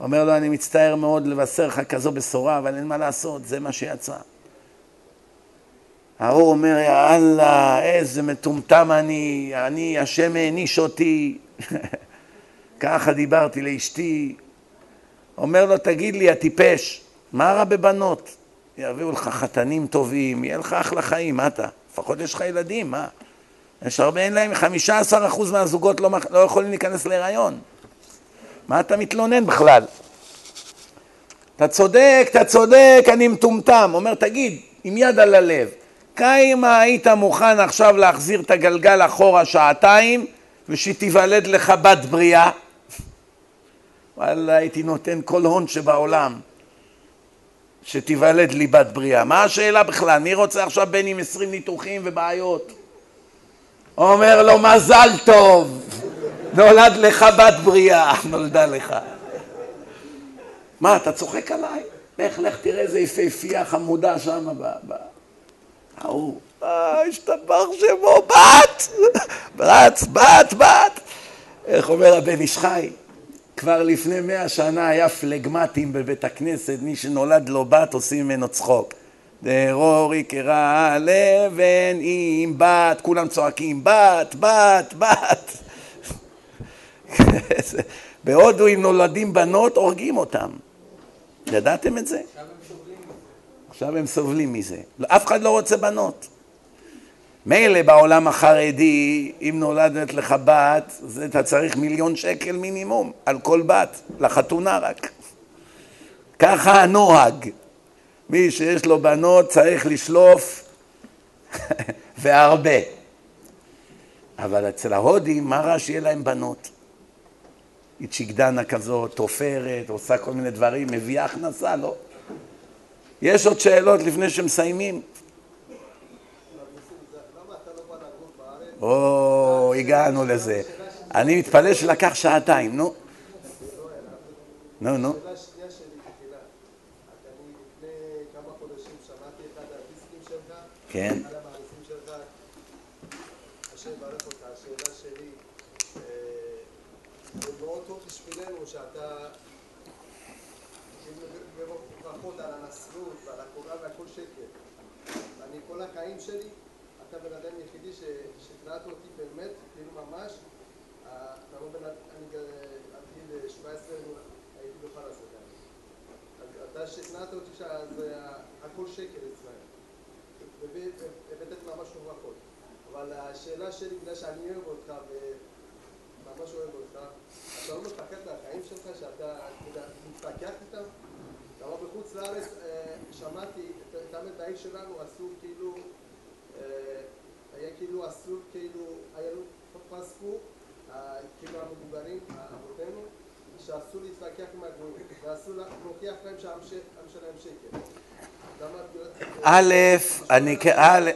אומר לו, אני מצטער מאוד לבשר לך כזו בשורה, אבל אין מה לעשות, זה מה שיצא. ההוא אומר, יאללה, איזה מטומטם אני, אני, השם העניש אותי. ככה דיברתי לאשתי. אומר לו, תגיד לי, הטיפש, מה רע בבנות? יביאו לך חתנים טובים, יהיה לך אחלה חיים, מה אתה? לפחות יש לך ילדים, מה? יש הרבה, אין להם, 15% מהזוגות לא, לא יכולים להיכנס להיריון. מה אתה מתלונן בכלל? אתה צודק, אתה צודק, אני מטומטם. אומר, תגיד, עם יד על הלב, כמה היית מוכן עכשיו להחזיר את הגלגל אחורה שעתיים ושתיוולד לך בת בריאה? וואלה, הייתי נותן כל הון שבעולם שתיוולד לי בת בריאה. מה השאלה בכלל? מי רוצה עכשיו בן עם עשרים ניתוחים ובעיות? אומר לו, מזל טוב, נולד לך בת בריאה, נולדה לך. מה, אתה צוחק עליי? לך, לך תראה איזה יפהפייה חמודה שם ב... ההוא, אה, השתבח שמו, בת! בת, בת, בת! איך אומר הבן איש חי? כבר לפני מאה שנה היה פלגמטים בבית הכנסת, מי שנולד לו בת עושים ממנו צחוק. דרורי קרא לבן עם בת, כולם צועקים בת, בת, בת. בהודו אם נולדים בנות הורגים אותם. ידעתם את זה? עכשיו הם סובלים מזה. אף אחד לא רוצה בנות. מילא בעולם החרדי, אם נולדת לך בת, זה אתה צריך מיליון שקל מינימום על כל בת, לחתונה רק. ככה הנוהג. מי שיש לו בנות צריך לשלוף והרבה. אבל אצל ההודים, מה רע שיהיה להם בנות? היא צ'יגדנה כזאת, תופרת, עושה כל מיני דברים, מביאה הכנסה, לא? יש עוד שאלות לפני שמסיימים? או, הגענו לזה. אני מתפלא שלקח שעתיים, נו. נו, נו. כן. שכנעת אותי שזה הכל שקר אצלם. הבאת ממש הוכחות. אבל השאלה שלי, בגלל שאני אוהב אותך וממש אוהב אותך, אתה לא מפחד מהחיים שלך, שאתה מתווכח איתם? אבל בחוץ לארץ שמעתי, תמיד בעיר שלנו אסור כאילו, היה כאילו אסור, כאילו, היה פסקו, כאילו המבוגרים, אבותינו, שאסור להתווכח עם הגויים, ואסור להוכיח להם שהעם שלהם שקר. א', אני,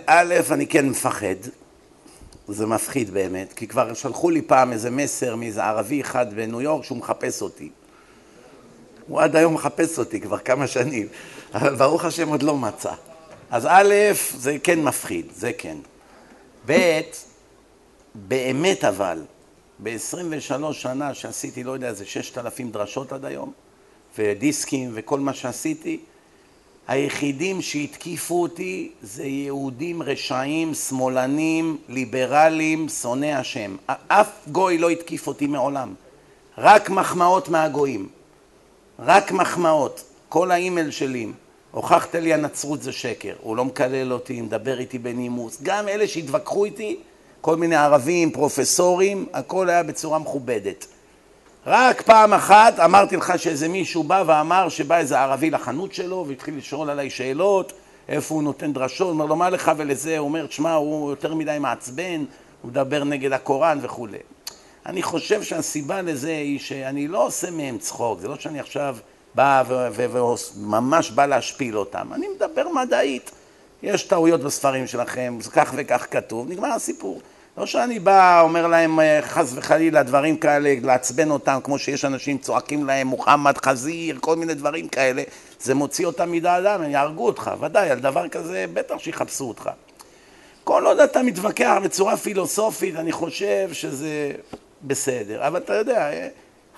א', אני כן מפחד, זה מפחיד באמת, כי כבר שלחו לי פעם איזה מסר מאיזה ערבי אחד בניו יורק שהוא מחפש אותי. הוא עד היום מחפש אותי כבר כמה שנים, אבל ברוך השם עוד לא מצא. אז א', זה כן מפחיד, זה כן. ב', באמת אבל, ב-23 שנה שעשיתי, לא יודע, איזה 6,000 דרשות עד היום, ודיסקים וכל מה שעשיתי, היחידים שהתקיפו אותי זה יהודים רשעים, שמאלנים, ליברלים, שונאי השם. אף גוי לא התקיף אותי מעולם. רק מחמאות מהגויים. רק מחמאות. כל האימייל שלי, הוכחת לי הנצרות זה שקר. הוא לא מקלל אותי, מדבר איתי בנימוס. גם אלה שהתווכחו איתי, כל מיני ערבים, פרופסורים, הכל היה בצורה מכובדת. רק פעם אחת אמרתי לך שאיזה מישהו בא ואמר שבא איזה ערבי לחנות שלו והתחיל לשאול עליי שאלות, איפה הוא נותן דרשות, אומר לו מה לך ולזה, הוא אומר, תשמע, הוא יותר מדי מעצבן, הוא מדבר נגד הקוראן וכולי. אני חושב שהסיבה לזה היא שאני לא עושה מהם צחוק, זה לא שאני עכשיו בא וממש בא להשפיל אותם, אני מדבר מדעית. יש טעויות בספרים שלכם, כך וכך כתוב, נגמר הסיפור. לא שאני בא, אומר להם אה, חס וחלילה דברים כאלה, לעצבן אותם, כמו שיש אנשים צועקים להם מוחמד חזיר, כל מיני דברים כאלה, זה מוציא אותם מדעתם, הם יהרגו אותך, ודאי, על דבר כזה בטח שיחפשו אותך. כל עוד אתה מתווכח בצורה פילוסופית, אני חושב שזה בסדר. אבל אתה יודע, אה,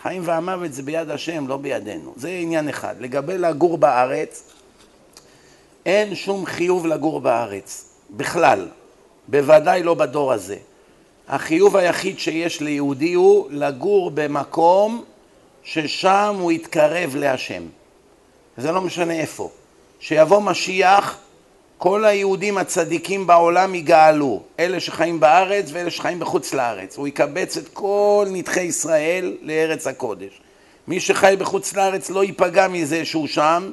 חיים והמוות זה ביד השם, לא בידינו. זה עניין אחד. לגבי לגור בארץ, אין שום חיוב לגור בארץ, בכלל. בוודאי לא בדור הזה. החיוב היחיד שיש ליהודי הוא לגור במקום ששם הוא יתקרב להשם. זה לא משנה איפה. שיבוא משיח, כל היהודים הצדיקים בעולם יגאלו, אלה שחיים בארץ ואלה שחיים בחוץ לארץ. הוא יקבץ את כל נדחי ישראל לארץ הקודש. מי שחי בחוץ לארץ לא ייפגע מזה שהוא שם,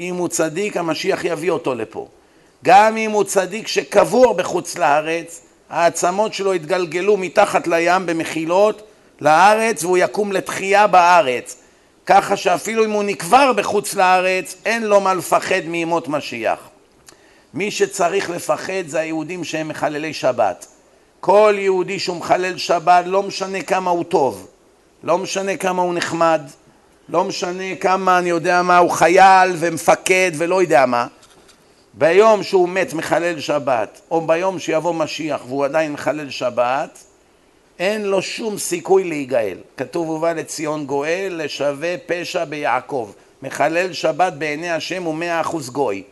אם הוא צדיק המשיח יביא אותו לפה. גם אם הוא צדיק שקבור בחוץ לארץ, העצמות שלו יתגלגלו מתחת לים במחילות לארץ והוא יקום לתחייה בארץ. ככה שאפילו אם הוא נקבר בחוץ לארץ, אין לו מה לפחד מימות משיח. מי שצריך לפחד זה היהודים שהם מחללי שבת. כל יהודי שהוא מחלל שבת, לא משנה כמה הוא טוב, לא משנה כמה הוא נחמד, לא משנה כמה, אני יודע מה, הוא חייל ומפקד ולא יודע מה, ביום שהוא מת מחלל שבת, או ביום שיבוא משיח והוא עדיין מחלל שבת, אין לו שום סיכוי להיגאל. כתוב ובא לציון גואל לשווה פשע ביעקב. מחלל שבת בעיני השם הוא מאה אחוז גוי.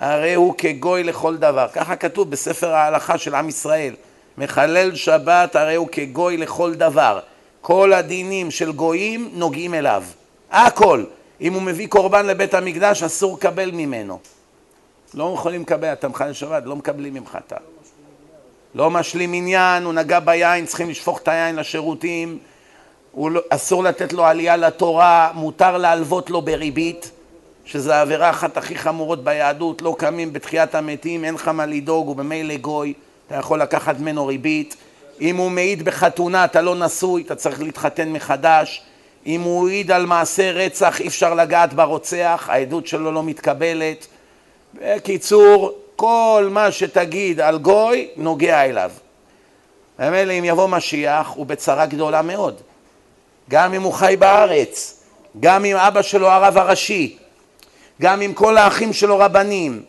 הרי הוא כגוי לכל דבר. ככה כתוב בספר ההלכה של עם ישראל. מחלל שבת הרי הוא כגוי לכל דבר. כל הדינים של גויים נוגעים אליו. הכל. אם הוא מביא קורבן לבית המקדש אסור לקבל ממנו. לא יכולים לקבל, אתה מחלל שבת, לא מקבלים ממך אתה. לא משלים עניין, הוא נגע ביין, צריכים לשפוך את היין לשירותים, לא, אסור לתת לו עלייה לתורה, מותר להלוות לו בריבית, שזה העבירה אחת הכי חמורות ביהדות, לא קמים בתחיית המתים, אין לך מה לדאוג, הוא במילא גוי, אתה יכול לקחת ממנו ריבית. אם הוא מעיד בחתונה, אתה לא נשוי, אתה צריך להתחתן מחדש. אם הוא העיד על מעשה רצח, אי אפשר לגעת ברוצח, העדות שלו לא מתקבלת. בקיצור, כל מה שתגיד על גוי נוגע אליו. ומילא אם יבוא משיח הוא בצרה גדולה מאוד. גם אם הוא חי בארץ, גם אם אבא שלו הרב הראשי, גם אם כל האחים שלו רבנים,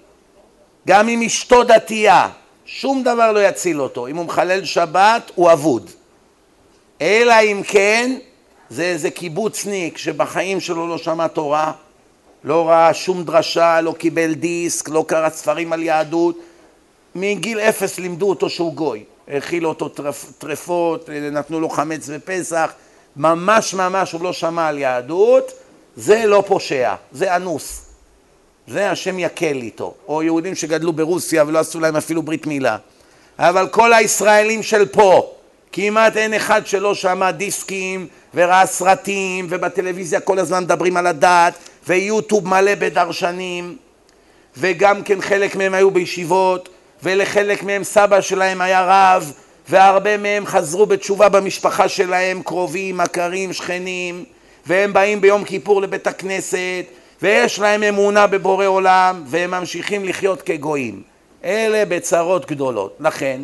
גם אם אשתו דתייה, שום דבר לא יציל אותו. אם הוא מחלל שבת הוא אבוד. אלא אם כן זה איזה קיבוצניק שבחיים שלו לא שמע תורה, לא ראה שום דרשה, לא קיבל דיסק, לא קרא ספרים על יהדות. מגיל אפס לימדו אותו שהוא גוי. האכילו אותו טרפות, נתנו לו חמץ ופסח. ממש ממש הוא לא שמע על יהדות. זה לא פושע, זה אנוס. זה השם יקל איתו. או יהודים שגדלו ברוסיה ולא עשו להם אפילו ברית מילה. אבל כל הישראלים של פה, כמעט אין אחד שלא שמע דיסקים וראה סרטים ובטלוויזיה כל הזמן מדברים על הדת ויוטיוב מלא בדרשנים וגם כן חלק מהם היו בישיבות ולחלק מהם סבא שלהם היה רב והרבה מהם חזרו בתשובה במשפחה שלהם, קרובים, מכרים, שכנים והם באים ביום כיפור לבית הכנסת ויש להם אמונה בבורא עולם והם ממשיכים לחיות כגויים. אלה בצרות גדולות. לכן,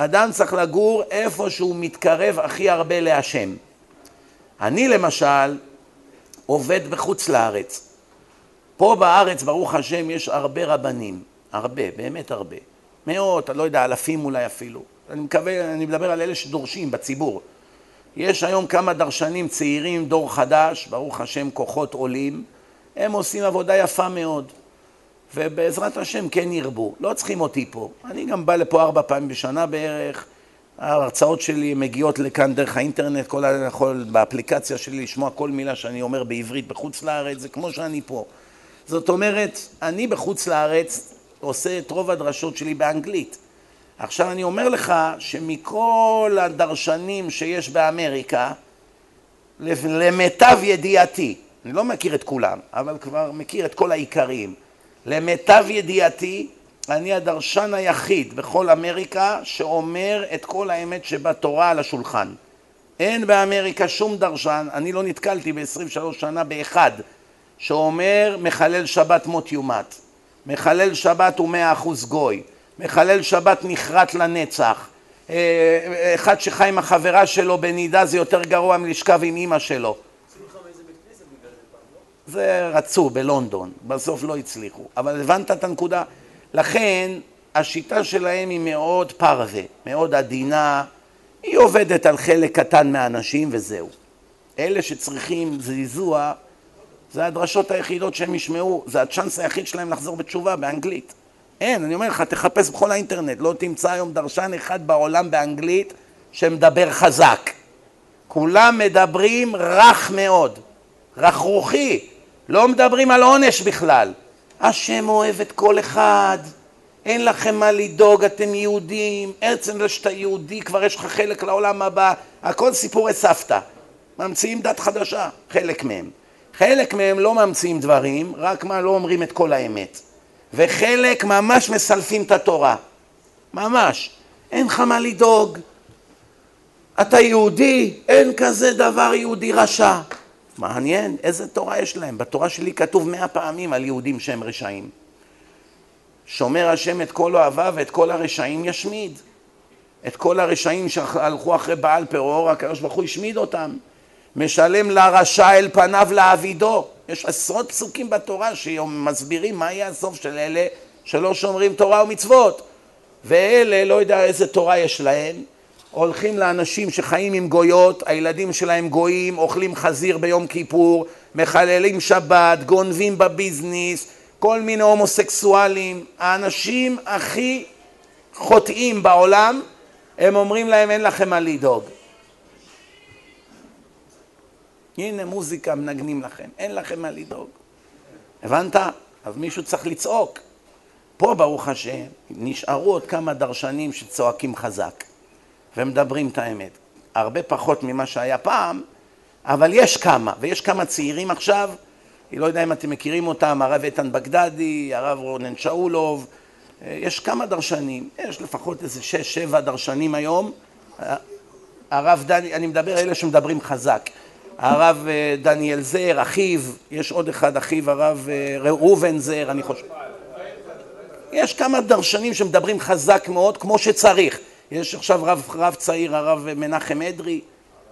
אדם צריך לגור איפה שהוא מתקרב הכי הרבה להשם. אני למשל עובד בחוץ לארץ. פה בארץ, ברוך השם, יש הרבה רבנים. הרבה, באמת הרבה. מאות, אני לא יודע, אלפים אולי אפילו. אני מקווה, אני מדבר על אלה שדורשים בציבור. יש היום כמה דרשנים צעירים, דור חדש, ברוך השם, כוחות עולים. הם עושים עבודה יפה מאוד. ובעזרת השם כן ירבו. לא צריכים אותי פה. אני גם בא לפה ארבע פעמים בשנה בערך. ההרצאות שלי מגיעות לכאן דרך האינטרנט, כל אני יכול באפליקציה שלי לשמוע כל מילה שאני אומר בעברית בחוץ לארץ, זה כמו שאני פה. זאת אומרת, אני בחוץ לארץ עושה את רוב הדרשות שלי באנגלית. עכשיו אני אומר לך שמכל הדרשנים שיש באמריקה, למיטב ידיעתי, אני לא מכיר את כולם, אבל כבר מכיר את כל העיקריים. למיטב ידיעתי, אני הדרשן היחיד בכל אמריקה שאומר את כל האמת שבתורה על השולחן. אין באמריקה שום דרשן, אני לא נתקלתי ב-23 שנה באחד שאומר מחלל שבת מות יומת, מחלל שבת הוא מאה אחוז גוי, מחלל שבת נחרט לנצח, אה, אחד שחי עם החברה שלו בנידה זה יותר גרוע מלשכב עם אימא שלו. זה רצו בלונדון, בסוף לא הצליחו, אבל הבנת את הנקודה? לכן השיטה שלהם היא מאוד פרווה, מאוד עדינה, היא עובדת על חלק קטן מהאנשים וזהו. אלה שצריכים זעזוע, זה הדרשות היחידות שהם ישמעו, זה הצ'אנס היחיד שלהם לחזור בתשובה באנגלית. אין, אני אומר לך, תחפש בכל האינטרנט, לא תמצא היום דרשן אחד בעולם באנגלית שמדבר חזק. כולם מדברים רך מאוד, רכרוכי, לא מדברים על עונש בכלל. השם אוהב את כל אחד, אין לכם מה לדאוג, אתם יהודים, זה שאתה יהודי, כבר יש לך חלק לעולם הבא, הכל סיפורי סבתא. ממציאים דת חדשה, חלק מהם. חלק מהם לא ממציאים דברים, רק מה לא אומרים את כל האמת. וחלק ממש מסלפים את התורה. ממש. אין לך מה לדאוג. אתה יהודי, אין כזה דבר יהודי רשע. מעניין, איזה תורה יש להם? בתורה שלי כתוב מאה פעמים על יהודים שהם רשעים. שומר השם את כל אוהביו ואת כל הרשעים ישמיד. את כל הרשעים שהלכו אחרי בעל פרור, הקדוש ברוך הוא השמיד אותם. משלם לרשע אל פניו לעבידו. יש עשרות פסוקים בתורה שמסבירים מה יהיה הסוף של אלה שלא שומרים תורה ומצוות. ואלה, לא יודע איזה תורה יש להם, הולכים לאנשים שחיים עם גויות, הילדים שלהם גויים, אוכלים חזיר ביום כיפור, מחללים שבת, גונבים בביזנס, כל מיני הומוסקסואלים, האנשים הכי חוטאים בעולם, הם אומרים להם אין לכם מה לדאוג. הנה מוזיקה מנגנים לכם, אין לכם מה לדאוג. הבנת? אז מישהו צריך לצעוק. פה ברוך השם נשארו עוד כמה דרשנים שצועקים חזק ומדברים את האמת. הרבה פחות ממה שהיה פעם, אבל יש כמה, ויש כמה צעירים עכשיו, אני לא יודע אם אתם מכירים אותם, הרב איתן בגדדי, הרב רונן שאולוב, יש כמה דרשנים, יש לפחות איזה שש, שבע דרשנים היום. הרב דני, אני מדבר אלה שמדברים חזק. הרב אה, דניאל זר, אחיו, יש עוד אחד, אחיו הרב אה, ראובן זר, אני חושב. יש כמה דרשנים שמדברים חזק מאוד, כמו שצריך. יש עכשיו רב, רב צעיר, הרב מנחם אדרי,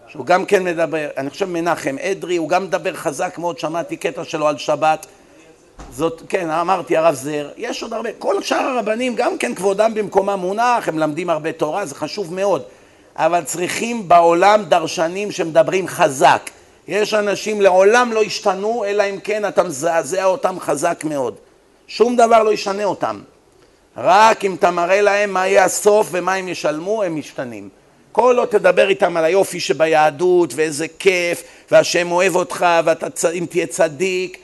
שהוא גם כן מדבר, אני חושב מנחם אדרי, הוא גם מדבר חזק מאוד, שמעתי קטע שלו על שבת. זאת, כן, אמרתי, הרב זר, יש עוד הרבה, כל שאר הרבנים גם כן כבודם במקומם מונח, הם למדים הרבה תורה, זה חשוב מאוד. אבל צריכים בעולם דרשנים שמדברים חזק. יש אנשים לעולם לא ישתנו, אלא אם כן אתה מזעזע אותם חזק מאוד. שום דבר לא ישנה אותם. רק אם אתה מראה להם מה יהיה הסוף ומה הם ישלמו, הם משתנים. כל עוד תדבר איתם על היופי שביהדות, ואיזה כיף, והשם אוהב אותך, ואם תהיה צדיק,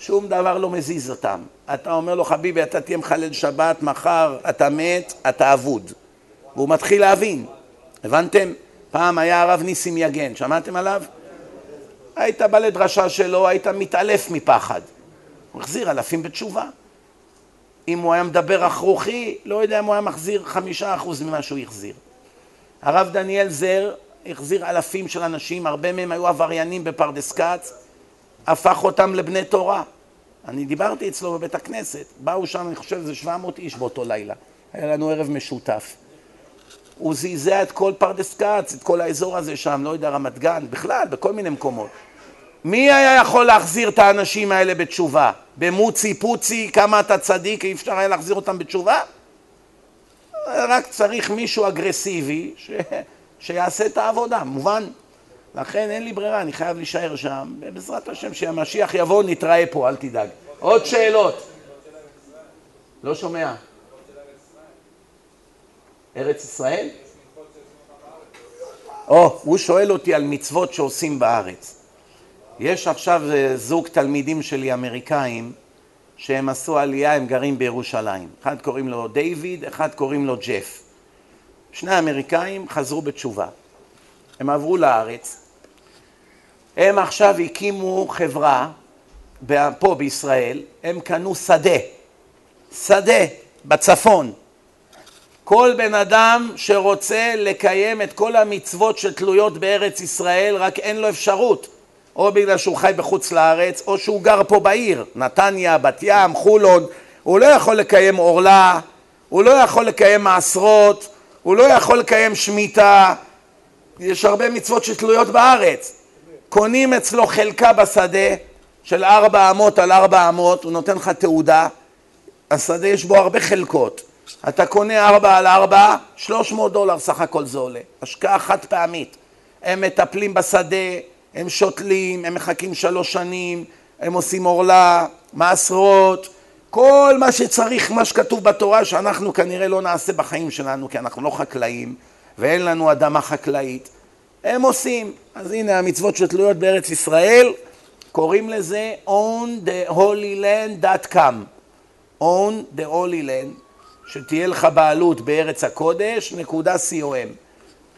שום דבר לא מזיז אותם. אתה אומר לו, חביבי, אתה תהיה מחלל שבת, מחר אתה מת, אתה אבוד. והוא מתחיל להבין. הבנתם? פעם היה הרב ניסים יגן, שמעתם עליו? היית בא לדרשה שלו, היית מתעלף מפחד. הוא החזיר אלפים בתשובה. אם הוא היה מדבר רכרוכי, לא יודע אם הוא היה מחזיר חמישה אחוז ממה שהוא החזיר. הרב דניאל זר החזיר אלפים של אנשים, הרבה מהם היו עבריינים בפרדס כץ, הפך אותם לבני תורה. אני דיברתי אצלו בבית הכנסת, באו שם, אני חושב, איזה 700 איש באותו לילה. היה לנו ערב משותף. הוא זעזע את כל פרדס כץ, את כל האזור הזה שם, לא יודע, רמת גן, בכלל, בכל מיני מקומות. מי היה יכול להחזיר את האנשים האלה בתשובה? במוצי פוצי, כמה אתה צדיק, אי אפשר היה להחזיר אותם בתשובה? רק צריך מישהו אגרסיבי ש... שיעשה את העבודה, מובן? לכן אין לי ברירה, אני חייב להישאר שם, ובעזרת השם שהמשיח יבוא נתראה פה, אל תדאג. עוד שאלות? לא שומע. ארץ ישראל? או, הוא שואל אותי על מצוות שעושים בארץ. יש עכשיו אה, זוג תלמידים שלי אמריקאים שהם עשו עלייה, הם גרים בירושלים. אחד קוראים לו דיוויד, אחד קוראים לו ג'ף. שני אמריקאים חזרו בתשובה. הם עברו לארץ. הם עכשיו הקימו חברה פה בישראל, הם קנו שדה. שדה בצפון. כל בן אדם שרוצה לקיים את כל המצוות שתלויות בארץ ישראל, רק אין לו אפשרות. או בגלל שהוא חי בחוץ לארץ, או שהוא גר פה בעיר, נתניה, בת ים, חולון, הוא לא יכול לקיים עורלה, הוא לא יכול לקיים מעשרות, הוא לא יכול לקיים שמיטה, יש הרבה מצוות שתלויות בארץ. קונים אצלו חלקה בשדה של ארבע אמות על ארבע אמות, הוא נותן לך תעודה, השדה יש בו הרבה חלקות. אתה קונה ארבע על ארבע, שלוש מאות דולר סך הכל זה עולה. השקעה חד פעמית. הם מטפלים בשדה, הם שותלים, הם מחכים שלוש שנים, הם עושים עורלה, מעשרות, כל מה שצריך, מה שכתוב בתורה, שאנחנו כנראה לא נעשה בחיים שלנו, כי אנחנו לא חקלאים ואין לנו אדמה חקלאית. הם עושים. אז הנה המצוות שתלויות בארץ ישראל, קוראים לזה own the holy land.com own the holy land, שתהיה לך בעלות בארץ הקודש, נקודה com.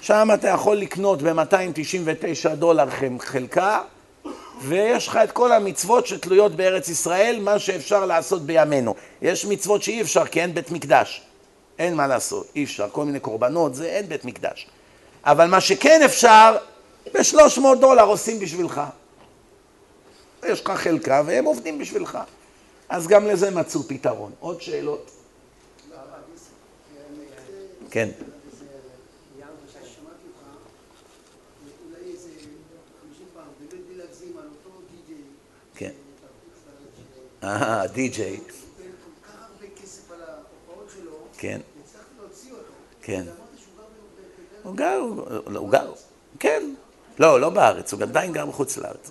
שם אתה יכול לקנות ב-299 דולר חלקה, ויש לך את כל המצוות שתלויות בארץ ישראל, מה שאפשר לעשות בימינו. יש מצוות שאי אפשר, כי אין בית מקדש. אין מה לעשות, אי אפשר, כל מיני קורבנות, זה אין בית מקדש. אבל מה שכן אפשר, ב-300 דולר עושים בשבילך. יש לך חלקה והם עובדים בשבילך. אז גם לזה מצאו פתרון. עוד שאלות? כן. כן. אה, די-ג'יי. כן. כן. הוא גר, הוא גר, כן. לא, לא בארץ, הוא עדיין גר בחוץ לארץ.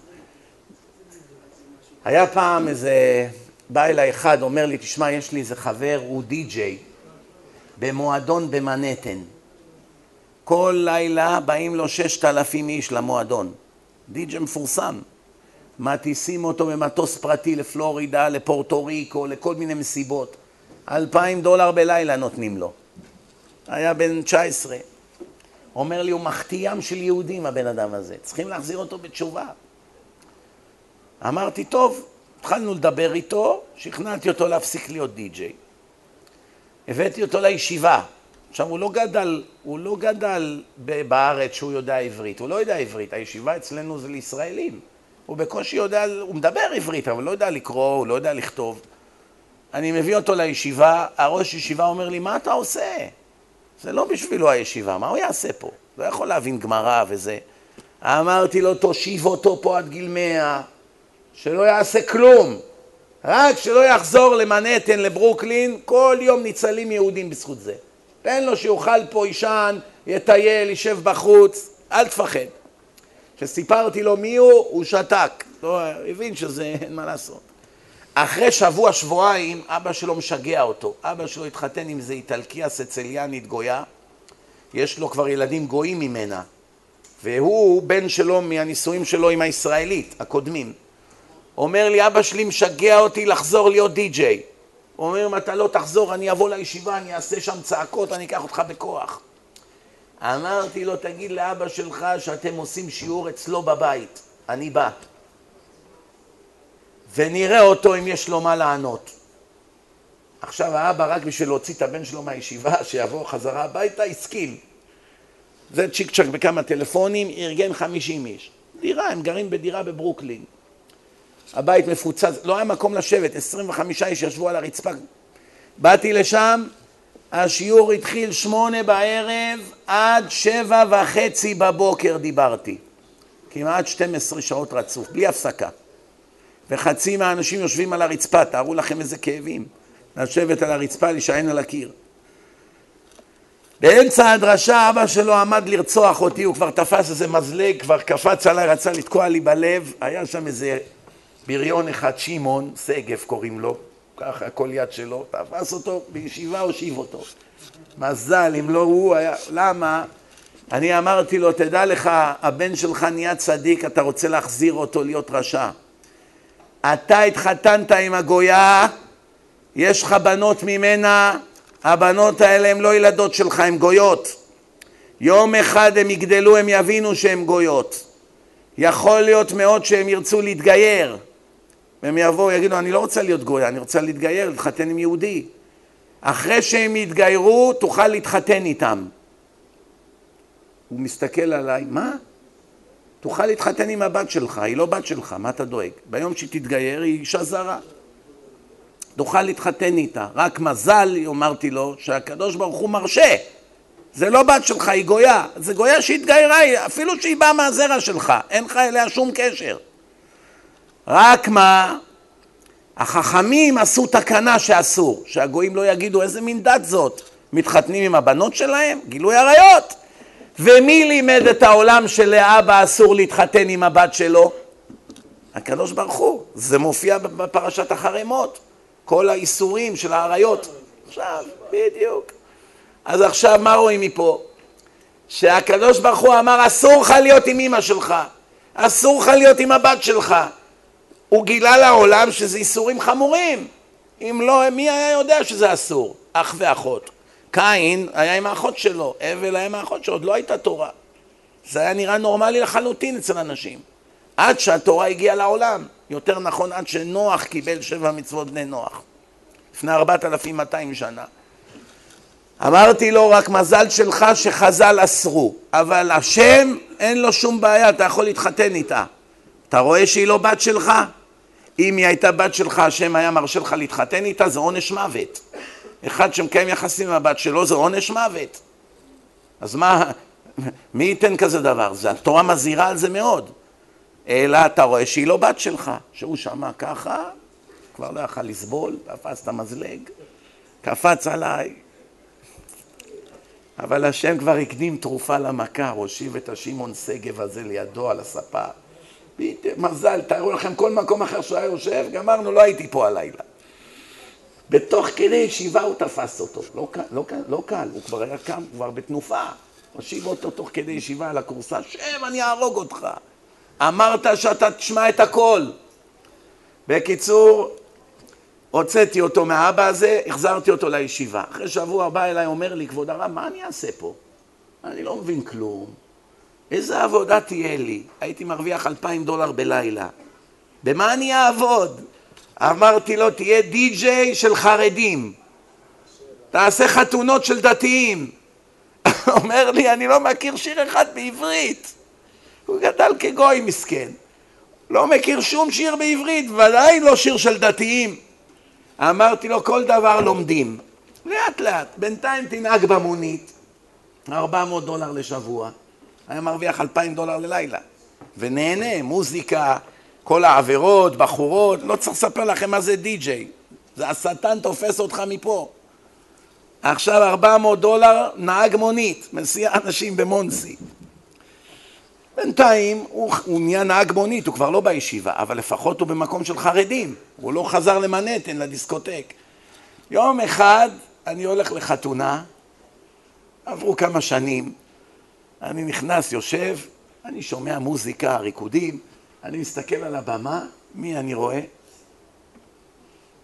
היה פעם איזה, בא אליי אחד, אומר לי, תשמע, יש לי איזה חבר, הוא די-ג'יי, במועדון במנהטן. כל לילה באים לו ששת אלפים איש למועדון. די-ג'יי מפורסם. מטיסים אותו במטוס פרטי לפלורידה, לפורטו ריקו, לכל מיני מסיבות. אלפיים דולר בלילה נותנים לו. היה בן 19. אומר לי, הוא מחטיא ים של יהודים, הבן אדם הזה. צריכים להחזיר אותו בתשובה. אמרתי, טוב, התחלנו לדבר איתו, שכנעתי אותו להפסיק להיות די-ג'יי. הבאתי אותו לישיבה. עכשיו, הוא לא גדל, הוא לא גדל בארץ שהוא יודע עברית, הוא לא יודע עברית, הישיבה אצלנו זה לישראלים. הוא בקושי יודע, הוא מדבר עברית, אבל לא יודע לקרוא, הוא לא יודע לכתוב. אני מביא אותו לישיבה, הראש ישיבה אומר לי, מה אתה עושה? זה לא בשבילו הישיבה, מה הוא יעשה פה? לא יכול להבין גמרא וזה. אמרתי לו, תושיב אותו פה עד גיל מאה, שלא יעשה כלום, רק שלא יחזור למנהטן, לברוקלין, כל יום ניצלים יהודים בזכות זה. תן לו שיאכל פה, יישן, יטייל, יישב בחוץ, אל תפחד. כשסיפרתי לו מי הוא, הוא שתק, לא, הבין שזה אין מה לעשות. אחרי שבוע, שבועיים, אבא שלו משגע אותו. אבא שלו התחתן עם איזה איטלקיה סציליאנית גויה, יש לו כבר ילדים גויים ממנה, והוא בן שלו מהנישואים שלו עם הישראלית, הקודמים. אומר לי, אבא שלי משגע אותי לחזור להיות די-ג'יי. הוא אומר, אם אתה לא תחזור, אני אבוא לישיבה, אני אעשה שם צעקות, אני אקח אותך בכוח. אמרתי לו, תגיד לאבא שלך שאתם עושים שיעור אצלו בבית, אני בא. ונראה אותו אם יש לו מה לענות. עכשיו האבא רק בשביל להוציא את הבן שלו מהישיבה, שיבוא חזרה הביתה, הסכים. זה צ'יק צ'אק בכמה טלפונים, ארגן חמישים איש. דירה, הם גרים בדירה בברוקלין. הבית מפוצץ, לא היה מקום לשבת, 25 איש ישבו על הרצפה. באתי לשם, השיעור התחיל שמונה בערב עד שבע וחצי בבוקר דיברתי. כמעט 12 שעות רצוף, בלי הפסקה. וחצי מהאנשים יושבים על הרצפה, תארו לכם איזה כאבים. לשבת על הרצפה, להישען על הקיר. באמצע הדרשה אבא שלו עמד לרצוח אותי, הוא כבר תפס איזה מזלג, כבר קפץ עליי, רצה לתקוע לי בלב, היה שם איזה בריון אחד, שמעון, שגב קוראים לו, ככה כל יד שלו, תפס אותו בישיבה, הושיב אותו. מזל, אם לא הוא היה, למה? אני אמרתי לו, תדע לך, הבן שלך נהיה צדיק, אתה רוצה להחזיר אותו להיות רשע. אתה התחתנת עם הגויה, יש לך בנות ממנה, הבנות האלה הן לא ילדות שלך, הן גויות. יום אחד הם יגדלו, הם יבינו שהן גויות. יכול להיות מאוד שהם ירצו להתגייר. והם יבואו, יגידו, אני לא רוצה להיות גויה, אני רוצה להתגייר, להתחתן עם יהודי. אחרי שהם יתגיירו, תוכל להתחתן איתם. הוא מסתכל עליי, מה? תוכל להתחתן עם הבת שלך, היא לא בת שלך, מה אתה דואג? ביום שהיא תתגייר היא אישה זרה. תוכל להתחתן איתה. רק מזל, אמרתי לו, שהקדוש ברוך הוא מרשה. זה לא בת שלך, היא גויה. זה גויה שהתגיירה, אפילו שהיא באה מהזרע שלך, אין לך אליה שום קשר. רק מה, החכמים עשו תקנה שאסור, שהגויים לא יגידו איזה מין דת זאת. מתחתנים עם הבנות שלהם? גילוי עריות. ומי לימד את העולם שלאבא אסור להתחתן עם הבת שלו? הקדוש ברוך הוא. זה מופיע בפרשת החרמות. כל האיסורים של האריות. עכשיו, בדיוק. אז עכשיו מה רואים מפה? שהקדוש ברוך הוא אמר אסור לך להיות עם אמא שלך, אסור לך להיות עם הבת שלך. הוא גילה לעולם שזה איסורים חמורים. אם לא, מי היה יודע שזה אסור? אח ואחות. קין היה עם האחות שלו, אבל היה עם האחות שלו, עוד לא הייתה תורה. זה היה נראה נורמלי לחלוטין אצל אנשים. עד שהתורה הגיעה לעולם. יותר נכון, עד שנוח קיבל שבע מצוות בני נוח. לפני ארבעת אלפים מאתיים שנה. אמרתי לו, רק מזל שלך שחז"ל אסרו, אבל השם אין לו שום בעיה, אתה יכול להתחתן איתה. אתה רואה שהיא לא בת שלך? אם היא הייתה בת שלך, השם היה מרשה לך להתחתן איתה, זה עונש מוות. אחד שמקיים יחסים עם הבת שלו זה עונש מוות. אז מה, מי ייתן כזה דבר? זה, התורה מזהירה על זה מאוד. אלא אתה רואה שהיא לא בת שלך, שהוא שמע ככה, כבר לא יכל לסבול, תפס את המזלג, קפץ עליי. אבל השם כבר הקדים תרופה למכה, הושיב את השמעון שגב הזה לידו על הספה. מזל, תארו לכם כל מקום אחר שהוא היה יושב, גמרנו, לא הייתי פה הלילה. בתוך כדי ישיבה הוא תפס אותו, לא, לא, לא קל, הוא כבר היה קם, כבר בתנופה. הושיב אותו תוך כדי ישיבה על הכורסה, שב, אני אהרוג אותך. אמרת שאתה תשמע את הכל. בקיצור, הוצאתי אותו מהאבא הזה, החזרתי אותו לישיבה. אחרי שבוע בא אליי, אומר לי, כבוד הרב, מה אני אעשה פה? אני לא מבין כלום. איזה עבודה תהיה לי? הייתי מרוויח אלפיים דולר בלילה. במה אני אעבוד? אמרתי לו, תהיה די-ג'יי של חרדים. תעשה חתונות של דתיים. אומר לי, אני לא מכיר שיר אחד בעברית. הוא גדל כגוי מסכן. לא מכיר שום שיר בעברית, ודאי לא שיר של דתיים. אמרתי לו, כל דבר לומדים. לאט לאט. בינתיים תנהג במונית, 400 דולר לשבוע. היה מרוויח 2,000 דולר ללילה. ונהנה, מוזיקה, כל העבירות, בחורות, לא צריך לספר לכם מה זה די-ג'יי. זה השטן תופס אותך מפה. עכשיו 400 דולר, נהג מונית, מסיע אנשים במונסי. בינתיים הוא, הוא נהיה נהג מונית, הוא כבר לא בישיבה, אבל לפחות הוא במקום של חרדים, הוא לא חזר למנהטן, לדיסקוטק. יום אחד אני הולך לחתונה, עברו כמה שנים, אני נכנס, יושב, אני שומע מוזיקה, ריקודים, אני מסתכל על הבמה, מי אני רואה?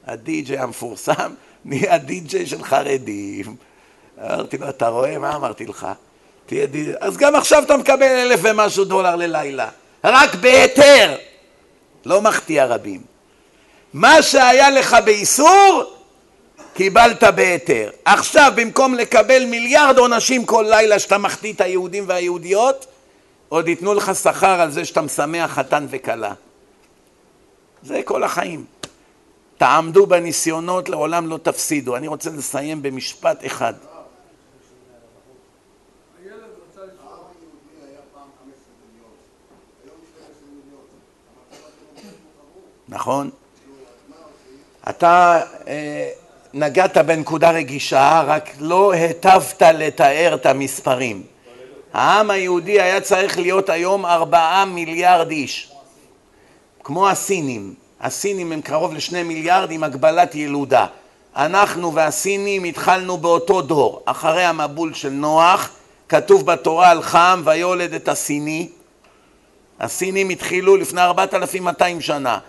הדי-ג'יי המפורסם נהיה די-ג'יי של חרדים. אמרתי לו, אתה רואה? מה אמרתי לך? תהיה די... אז גם עכשיו אתה מקבל אלף ומשהו דולר ללילה. רק בהיתר. לא מחטיא רבים. מה שהיה לך באיסור, קיבלת בהיתר. עכשיו, במקום לקבל מיליארד עונשים כל לילה שאתה מחטיא את היהודים והיהודיות, עוד ייתנו לך שכר על זה שאתה משמח חתן וכלה. זה כל החיים. תעמדו בניסיונות, לעולם לא תפסידו. אני רוצה לסיים במשפט אחד. נכון? אתה אה, נגעת בנקודה רגישה, רק לא היטבת לתאר את המספרים. העם היהודי היה צריך להיות היום ארבעה מיליארד איש, כמו הסינים. הסינים הם קרוב לשני מיליארד עם הגבלת ילודה. אנחנו והסינים התחלנו באותו דור. אחרי המבול של נוח, כתוב בתורה על חם ויולד את הסיני. הסינים התחילו לפני 4,200 שנה.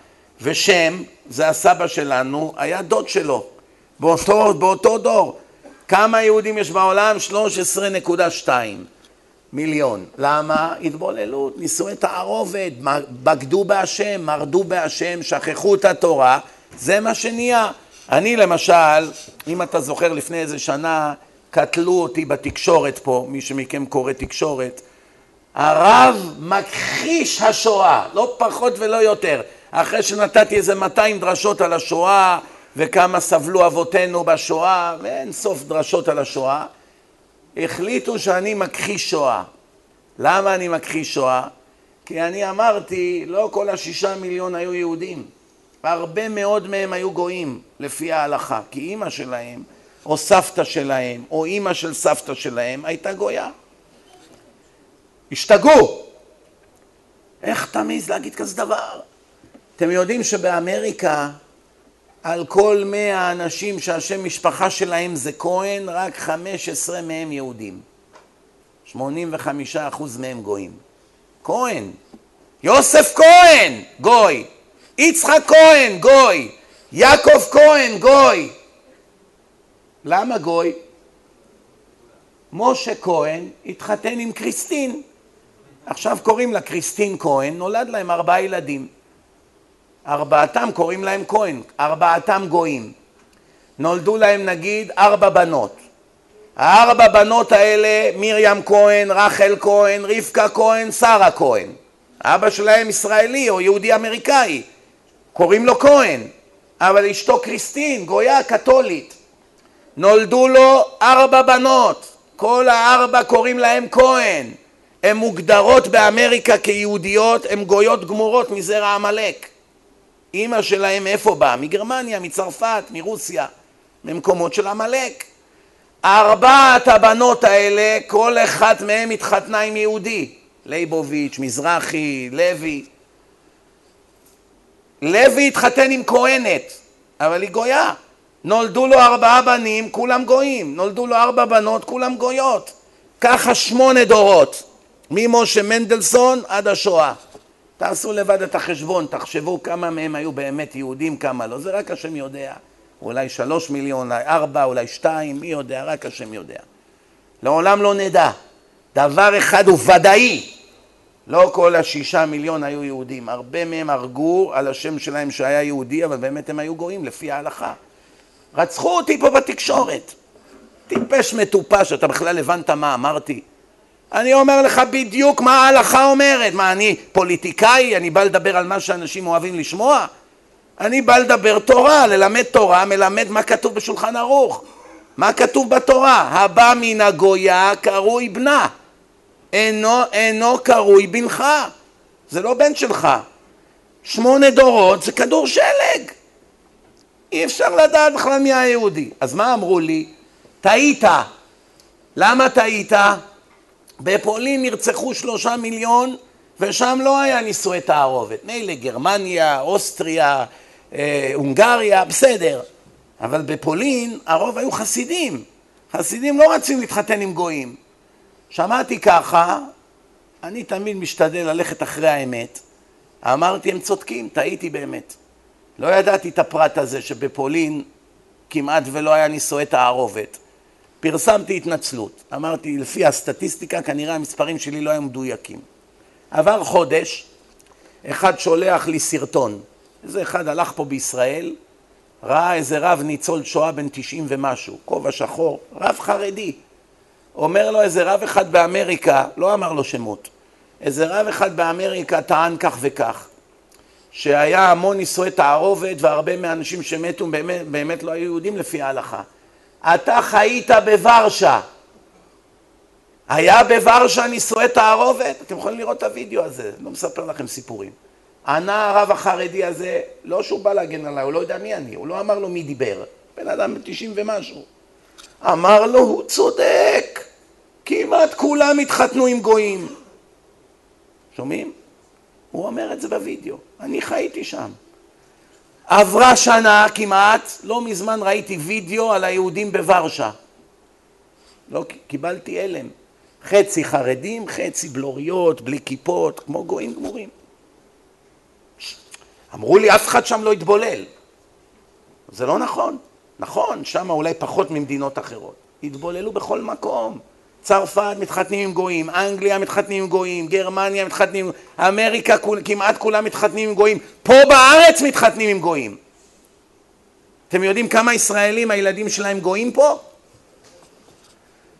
ושם, זה הסבא שלנו, היה דוד שלו. באותו, באותו דור. כמה יהודים יש בעולם? 13.2 מיליון. למה? התבוללות, נישואי תערובת, בגדו בהשם, מרדו בהשם, שכחו את התורה, זה מה שנהיה. אני למשל, אם אתה זוכר לפני איזה שנה, קטלו אותי בתקשורת פה, מי שמכם קורא תקשורת, הרב מכחיש השואה, לא פחות ולא יותר. אחרי שנתתי איזה 200 דרשות על השואה, וכמה סבלו אבותינו בשואה, ואין סוף דרשות על השואה, החליטו שאני מכחיש שואה. למה אני מכחיש שואה? כי אני אמרתי, לא כל השישה מיליון היו יהודים. הרבה מאוד מהם היו גויים, לפי ההלכה. כי אימא שלהם, או סבתא שלהם, או אימא של סבתא שלהם, הייתה גויה. השתגעו! איך אתה מעז להגיד כזה דבר? אתם יודעים שבאמריקה על כל מאה אנשים שהשם משפחה שלהם זה כהן, רק חמש עשרה מהם יהודים. שמונים וחמישה אחוז מהם גויים. כהן. יוסף כהן, גוי. יצחק כהן, גוי. יעקב כהן, גוי. למה גוי? משה כהן התחתן עם קריסטין. עכשיו קוראים לה קריסטין כהן, נולד להם ארבעה ילדים. ארבעתם קוראים להם כהן, ארבעתם גויים. נולדו להם נגיד ארבע בנות. הארבע בנות האלה, מרים כהן, רחל כהן, רבקה כהן, שרה כהן. אבא שלהם ישראלי או יהודי אמריקאי, קוראים לו כהן, אבל אשתו קריסטין, גויה קתולית. נולדו לו ארבע בנות, כל הארבע קוראים להם כהן. הן מוגדרות באמריקה כיהודיות, הן גויות גמורות מזרע עמלק. אימא שלהם איפה באה? מגרמניה, מצרפת, מרוסיה, ממקומות של עמלק. ארבעת הבנות האלה, כל אחת מהן התחתנה עם יהודי. ליבוביץ', מזרחי, לוי. לוי התחתן עם כהנת, אבל היא גויה. נולדו לו ארבעה בנים, כולם גויים. נולדו לו ארבע בנות, כולם גויות. ככה שמונה דורות. ממשה מנדלסון עד השואה. תעשו לבד את החשבון, תחשבו כמה מהם היו באמת יהודים, כמה לא. זה רק השם יודע. אולי שלוש מיליון, אולי ארבע, אולי שתיים, מי יודע, רק השם יודע. לעולם לא נדע. דבר אחד הוא ודאי, לא כל השישה מיליון היו יהודים, הרבה מהם הרגו על השם שלהם שהיה יהודי, אבל באמת הם היו גויים לפי ההלכה. רצחו אותי פה בתקשורת. טיפש מטופש, אתה בכלל הבנת מה אמרתי? אני אומר לך בדיוק מה ההלכה אומרת. מה, אני פוליטיקאי? אני בא לדבר על מה שאנשים אוהבים לשמוע? אני בא לדבר תורה, ללמד תורה, מלמד מה כתוב בשולחן ערוך. מה כתוב בתורה? הבא מן הגויה קרוי בנה. אינו, אינו קרוי בנך. זה לא בן שלך. שמונה דורות זה כדור שלג. אי אפשר לדעת בכלל מי היהודי. אז מה אמרו לי? טעית. למה טעית? בפולין נרצחו שלושה מיליון ושם לא היה נישואי תערובת. מילא גרמניה, אוסטריה, אה, הונגריה, בסדר. אבל בפולין הרוב היו חסידים. חסידים לא רצים להתחתן עם גויים. שמעתי ככה, אני תמיד משתדל ללכת אחרי האמת. אמרתי, הם צודקים, טעיתי באמת. לא ידעתי את הפרט הזה שבפולין כמעט ולא היה נישואי תערובת. פרסמתי התנצלות. אמרתי, לפי הסטטיסטיקה כנראה המספרים שלי לא היו מדויקים. עבר חודש, אחד שולח לי סרטון. איזה אחד הלך פה בישראל, ראה איזה רב ניצול שואה בן 90 ומשהו, כובע שחור, רב חרדי. אומר לו איזה רב אחד באמריקה, לא אמר לו שמות, איזה רב אחד באמריקה טען כך וכך, שהיה המון נישואי תערובת והרבה מהאנשים שמתו באמת, באמת לא היו יהודים לפי ההלכה. אתה חיית בוורשה. היה בוורשה נישואי תערובת? אתם יכולים לראות את הוידאו הזה, לא מספר לכם סיפורים. ענה הרב החרדי הזה, לא שהוא בא להגן עליי, הוא לא יודע מי אני, הוא לא אמר לו מי דיבר, בן אדם בתשעים ומשהו. אמר לו, הוא צודק, כמעט כולם התחתנו עם גויים. שומעים? הוא אומר את זה בווידאו, אני חייתי שם. עברה שנה כמעט, לא מזמן ראיתי וידאו על היהודים בוורשה. לא קיבלתי הלם. חצי חרדים, חצי בלוריות, בלי כיפות, כמו גויים גמורים. אמרו לי, אף אחד שם לא יתבולל. זה לא נכון. נכון, שם אולי פחות ממדינות אחרות. התבוללו בכל מקום. צרפת מתחתנים עם גויים, אנגליה מתחתנים עם גויים, גרמניה מתחתנים, אמריקה כמעט כולם מתחתנים עם גויים, פה בארץ מתחתנים עם גויים. אתם יודעים כמה ישראלים הילדים שלהם גויים פה?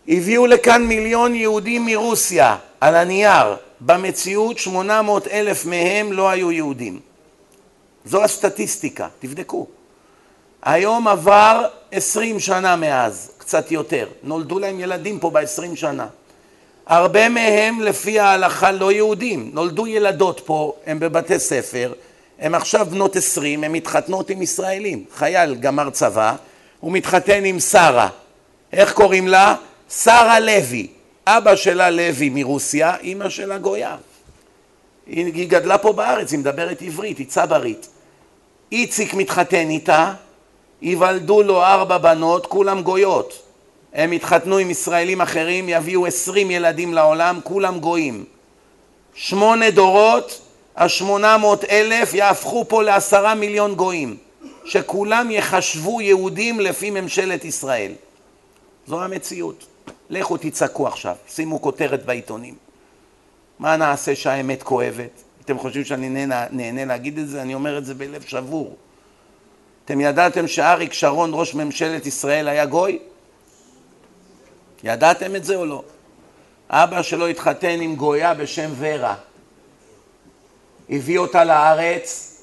הביאו לכאן מיליון יהודים מרוסיה, על הנייר. במציאות 800 אלף מהם לא היו יהודים. זו הסטטיסטיקה, תבדקו. היום עבר 20 שנה מאז, קצת יותר. נולדו להם ילדים פה בעשרים שנה. הרבה מהם לפי ההלכה לא יהודים, נולדו ילדות פה, הם בבתי ספר, הם עכשיו בנות עשרים, הם מתחתנות עם ישראלים. חייל גמר צבא, הוא מתחתן עם שרה. איך קוראים לה? שרה לוי. אבא שלה לוי מרוסיה, אימא שלה גויה. היא גדלה פה בארץ, היא מדברת עברית, היא צברית. איציק מתחתן איתה, ייוולדו לו ארבע בנות, כולם גויות. הם יתחתנו עם ישראלים אחרים, יביאו עשרים ילדים לעולם, כולם גויים. שמונה דורות, השמונה מאות אלף יהפכו פה לעשרה מיליון גויים, שכולם יחשבו יהודים לפי ממשלת ישראל. זו המציאות. לכו תצעקו עכשיו, שימו כותרת בעיתונים. מה נעשה שהאמת כואבת? אתם חושבים שאני נהנה, נהנה להגיד את זה? אני אומר את זה בלב שבור. אתם ידעתם שאריק שרון, ראש ממשלת ישראל, היה גוי? ידעתם את זה או לא? אבא שלו התחתן עם גויה בשם ורה. הביא אותה לארץ,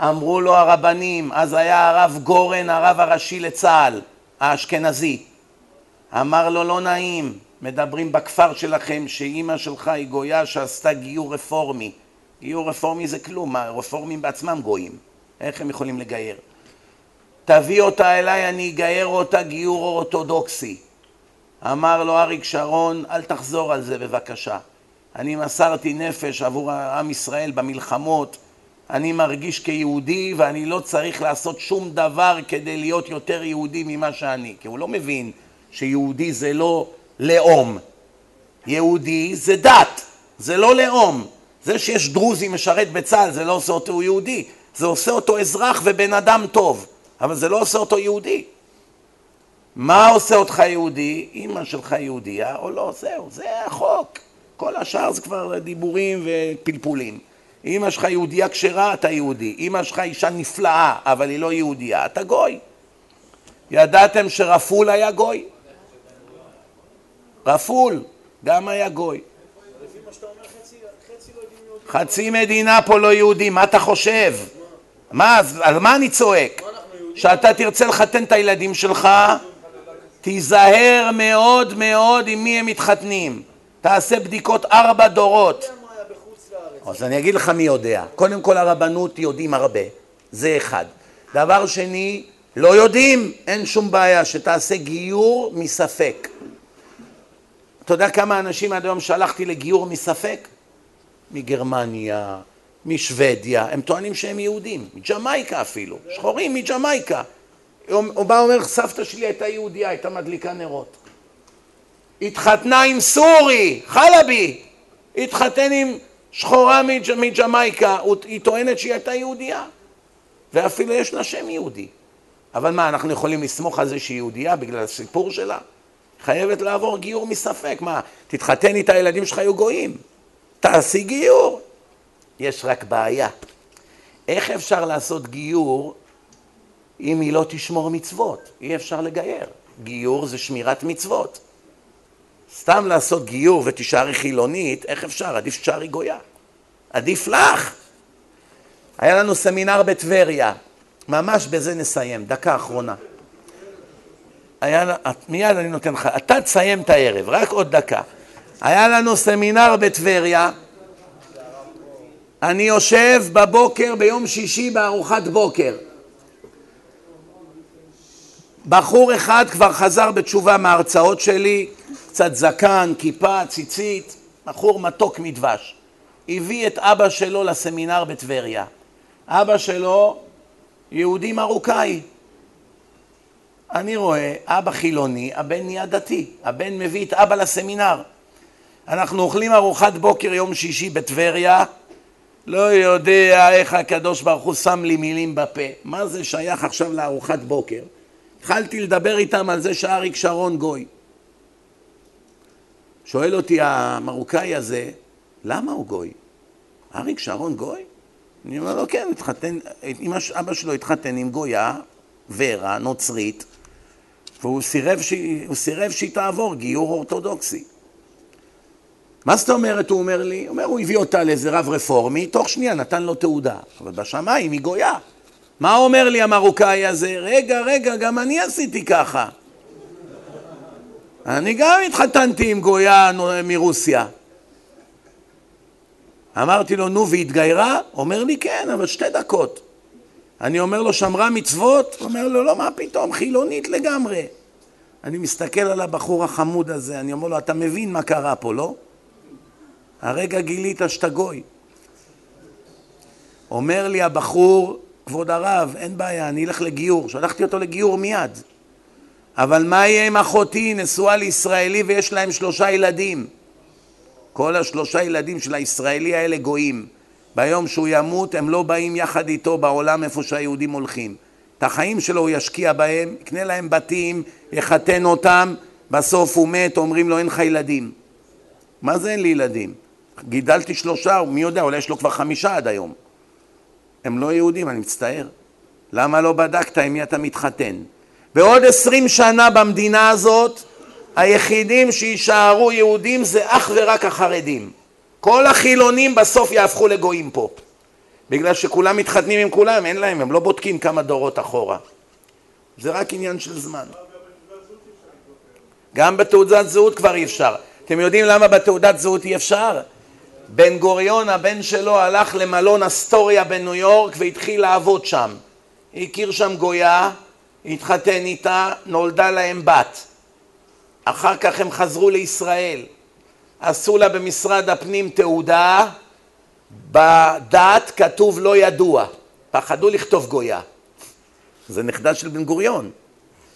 אמרו לו הרבנים, אז היה הרב גורן, הרב הראשי לצה"ל, האשכנזי. אמר לו, לא נעים, מדברים בכפר שלכם שאימא שלך היא גויה שעשתה גיור רפורמי. גיור רפורמי זה כלום, הרפורמים בעצמם גויים. איך הם יכולים לגייר? תביא אותה אליי, אני אגייר אותה גיור אורתודוקסי. אמר לו אריק שרון, אל תחזור על זה בבקשה. אני מסרתי נפש עבור עם ישראל במלחמות, אני מרגיש כיהודי ואני לא צריך לעשות שום דבר כדי להיות יותר יהודי ממה שאני. כי הוא לא מבין שיהודי זה לא לאום. יהודי זה דת, זה לא לאום. זה שיש דרוזי משרת בצה"ל זה לא עושה אותו יהודי, זה עושה אותו אזרח ובן אדם טוב, אבל זה לא עושה אותו יהודי. מה עושה אותך יהודי? אימא שלך יהודייה או לא? זהו, זה החוק. כל השאר זה כבר דיבורים ופלפולים. אימא שלך יהודייה כשרה, אתה יהודי. אימא שלך אישה נפלאה, אבל היא לא יהודייה, אתה גוי. ידעתם שרפול היה גוי? רפול גם היה גוי. חצי מדינה פה לא יהודי, מה אתה חושב? מה, על מה אני צועק? שאתה תרצה לחתן את הילדים שלך, תיזהר מאוד מאוד עם מי הם מתחתנים. תעשה בדיקות ארבע דורות. אז אני אגיד לך מי יודע. קודם כל הרבנות יודעים הרבה, זה אחד. דבר שני, לא יודעים, אין שום בעיה, שתעשה גיור מספק. אתה יודע כמה אנשים עד היום שלחתי לגיור מספק? מגרמניה, משוודיה, הם טוענים שהם יהודים, מג'מייקה אפילו, שחורים מג'מייקה. הוא בא ואומר, סבתא שלי הייתה יהודייה, הייתה מדליקה נרות. התחתנה עם סורי, חלבי, התחתן עם שחורה מג'מייקה, היא טוענת שהיא הייתה יהודייה, ואפילו יש לה שם יהודי. אבל מה, אנחנו יכולים לסמוך על זה שהיא יהודייה בגלל הסיפור שלה? חייבת לעבור גיור מספק. מה, תתחתן איתה, הילדים שלך יהיו גויים. תעשי גיור. יש רק בעיה. איך אפשר לעשות גיור אם היא לא תשמור מצוות? אי אפשר לגייר. גיור זה שמירת מצוות. סתם לעשות גיור ותישארי חילונית, איך אפשר? עדיף שתישארי גויה. עדיף לך. היה לנו סמינר בטבריה, ממש בזה נסיים, דקה אחרונה. היה, מיד אני נותן לך, אתה תסיים את הערב, רק עוד דקה. היה לנו סמינר בטבריה, אני יושב בבוקר, ביום שישי בארוחת בוקר. בחור אחד כבר חזר בתשובה מההרצאות שלי, קצת זקן, כיפה, ציצית, בחור מתוק מדבש. הביא את אבא שלו לסמינר בטבריה. אבא שלו יהודי מרוקאי. אני רואה אבא חילוני, הבן נהיה דתי, הבן מביא את אבא לסמינר. אנחנו אוכלים ארוחת בוקר יום שישי בטבריה, לא יודע איך הקדוש ברוך הוא שם לי מילים בפה. מה זה שייך עכשיו לארוחת בוקר? התחלתי לדבר איתם על זה שאריק שרון גוי. שואל אותי המרוקאי הזה, למה הוא גוי? אריק שרון גוי? אני אומר לו, כן, התחתן, אבא שלו התחתן עם גויה, ורה, נוצרית, והוא סירב, ש... סירב שהיא תעבור גיור אורתודוקסי. מה זאת אומרת, הוא אומר לי? הוא אומר, הוא הביא אותה לאיזה רב רפורמי, תוך שנייה נתן לו תעודה. אבל בשמיים היא גויה. מה אומר לי המרוקאי הזה? רגע, רגע, גם אני עשיתי ככה. אני גם התחתנתי עם גויה מרוסיה. אמרתי לו, נו, והתגיירה? אומר לי, כן, אבל שתי דקות. אני אומר לו, שמרה מצוות? אומר לו, לא, מה פתאום, חילונית לגמרי. אני מסתכל על הבחור החמוד הזה, אני אומר לו, אתה מבין מה קרה פה, לא? הרגע גילית שאתה גוי. אומר לי הבחור, כבוד הרב, אין בעיה, אני אלך לגיור. שלחתי אותו לגיור מיד. אבל מה יהיה עם אחותי, נשואה לישראלי ויש להם שלושה ילדים? כל השלושה ילדים של הישראלי האלה גויים. ביום שהוא ימות הם לא באים יחד איתו בעולם איפה שהיהודים הולכים. את החיים שלו הוא ישקיע בהם, יקנה להם בתים, יחתן אותם, בסוף הוא מת, אומרים לו אין לך ילדים. מה זה אין לי ילדים? גידלתי שלושה, מי יודע, אולי יש לו כבר חמישה עד היום. הם לא יהודים, אני מצטער. למה לא בדקת עם מי אתה מתחתן? ועוד עשרים שנה במדינה הזאת, היחידים שיישארו יהודים זה אך ורק החרדים. כל החילונים בסוף יהפכו לגויים פה. בגלל שכולם מתחתנים עם כולם, אין להם, הם לא בודקים כמה דורות אחורה. זה רק עניין של זמן. גם בתעודת זהות כבר אי אפשר. אתם יודעים למה בתעודת זהות אי אפשר? בן גוריון, הבן שלו, הלך למלון אסטוריה בניו יורק והתחיל לעבוד שם. הכיר שם גויה, התחתן איתה, נולדה להם בת. אחר כך הם חזרו לישראל. עשו לה במשרד הפנים תעודה, בדת כתוב לא ידוע. פחדו לכתוב גויה. זה נכדה של בן גוריון.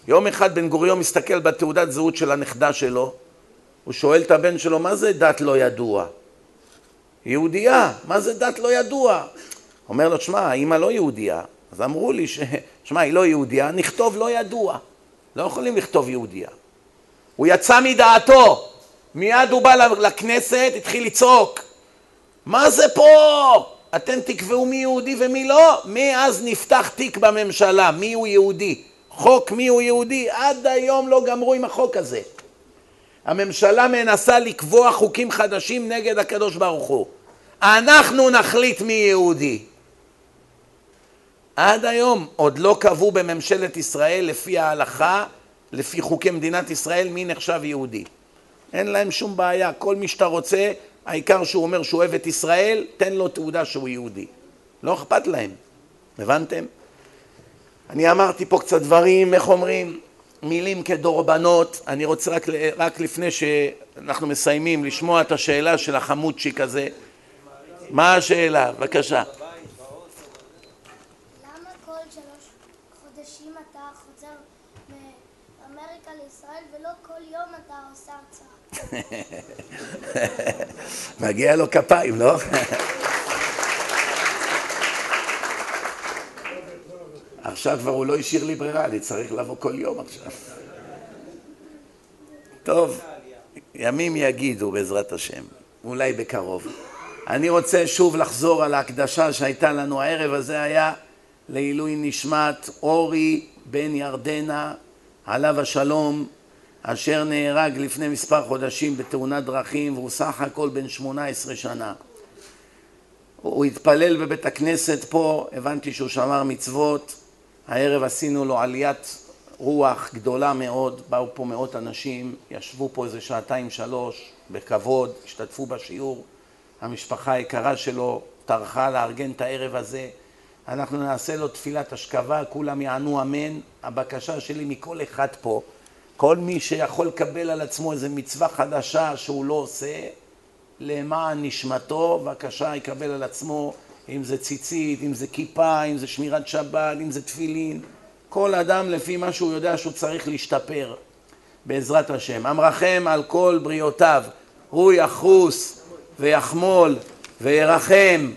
יום אחד בן גוריון מסתכל בתעודת זהות של הנכדה שלו, הוא שואל את הבן שלו, מה זה דת לא ידוע? יהודייה, מה זה דת לא ידוע? אומר לו, שמע, האמא לא יהודייה. אז אמרו לי, שמע, היא לא יהודייה, נכתוב לא ידוע. לא יכולים לכתוב יהודייה. הוא יצא מדעתו, מיד הוא בא לכנסת, התחיל לצעוק. מה זה פה? אתם תקבעו מי יהודי ומי לא? מאז נפתח תיק בממשלה, מי הוא יהודי? חוק מי הוא יהודי? עד היום לא גמרו עם החוק הזה. הממשלה מנסה לקבוע חוקים חדשים נגד הקדוש ברוך הוא. אנחנו נחליט מי יהודי. עד היום עוד לא קבעו בממשלת ישראל לפי ההלכה, לפי חוקי מדינת ישראל, מי נחשב יהודי. אין להם שום בעיה, כל מי שאתה רוצה, העיקר שהוא אומר שהוא אוהב את ישראל, תן לו תעודה שהוא יהודי. לא אכפת להם, הבנתם? אני אמרתי פה קצת דברים, איך אומרים? מילים כדורבנות, אני רוצה רק, רק לפני שאנחנו מסיימים לשמוע את השאלה של החמודשיק הזה. מה השאלה? בבקשה. מגיע לו כפיים, לא? עכשיו כבר הוא לא השאיר לי ברירה, אני צריך לבוא כל יום עכשיו. טוב, ימים יגידו בעזרת השם, אולי בקרוב. אני רוצה שוב לחזור על ההקדשה שהייתה לנו הערב הזה היה לעילוי נשמת אורי בן ירדנה, עליו השלום, אשר נהרג לפני מספר חודשים בתאונת דרכים והוא סך הכל בן שמונה עשרה שנה. הוא התפלל בבית הכנסת פה, הבנתי שהוא שמר מצוות, הערב עשינו לו עליית רוח גדולה מאוד, באו פה מאות אנשים, ישבו פה איזה שעתיים שלוש בכבוד, השתתפו בשיעור, המשפחה היקרה שלו טרחה לארגן את הערב הזה, אנחנו נעשה לו תפילת השכבה, כולם יענו אמן, הבקשה שלי מכל אחד פה כל מי שיכול לקבל על עצמו איזו מצווה חדשה שהוא לא עושה, למען נשמתו, בבקשה יקבל על עצמו, אם זה ציצית, אם זה כיפה, אם זה שמירת שבת, אם זה תפילין, כל אדם לפי מה שהוא יודע שהוא צריך להשתפר, בעזרת השם. אמרכם על כל בריאותיו, הוא יחוס ויחמול וירחם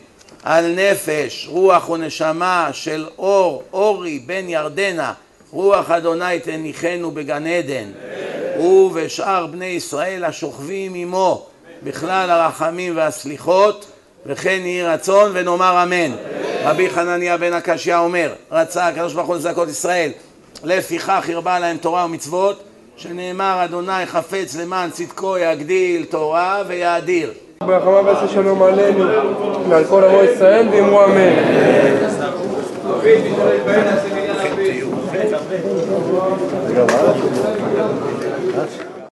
על נפש, רוח ונשמה של אור, אורי בן ירדנה, רוח אדוני תניחנו בגן עדן, הוא ושאר בני ישראל השוכבים עמו בכלל הרחמים והסליחות, וכן יהי רצון ונאמר אמן. רבי חנניה בן הקשיא אומר, רצה הקדוש ברוך הוא לזכות ישראל, לפיכך הרבה להם תורה ומצוות, שנאמר אדוני חפץ למען צדקו יגדיל תורה ויאדיר. ברחמה ועשה שלום עלינו ועל כל עמו ישראל ואמרו אמן. Legal,